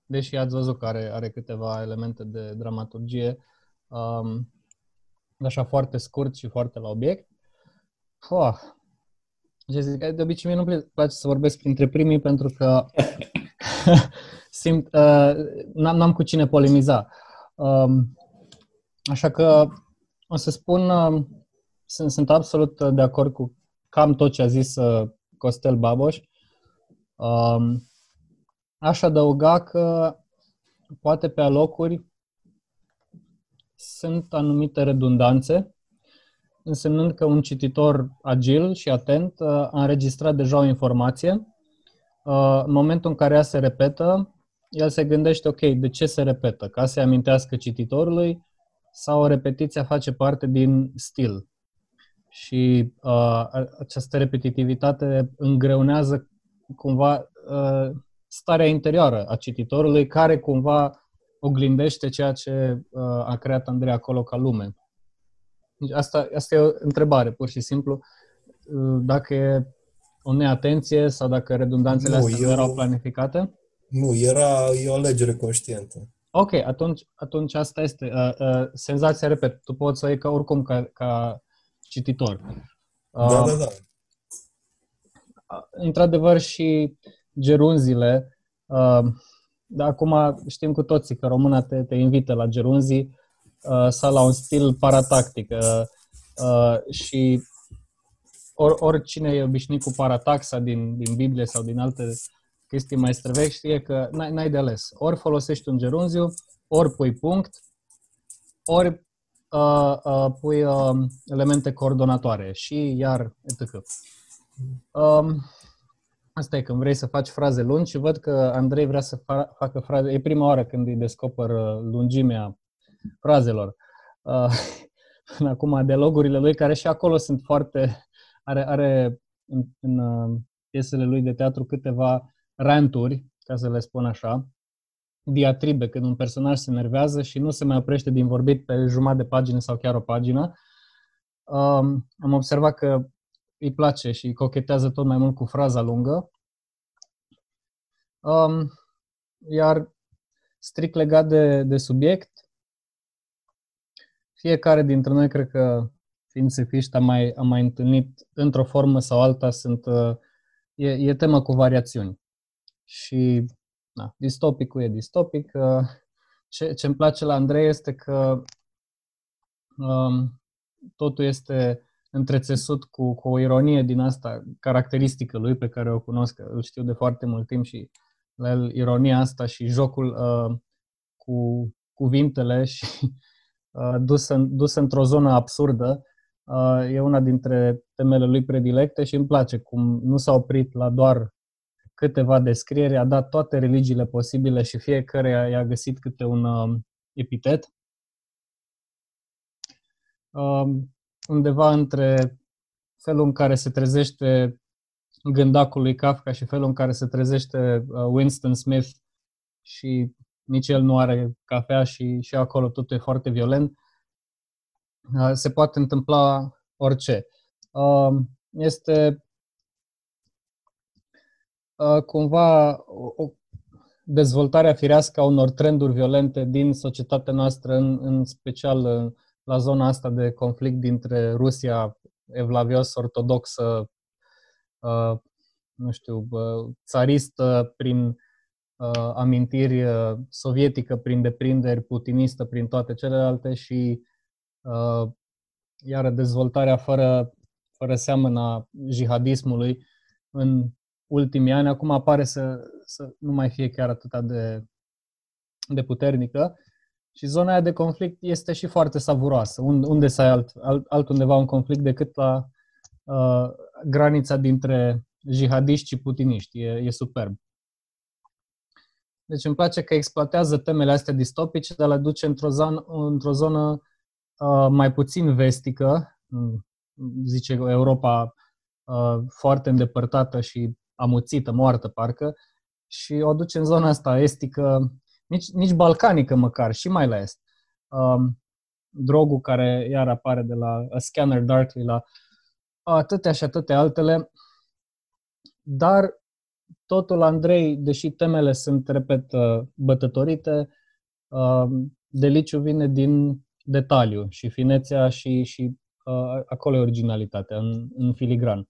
deși ați văzut că are, are câteva elemente de dramaturgie, um, așa foarte scurt și foarte la obiect. Oh. Ce zic, de obicei mie nu place să vorbesc printre primii pentru că simt, uh, n-am, n-am cu cine polemiza. Um, așa că o să spun, uh, sunt, sunt absolut de acord cu cam tot ce a zis uh, Costel Baboș. Um, aș adăuga că poate pe alocuri sunt anumite redundanțe, însemnând că un cititor agil și atent uh, a înregistrat deja o informație. Uh, în momentul în care ea se repetă, el se gândește, ok, de ce se repetă? Ca să-i amintească cititorului sau repetiția face parte din stil. Și uh, această repetitivitate îngreunează cumva uh, starea interioară a cititorului, care cumva oglindește ceea ce uh, a creat Andrei acolo ca lume. Deci asta, asta e o întrebare, pur și simplu. Uh, dacă e o neatenție sau dacă redundanțele nu, astea eu, erau planificate? Nu, era e o alegere conștientă. Ok, atunci, atunci asta este. Uh, uh, senzația, repet, tu poți să o iei ca oricum ca, ca cititor. Uh, da, da, da. Într-adevăr și gerunzile, uh, dar acum știm cu toții că româna te, te invită la gerunzii uh, sau la un stil paratactic uh, uh, și or, oricine e obișnuit cu parataxa din, din Biblie sau din alte chestii mai străvechi știe că n-ai, n-ai de ales. Ori folosești un gerunziu, ori pui punct, ori uh, uh, pui uh, elemente coordonatoare și iar etc. Um, asta e când vrei să faci fraze lungi și văd că Andrei vrea să fa- facă fraze. E prima oară când îi descoper uh, lungimea frazelor. Uh, acum dialogurile lui, care și acolo sunt foarte... Are, are în, în uh, piesele lui de teatru câteva ranturi, ca să le spun așa, diatribe, când un personaj se nervează și nu se mai oprește din vorbit pe jumătate de pagină sau chiar o pagină. Um, am observat că îi place și cochetează tot mai mult cu fraza lungă. Um, iar strict legat de, de subiect, fiecare dintre noi, cred că fiind sefiști, am mai, am mai întâlnit într-o formă sau alta, sunt, uh, e, e temă cu variațiuni. Și na, distopicul e distopic. Uh, ce, ce îmi place la Andrei este că um, totul este întrețesut cu, cu o ironie din asta caracteristică lui pe care o cunosc, îl știu de foarte mult timp și la el ironia asta și jocul uh, cu cuvintele și uh, dus, în, dus într-o zonă absurdă uh, e una dintre temele lui predilecte și îmi place cum nu s-a oprit la doar câteva descrieri, a dat toate religiile posibile și fiecare i-a găsit câte un uh, epitet. Uh, undeva între felul în care se trezește gândacul lui Kafka și felul în care se trezește uh, Winston Smith și nici el nu are cafea și, și acolo totul e foarte violent, uh, se poate întâmpla orice. Uh, este cumva o dezvoltarea firească a unor trenduri violente din societatea noastră, în, în special la zona asta de conflict dintre Rusia evlavios ortodoxă, uh, nu știu, uh, țaristă prin uh, amintiri sovietică, prin deprinderi, putinistă prin toate celelalte și iar dezvoltarea fără, fără seamănă a jihadismului în ultimii ani, acum apare să, să nu mai fie chiar atât de, de puternică și zona aia de conflict este și foarte savuroasă. Unde să ai alt, alt, altundeva un conflict decât la uh, granița dintre jihadiști și putiniști. E, e superb. Deci îmi place că exploatează temele astea distopice, dar le duce într-o zonă, într-o zonă uh, mai puțin vestică, zice Europa uh, foarte îndepărtată și amuțită, moartă parcă, și o duce în zona asta estică, nici, nici balcanică măcar, și mai la est. Um, drogul care iar apare de la A Scanner Darkly la atâtea și atâtea altele, dar totul, Andrei, deși temele sunt, repet, uh, bătătorite, um, deliciu vine din detaliu și finețea și, și uh, acolo e originalitatea, în, în filigran.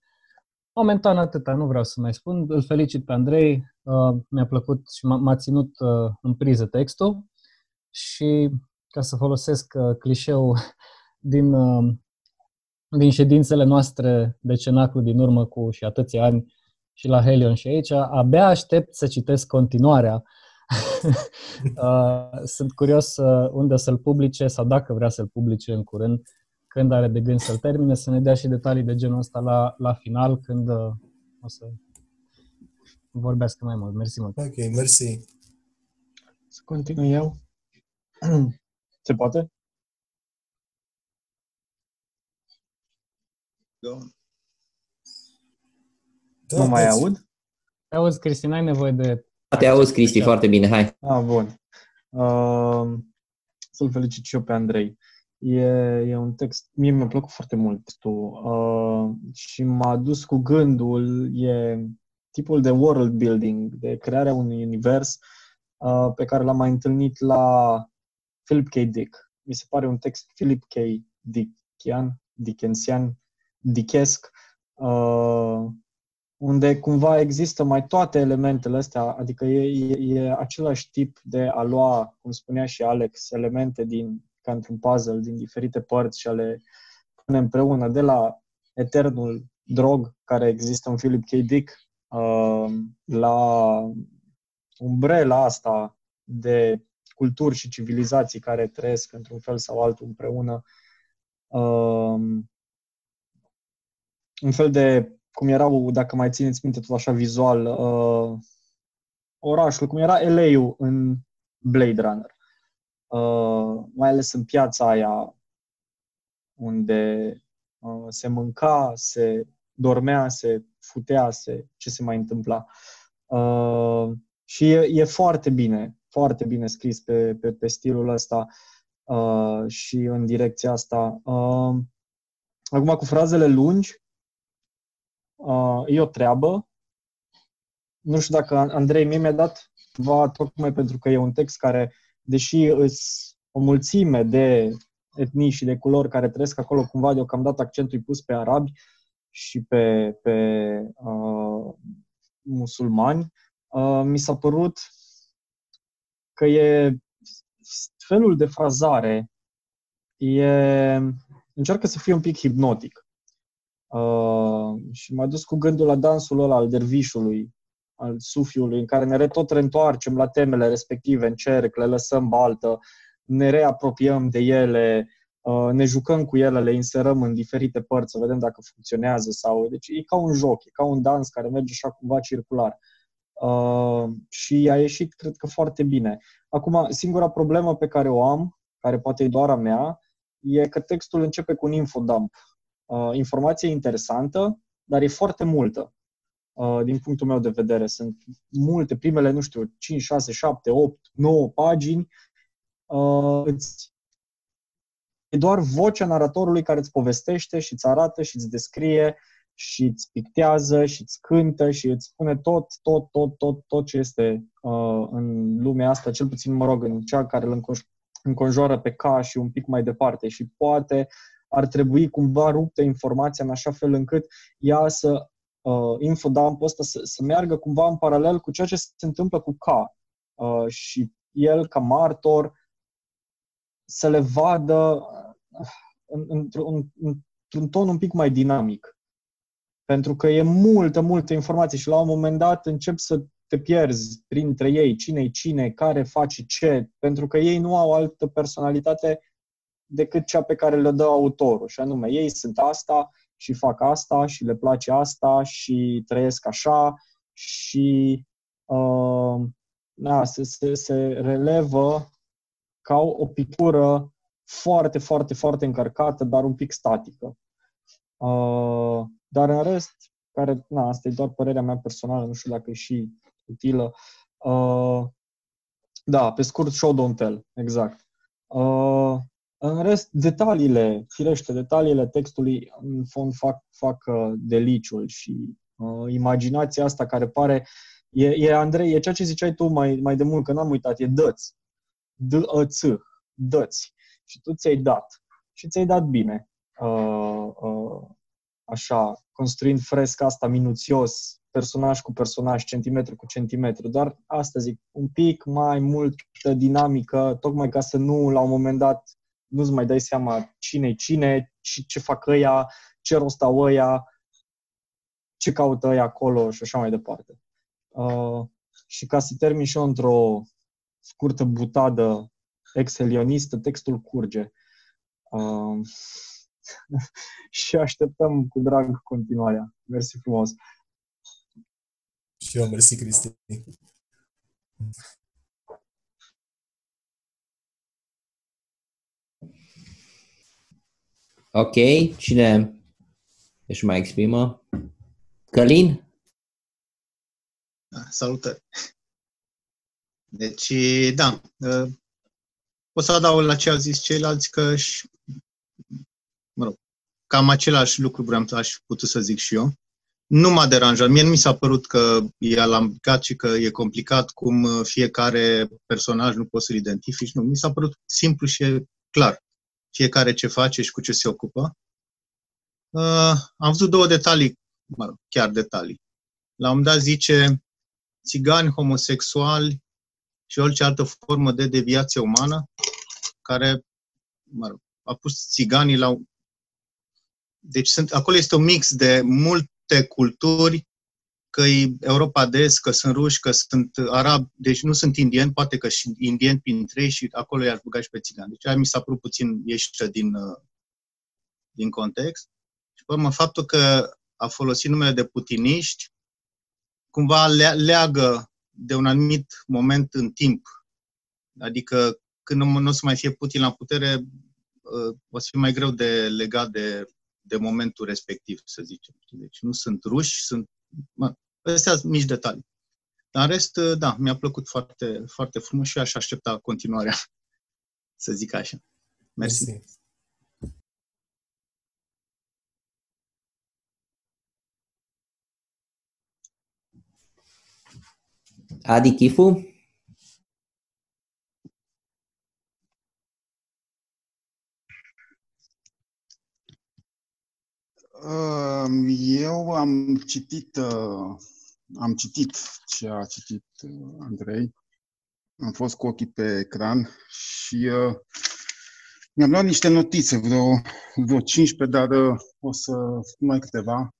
Momentan atâta, nu vreau să mai spun. Îl felicit pe Andrei, uh, mi-a plăcut și m-a, ținut uh, în priză textul și ca să folosesc uh, clișeul din, din ședințele noastre de cenaclu din urmă cu și atâția ani și la Helion și aici, abia aștept să citesc continuarea. Sunt curios unde să-l publice sau dacă vrea să-l publice în curând când are de gând să-l termine, să ne dea și detalii de genul ăsta la, la final, când uh, o să vorbească mai mult. Mersi mult. Ok, mersi. Să continui eu. Se poate? Da. Da, nu mai aud? Te auzi, Cristi, n-ai nevoie de... Te auzi, Cristi, foarte bine, hai. Ah, bun. Uh, să-l felicit și eu pe Andrei. E, e un text, mie mi-a plăcut foarte mult textul uh, și m-a dus cu gândul, e tipul de world building, de crearea unui univers uh, pe care l-am mai întâlnit la Philip K. Dick. Mi se pare un text Philip K. Dickian, Dickensian, Dickesc, uh, unde cumva există mai toate elementele astea, adică e, e, e același tip de a lua, cum spunea și Alex, elemente din, ca într-un puzzle, din diferite părți și a le pune împreună, de la eternul drog care există în Philip K. Dick, uh, la umbrela asta de culturi și civilizații care trăiesc într-un fel sau altul împreună. Uh, un fel de cum erau, dacă mai țineți minte, tot așa vizual, uh, orașul, cum era LA-ul în Blade Runner. Uh, mai ales în piața aia unde uh, se mânca, se dormea, se futea, se, ce se mai întâmpla. Uh, și e, e foarte bine, foarte bine scris pe, pe, pe stilul ăsta uh, și în direcția asta. Uh, acum, cu frazele lungi, Uh, e o treabă. Nu știu dacă Andrei mie mi-a dat va tocmai pentru că e un text care, deși îs o mulțime de etnii și de culori care trăiesc acolo, cumva deocamdată accentul pus pe arabi și pe, pe uh, musulmani, uh, mi s-a părut că e felul de frazare e, încearcă să fie un pic hipnotic. Uh, și m-a dus cu gândul la dansul ăla al dervișului, al sufiului, în care ne tot reîntoarcem la temele respective în cerc, le lăsăm baltă, ne reapropiem de ele, uh, ne jucăm cu ele, le inserăm în diferite părți, să vedem dacă funcționează sau... Deci e ca un joc, e ca un dans care merge așa cumva circular. Uh, și a ieșit, cred că, foarte bine. Acum, singura problemă pe care o am, care poate e doar a mea, e că textul începe cu un infodump uh, informație interesantă, dar e foarte multă. Uh, din punctul meu de vedere, sunt multe, primele, nu știu, 5, 6, 7, 8, 9 pagini. Uh, îți e doar vocea naratorului care îți povestește și îți arată și îți descrie și îți pictează și îți cântă și îți spune tot, tot, tot, tot, tot ce este uh, în lumea asta, cel puțin, mă rog, în cea care îl înconjoară pe ca și un pic mai departe și poate ar trebui cumva ruptă informația în așa fel încât ea să, uh, infodumpul ăsta să, să meargă cumva în paralel cu ceea ce se întâmplă cu K. Uh, și el, ca martor, să le vadă uh, în, într-un, într-un ton un pic mai dinamic. Pentru că e multă, multă informație și la un moment dat încep să te pierzi printre ei, cine cine, care face ce, pentru că ei nu au altă personalitate decât cea pe care le dă autorul. Și anume, ei sunt asta și fac asta și le place asta și trăiesc așa și uh, da, se, se, se relevă ca o pictură foarte, foarte, foarte încărcată, dar un pic statică. Uh, dar în rest, care, na, asta e doar părerea mea personală, nu știu dacă e și utilă. Uh, da, pe scurt, show don't tell, exact. Uh, în rest, detaliile, firește, detaliile textului în fond fac, fac uh, deliciul și uh, imaginația asta care pare, e, e, Andrei, e ceea ce ziceai tu mai, mai de mult, că n-am uitat, e dăți. D-ă-ț, dăți. Și tu ți-ai dat. Și ți-ai dat bine. Uh, uh, așa, construind fresca asta minuțios, personaj cu personaj, centimetru cu centimetru, dar asta zic, un pic mai multă dinamică, tocmai ca să nu, la un moment dat, nu-ți mai dai seama cine cine, ce, ce fac ăia, ce rost au ăia, ce caută ăia acolo și așa mai departe. Uh, și ca să termin și eu într-o scurtă butadă excelionistă, textul curge. Uh, și așteptăm cu drag continuarea. Mersi frumos! Și eu, mersi, Cristi. Ok, cine își mai exprimă? Călin? Da, salutări! Deci, da, o să adaug la ce au zis ceilalți că, și, mă rog, cam același lucru vreau să aș putut să zic și eu. Nu m-a deranjat. Mie nu mi s-a părut că e alambicat și că e complicat cum fiecare personaj nu poți să-l identifici. Nu, mi s-a părut simplu și e clar. Fiecare ce face și cu ce se ocupă. Uh, am văzut două detalii, mă rog, chiar detalii. La un moment dat zice țigani, homosexuali și orice altă formă de deviație umană care, mă rog, a pus țiganii la... Deci sunt, acolo este un mix de multe culturi, că e Europa de Est, că sunt ruși, că sunt arabi, deci nu sunt indieni, poate că și indieni printre ei și acolo i-aș băga și pe țigani. Deci aia mi s-a părut puțin ieșită din, din context. Și pe urmă, faptul că a folosit numele de putiniști, cumva leagă de un anumit moment în timp. Adică când nu, nu o să mai fie Putin la putere, uh, o să fie mai greu de legat de, de momentul respectiv, să zicem. Deci nu sunt ruși, sunt... Mă, astea sunt mici detalii. Dar în rest, uh, da, mi-a plăcut foarte, foarte frumos și aș aștepta continuarea, să zic așa. Mersi. Mersi. Adi Chifu? Eu am citit, uh, am citit ce a citit uh, Andrei. Am fost cu ochii pe ecran și uh, mi-am luat niște notițe, vreo, vreo 15, dar o să mai câteva.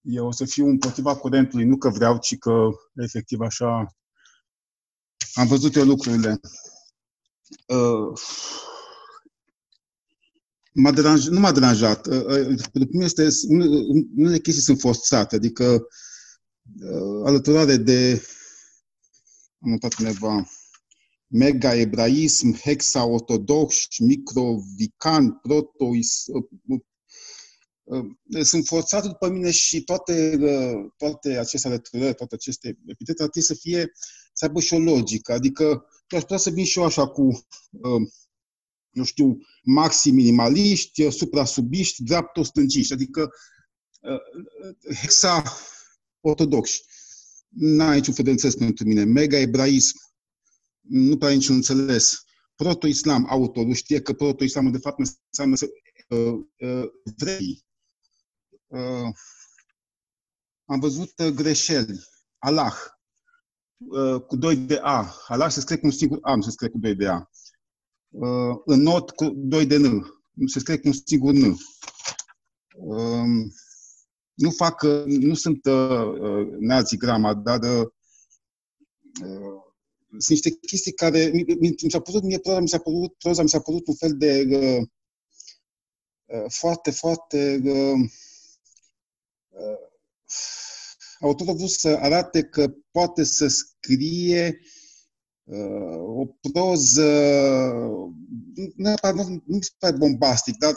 Eu o să fiu împotriva curentului, nu că vreau, ci că efectiv așa am văzut eu lucrurile. Uh, m-a deranjat, nu m-a deranjat. Uh, uh, pentru mine este, unele chestii sunt forțate, adică uh, alăturare de, am notat undeva, mega-ebraism, hexa-ortodox, microvican, protois, sunt forțat după mine și toate, toate aceste alăturări, toate aceste epitete ar trebui să fie, să aibă și o logică. Adică eu aș putea să vin și eu așa cu nu știu, maxi minimaliști, supra-subiști, dreapto-stângiști, adică uh, hexa ortodoxi. N-ai niciun fel de înțeles pentru mine. Mega-ebraism, nu prea niciun înțeles. Proto-islam, autorul știe că proto-islamul de fapt înseamnă să, uh, uh, vrei. Uh, am văzut uh, greșeli. Allah, uh, cu 2 de A. Allah se scrie cu un singur A, nu se scrie cu 2 de A uh, în not cu 2 de N. Se scrie cu un singur N. Uh, nu fac, nu sunt uh, nazi grama, dar uh, sunt niște chestii care mi, mi, mi s-a părut, mie proza mi s-a părut, proza mi s-a părut un fel de uh, foarte, foarte uh, uh, autorul a vrut să arate că poate să scrie o proză, neapărat, nu, nu mi se pare bombastic, dar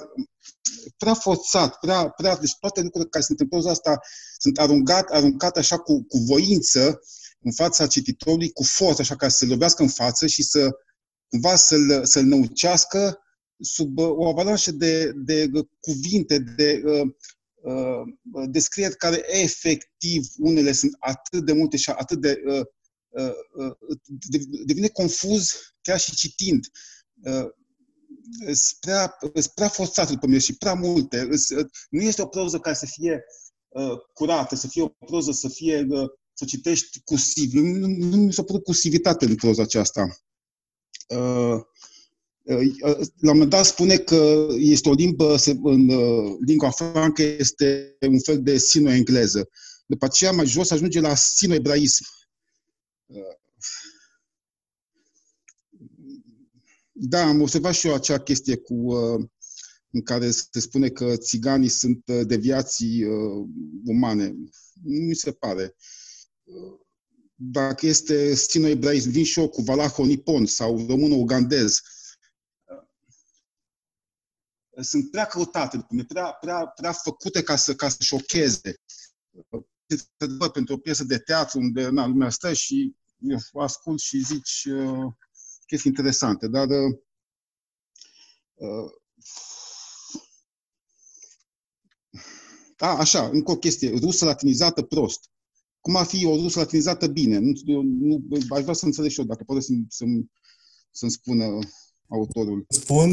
prea forțat, prea, prea, deci toate lucrurile care sunt în proza asta sunt aruncat, aruncate așa cu, cu voință în fața cititorului, cu forță, așa ca să se lovească în față și să cumva să-l, să-l năucească sub uh, o avalanșă de, de cuvinte, de uh, uh, descrieri care efectiv unele sunt atât de multe și atât de uh, Uh, uh, devine confuz chiar și citind. Uh, sunt prea, prea forțat după mine și prea multe. Nu este o proză care să fie curată, să fie o proză, să fie să citești cursiv. Nu, nu mi s-a părut cursivitate în proza aceasta. La un moment dat spune că este o limbă, în lingua francă este un fel de sino-engleză. După aceea, mai jos, ajunge la sino-ebraism da, am observat și eu acea chestie cu uh, în care se spune că țiganii sunt uh, deviații uh, umane. Nu mi se pare. Dacă este sino-ebraism, vin și eu cu valaho-nipon sau român-ugandez, sunt prea căutate, prea, prea, prea făcute ca să, ca să șocheze. Pentru o piesă de teatru unde na, lumea stă și o ascult și zici uh, chestii interesante, dar uh, uh, a, așa, încă o chestie, rusă latinizată prost. Cum ar fi o rusă latinizată bine? Nu, nu, aș vrea să înțeleg și eu, dacă poate să-mi, să-mi, să-mi spună autorul. Spun?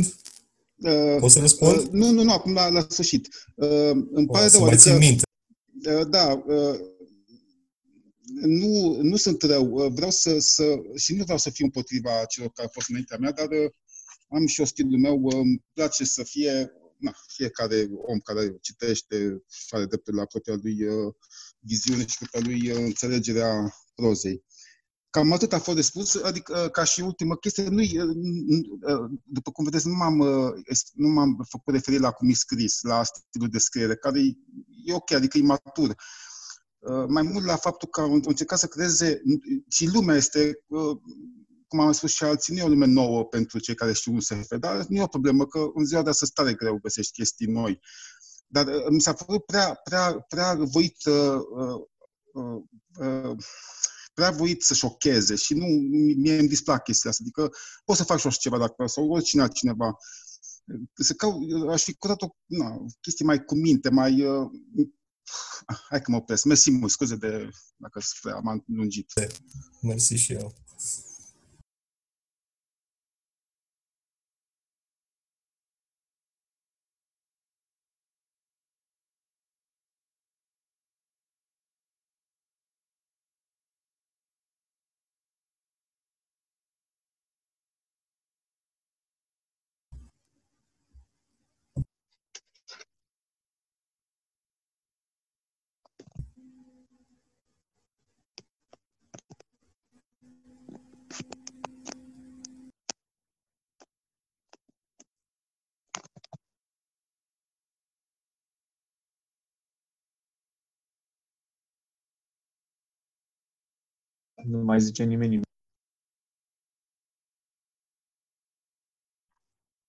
Uh, Poți să răspund? Uh, nu, nu, nu, acum la, la sfârșit. Uh, îmi pare rău, adică... minte. Uh, da, uh, nu, nu sunt rău. Uh, vreau să, să... Și nu vreau să fiu împotriva celor care au fost înaintea mea, dar uh, am și eu stilul meu. Uh, îmi place să fie... Na, fiecare om care citește și are dreptul la propria lui uh, viziune și propria lui uh, înțelegerea prozei. Cam atât a fost de spus, adică ca și ultimă chestie, nu după cum vedeți, nu m-am, nu m-am făcut referire la cum e scris, la stilul de scriere, care e ok, adică e matur. Mai mult la faptul că au încercat să creeze, și lumea este, cum am spus și alții, nu e o lume nouă pentru cei care știu un SF, dar nu e o problemă, că în ziua de astăzi tare greu găsești chestii noi. Dar mi s-a părut prea, prea, prea voit uh, uh, uh, prea voit să șocheze și nu, mie îmi displac chestia asta. Adică pot să fac și ceva dacă sau oricine altcineva. Să cau, aș fi curat o na, chestie mai cu minte, mai... Uh, hai că mă opresc. Mersi mult, scuze de dacă am lungit. Mersi și eu. Nu mai zice nimeni nimic.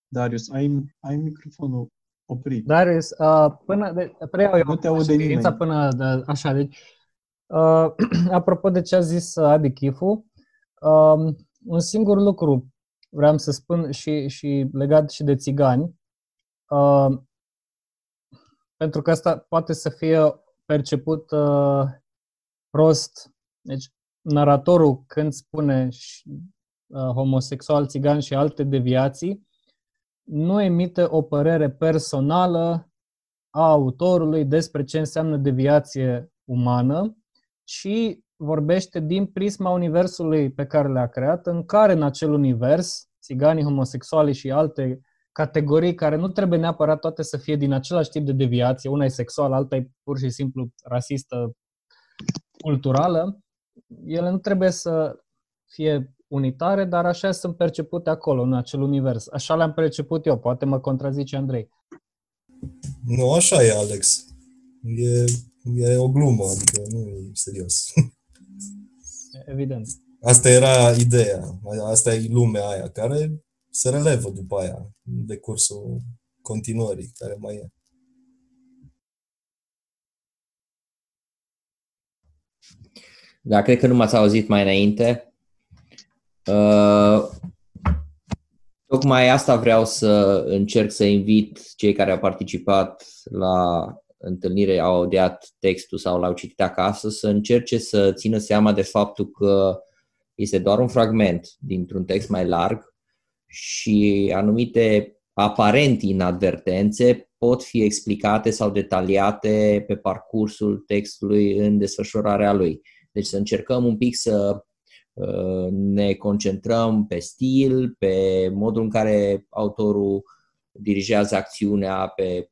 Darius, ai, ai microfonul oprit. Darius, uh, până de, preiau eu nu te aude nimeni. până de, așa, deci uh, apropo de ce a zis Adi Chifu, uh, un singur lucru vreau să spun și, și legat și de țigani, uh, pentru că asta poate să fie perceput uh, prost. Deci, naratorul când spune uh, homosexual, țigan și alte deviații, nu emite o părere personală a autorului despre ce înseamnă deviație umană, ci vorbește din prisma universului pe care le-a creat, în care în acel univers, țiganii, homosexuali și alte categorii care nu trebuie neapărat toate să fie din același tip de deviație, una e sexuală, alta e pur și simplu rasistă, culturală, ele nu trebuie să fie unitare, dar așa sunt percepute acolo, în acel univers. Așa le-am perceput eu, poate mă contrazice Andrei. Nu, așa e, Alex. E, e o glumă, adică nu e serios. Evident. Asta era ideea, asta e lumea aia, care se relevă după aia, în decursul continuării care mai e. Da, cred că nu m-ați auzit mai înainte. Uh, tocmai asta vreau să încerc să invit cei care au participat la întâlnire, au audiat textul sau l-au citit acasă, să încerce să țină seama de faptul că este doar un fragment dintr-un text mai larg și anumite aparent inadvertențe pot fi explicate sau detaliate pe parcursul textului în desfășurarea lui. Deci să încercăm un pic să uh, ne concentrăm pe stil, pe modul în care autorul dirigează acțiunea, pe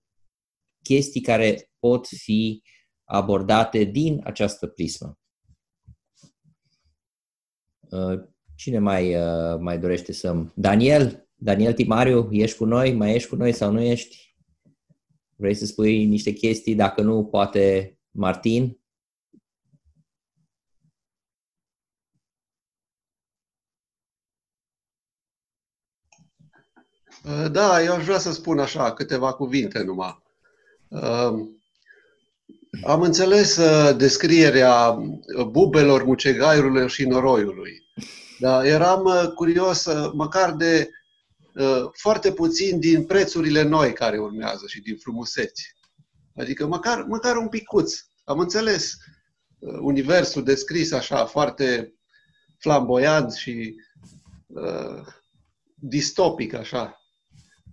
chestii care pot fi abordate din această prismă. Uh, cine mai, uh, mai dorește să... Daniel? Daniel Timariu, ești cu noi? Mai ești cu noi sau nu ești? Vrei să spui niște chestii? Dacă nu, poate Martin? Da, eu aș vrea să spun așa câteva cuvinte numai. Am înțeles uh, descrierea bubelor, mucegaiurilor și noroiului. Dar eram uh, curios uh, măcar de foarte puțin din prețurile noi care urmează și din frumuseți. Adică măcar, măcar un picuț. Am înțeles universul descris așa foarte flamboiant și uh, distopic așa.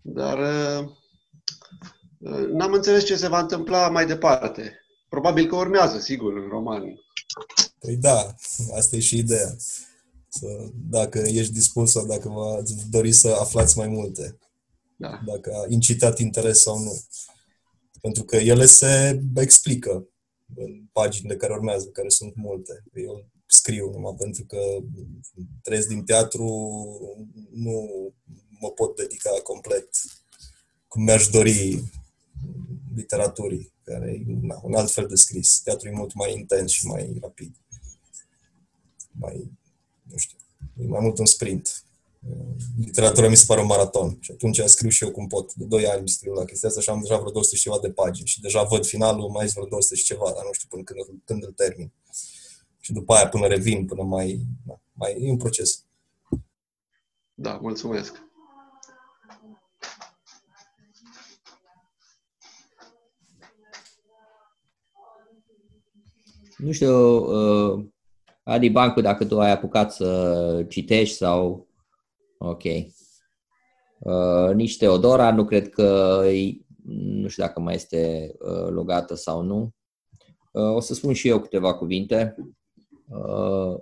Dar uh, n-am înțeles ce se va întâmpla mai departe. Probabil că urmează, sigur, în roman. Păi da, asta e și ideea. Să, dacă ești dispus sau dacă vă dori să aflați mai multe. Da. Dacă a incitat interes sau nu. Pentru că ele se explică în paginile care urmează, care sunt multe. Eu scriu numai pentru că trăiesc din teatru, nu mă pot dedica complet cum mi-aș dori literaturii, care e na, un alt fel de scris. Teatrul e mult mai intens și mai rapid. Mai, nu știu, e mai mult un sprint. Literatura mi se pare un maraton și atunci scriu și eu cum pot. De 2 ani scriu la chestia asta și am deja vreo 200 și ceva de pagini și deja văd finalul, mai vreo 200 și ceva, dar nu știu până când, când îl termin. Și după aia până revin, până mai... Da, mai e un proces. Da, mulțumesc. Nu știu, uh, Adi Bancu, dacă tu ai apucat să citești sau... Ok. Uh, nici Teodora, nu cred că... Nu știu dacă mai este uh, logată sau nu. Uh, o să spun și eu câteva cuvinte. Uh,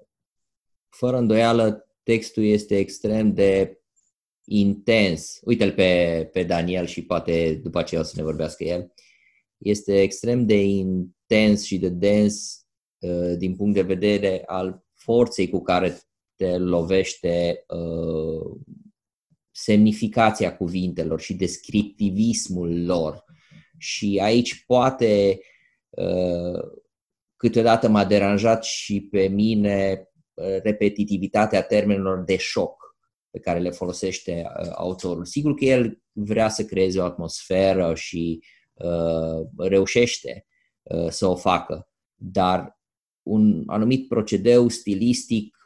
fără îndoială, textul este extrem de intens. Uite-l pe, pe Daniel și poate după aceea o să ne vorbească el. Este extrem de intens și de dens Uh, din punct de vedere al forței cu care te lovește uh, semnificația cuvintelor și descriptivismul lor. Și aici poate uh, câteodată m-a deranjat și pe mine repetitivitatea termenilor de șoc pe care le folosește autorul. Sigur că el vrea să creeze o atmosferă și uh, reușește uh, să o facă, dar un anumit procedeu stilistic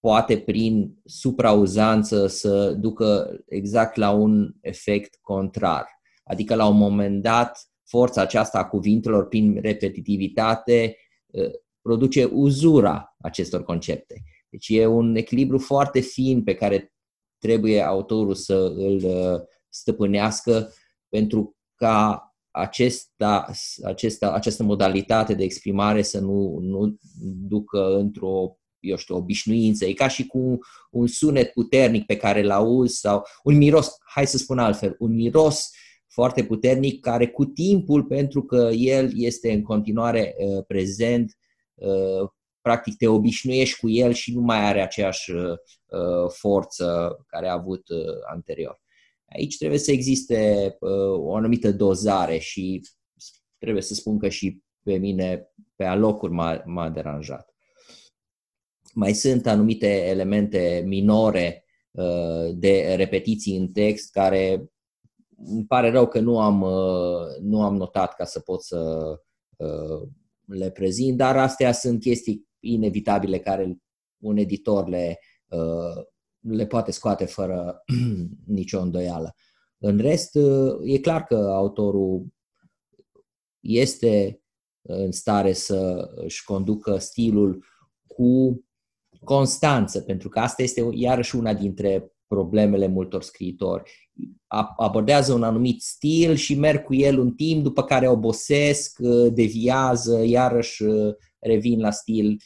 poate prin suprauzanță să ducă exact la un efect contrar. Adică la un moment dat forța aceasta a cuvintelor prin repetitivitate ă, produce uzura acestor concepte. Deci e un echilibru foarte fin pe care trebuie autorul să îl ă, stăpânească pentru ca acesta, acesta, această modalitate de exprimare să nu, nu ducă într-o eu știu, obișnuință. E ca și cu un sunet puternic pe care îl auzi sau un miros, hai să spun altfel, un miros foarte puternic care cu timpul, pentru că el este în continuare uh, prezent, uh, practic te obișnuiești cu el și nu mai are aceeași uh, forță care a avut uh, anterior. Aici trebuie să existe uh, o anumită dozare și trebuie să spun că și pe mine pe alocuri m-a, m-a deranjat. Mai sunt anumite elemente minore uh, de repetiții în text care îmi pare rău că nu am, uh, nu am notat ca să pot să uh, le prezint, dar astea sunt chestii inevitabile care un editor le, uh, le poate scoate fără nicio îndoială. În rest, e clar că autorul este în stare să își conducă stilul cu constanță, pentru că asta este iarăși una dintre problemele multor scriitori. Abordează un anumit stil și merg cu el un timp, după care obosesc, deviază, iarăși revin la stil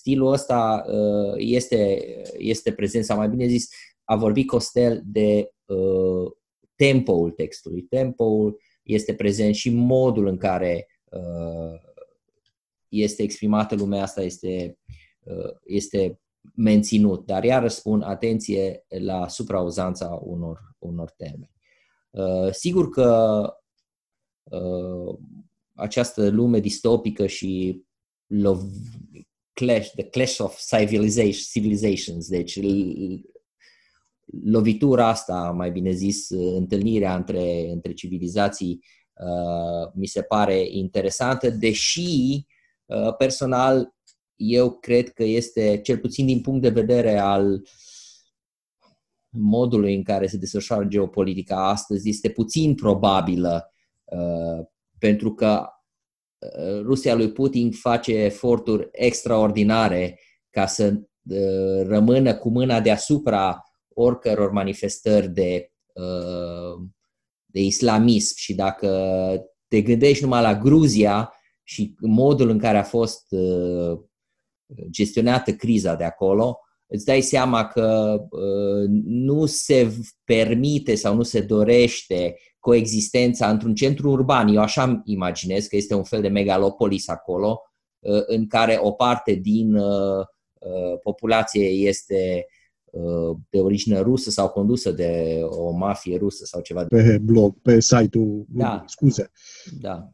stilul ăsta uh, este, este prezent, sau mai bine zis, a vorbit Costel de uh, tempoul textului. Tempoul este prezent și modul în care uh, este exprimată lumea asta este, uh, este menținut. Dar iar spun, atenție la suprauzanța unor, unor termeni. Uh, sigur că uh, această lume distopică și lov, clash, the clash of civilization, civilizations, deci lovitura asta, mai bine zis, întâlnirea între, între civilizații, uh, mi se pare interesantă, deși uh, personal eu cred că este, cel puțin din punct de vedere al modului în care se desfășoară geopolitica astăzi, este puțin probabilă, uh, pentru că uh, Rusia lui Putin face eforturi extraordinare ca să uh, rămână cu mâna deasupra oricăror manifestări de, de islamism. Și dacă te gândești numai la Gruzia și modul în care a fost gestionată criza de acolo, îți dai seama că uh, nu se permite sau nu se dorește coexistența într-un centru urban. Eu așa imaginez că este un fel de megalopolis acolo, uh, în care o parte din uh, populație este de origine rusă sau condusă de o mafie rusă sau ceva. Pe blog, pe site-ul, da. scuze. Da.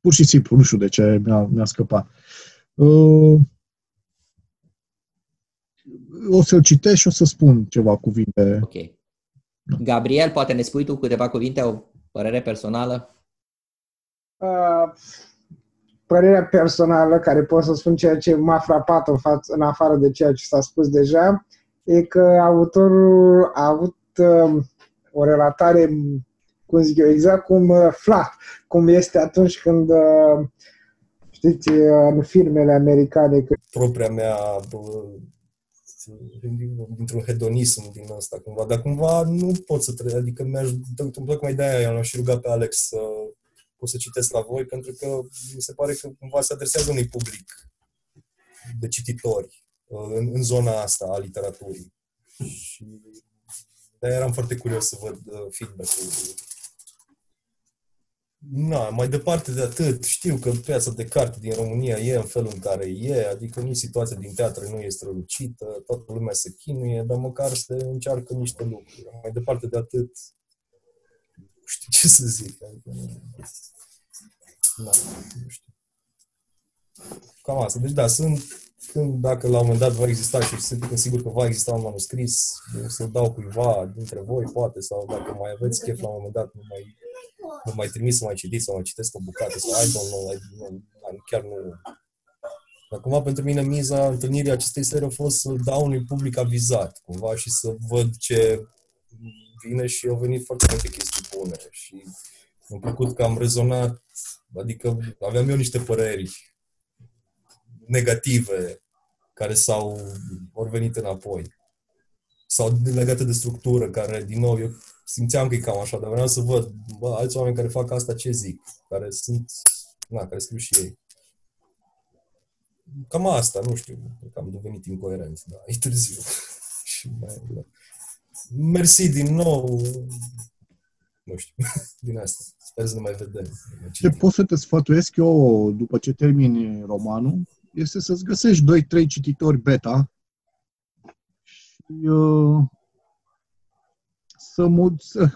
Pur și simplu, nu știu de ce mi-a, mi-a scăpat. Uh, o să-l citesc și o să spun ceva cuvinte. Ok. Gabriel, poate ne spui tu câteva cuvinte, o părere personală? Uh, părerea personală, care pot să spun ceea ce m-a frapat în, față, în afară de ceea ce s-a spus deja, e că autorul a avut uh, o relatare, cum zic eu, exact cum uh, flat, cum este atunci când uh, știți, uh, în filmele americane. Că... Propria mea dintr-un hedonism din ăsta cumva, dar cumva nu pot să trec, adică mi-aș, tocmai de-aia l-am și rugat pe Alex să pot să citesc la voi, pentru că mi se pare că cumva se adresează unui public de cititori uh, în, în zona asta a literaturii. Și de eram foarte curios să văd uh, feedback-ul Na, mai departe de atât, știu că piața de carte din România e în felul în care e, adică nici situația din teatru nu este strălucită, toată lumea se chinuie, dar măcar se încearcă niște lucruri. Mai departe de atât, nu știu ce să zic. Adică, na, nu știu. Cam asta. Deci da, sunt, când, dacă la un moment dat va exista și sunt sigur că va exista un manuscris, să-l dau cuiva dintre voi, poate, sau dacă mai aveți chef la un moment dat, nu mai nu mai trimis să mai citiți sau mai citesc o bucată sau I don't know, I, nu, chiar nu... Dar cumva pentru mine miza întâlnirii acestei serii a fost să dau unui public avizat, cumva, și să văd ce vine și au venit foarte multe chestii bune. Și mi-a plăcut că am rezonat, adică aveam eu niște păreri negative care s-au ori venit înapoi. Sau legate de structură, care, din nou, eu simțeam că e cam așa, dar vreau să văd, bă, alți oameni care fac asta ce zic, care sunt, na, care scriu și ei. Cam asta, nu știu, că am devenit incoerent, da, e târziu. și mai, da. Mersi din nou, nu știu, din asta. Sper să ne mai vedem. Ce pot să te sfătuiesc eu după ce termini romanul este să-ți găsești 2-3 cititori beta și uh, să, mod, să,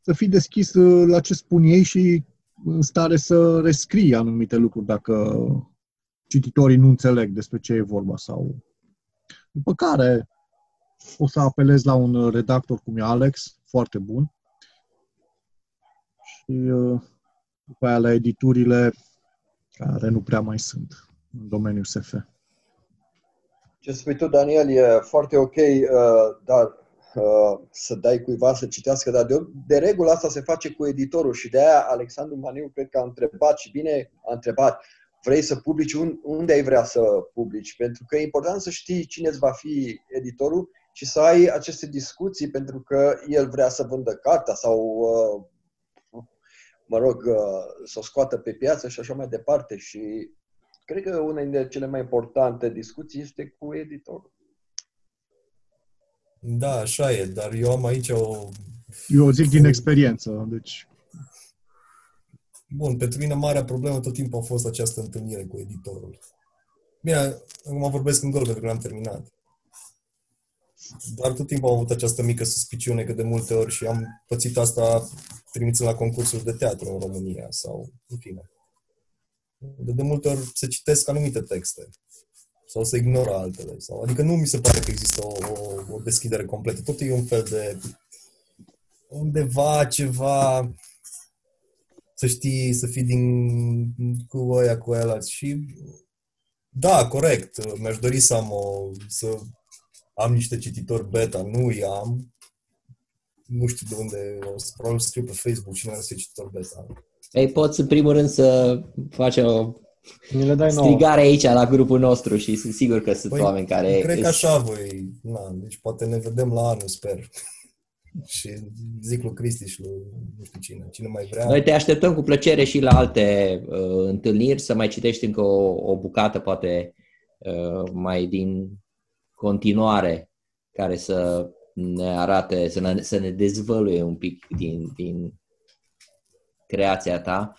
să fii deschis uh, la ce spun ei și în stare să rescrii anumite lucruri dacă cititorii nu înțeleg despre ce e vorba sau... După care o să apelezi la un redactor cum e Alex, foarte bun, și uh, după aia la editurile care nu prea mai sunt în domeniul SF. Ce spui tu, Daniel, e foarte ok, uh, dar Uh, să dai cuiva să citească, dar de, de regulă asta se face cu editorul și de aia Alexandru Maniu cred că a întrebat și bine a întrebat vrei să publici, unde ai vrea să publici? Pentru că e important să știi cine îți va fi editorul și să ai aceste discuții pentru că el vrea să vândă cartea sau, uh, mă rog, uh, să o scoată pe piață și așa mai departe. Și cred că una dintre cele mai importante discuții este cu editorul. Da, așa e, dar eu am aici o... Eu zic din experiență, deci... Bun, pentru mine marea problemă tot timpul a fost această întâlnire cu editorul. Bine, acum vorbesc în gol pentru că l-am terminat. Dar tot timpul am avut această mică suspiciune că de multe ori și am pățit asta trimițând la concursuri de teatru în România sau, în fine. De, de multe ori se citesc anumite texte sau se ignoră altele. Sau, adică nu mi se pare că există o, o, o deschidere completă. Tot e un fel de undeva ceva să știi, să fii din cu oia, cu ăla și da, corect. Mi-aș dori să am o, să am niște cititori beta, nu i am. Nu știu de unde, o să probabil scriu pe Facebook și nu are cititor beta. Ei, poți în primul rând să faci o le dai strigare nouă. aici la grupul nostru și sunt sigur că sunt păi, oameni care... Cred că așa voi, na, deci poate ne vedem la anul, sper. și zic lui Cristi și lui nu știu cine, cine mai vrea. Noi te așteptăm cu plăcere și la alte uh, întâlniri, să mai citești încă o, o bucată, poate uh, mai din continuare, care să ne arate, să ne, să ne dezvăluie un pic din, din creația ta.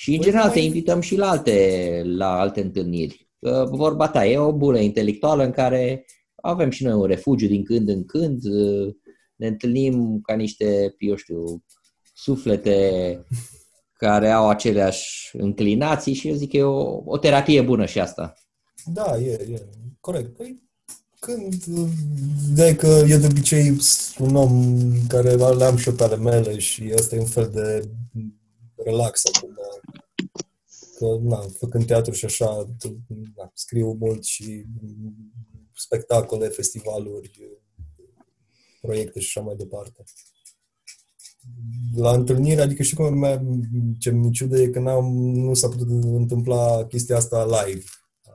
Și, în păi general, mai... te invităm și la alte, la alte întâlniri. Uh, vorba ta, e o bulă intelectuală în care avem și noi un refugiu din când în când, uh, ne întâlnim ca niște, eu știu, suflete care au aceleași înclinații și eu zic că e o, o terapie bună și asta. Da, e, e, corect. Păi, când, de că e de obicei un om care le am și eu pe ale mele și asta e un fel de relax acum. Că, na, făcând teatru și așa, na, scriu mult și spectacole, festivaluri, proiecte și așa mai departe. La întâlnire, adică știu cum ce mi ciudă e că n-am, nu s-a putut întâmpla chestia asta live.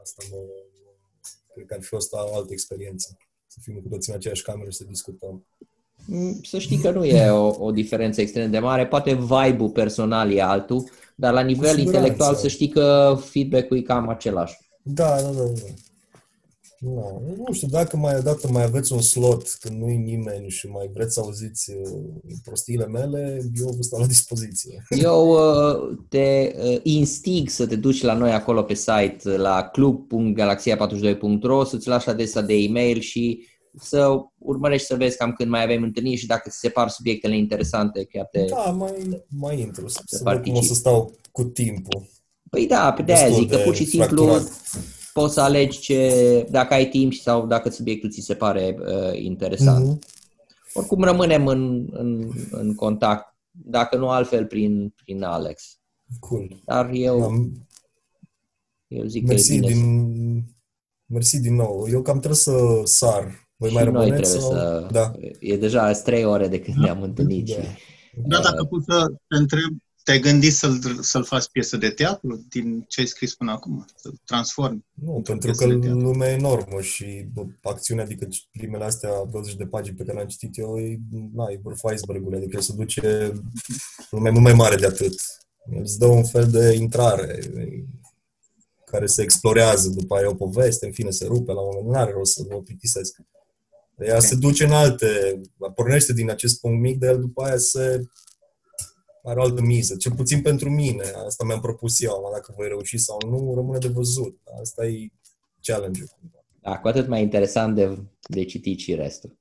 Asta mă, cred că ar fi fost o altă experiență. Să fim cu toții în aceeași cameră și să discutăm. Mm, să știi că nu e o, o diferență extrem de mare. Poate vibe-ul personal e altul, dar la nivel intelectual să știi că feedback-ul e cam același. Da, da, da. da. Nu, nu știu, dacă mai odată mai aveți un slot când nu-i nimeni și mai vreți să auziți uh, prostiile mele, eu vă stau la dispoziție. Eu uh, te uh, instig să te duci la noi acolo pe site, la club.galaxia42.ro, să-ți lași adresa de e-mail și să urmărești să vezi cam când mai avem întâlniri și dacă ți se par subiectele interesante, chiar te... Da, mai, mai intru, să, să văd cum o să stau cu timpul. Păi da, pe de-aia zic că pur și simplu poți să alegi ce, dacă ai timp sau dacă subiectul ți se pare uh, interesant. Mm-hmm. Oricum rămânem în, în, în contact, dacă nu altfel prin, prin Alex. Cool. Dar eu, Am... eu zic mersi că e bine din, Mersi din nou. Eu cam trebuie să sar. Voi și mai noi trebuie sau... să... Da. E deja trei ore de când ne-am întâlnit. Da, și, da dacă pot să te întreb, te-ai gândit să-l, să-l faci piesă de teatru din ce ai scris până acum? Să transformi? Nu, pentru că lumea e enormă și acțiunea, adică primele astea 20 de pagini pe care le-am citit eu, e, na, e vârful iceberg adică se duce lumea mult mai mare de atât. Îți dă un fel de intrare care se explorează, după aia o poveste, în fine, se rupe la un moment, nu are rost să vă plictisesc. Ea okay. se duce în alte, pornește din acest punct mic, dar după aia se are o altă miză, cel puțin pentru mine. Asta mi-am propus eu, dacă voi reuși sau nu, rămâne de văzut. Asta e challenge-ul. Da, cu atât mai interesant de, de citit și restul.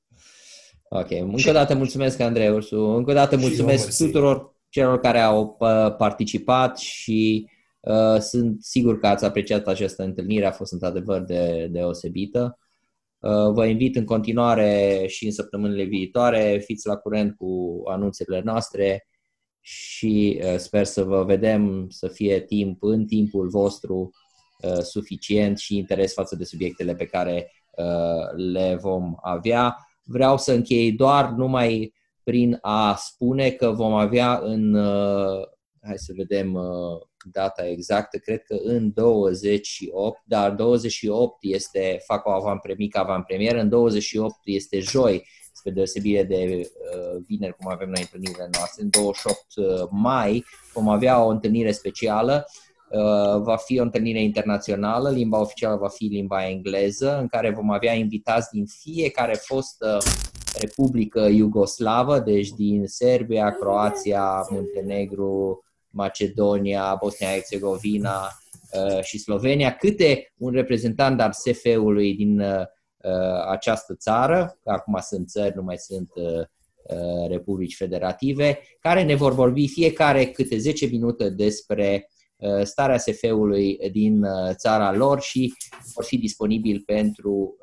Ok, încă o dată mulțumesc, Andrei Ursu. Încă o dată mulțumesc tuturor celor care au uh, participat și uh, sunt sigur că ați apreciat această întâlnire, a fost într-adevăr de, deosebită. Uh, vă invit în continuare și în săptămânile viitoare, fiți la curent cu anunțurile noastre și uh, sper să vă vedem să fie timp în timpul vostru uh, suficient și interes față de subiectele pe care uh, le vom avea. Vreau să închei doar numai prin a spune că vom avea în, hai să vedem data exactă, cred că în 28, dar 28 este, fac o avantpremică avantpremieră, în 28 este joi, spre deosebire de uh, vineri, cum avem noi întâlnirile noastre. În 28 uh, mai vom avea o întâlnire specială. Uh, va fi o întâlnire internațională, limba oficială va fi limba engleză, în care vom avea invitați din fiecare fostă Republică Iugoslavă, deci din Serbia, Croația, Muntenegru, Macedonia, Bosnia-Herzegovina uh, și Slovenia, câte un reprezentant al SF-ului din uh, Uh, această țară, că acum sunt țări, nu mai sunt uh, Republici Federative, care ne vor vorbi fiecare câte 10 minute despre starea SF-ului din țara lor și vor fi disponibili pentru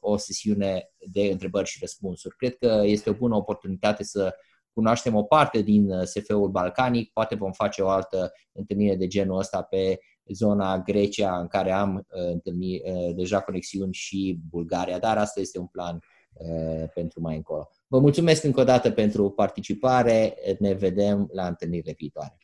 o sesiune de întrebări și răspunsuri. Cred că este o bună oportunitate să cunoaștem o parte din SF-ul balcanic, poate vom face o altă întâlnire de genul ăsta pe zona Grecia, în care am întâlnit deja conexiuni și Bulgaria, dar asta este un plan pentru mai încolo. Vă mulțumesc încă o dată pentru participare, ne vedem la întâlnirile viitoare.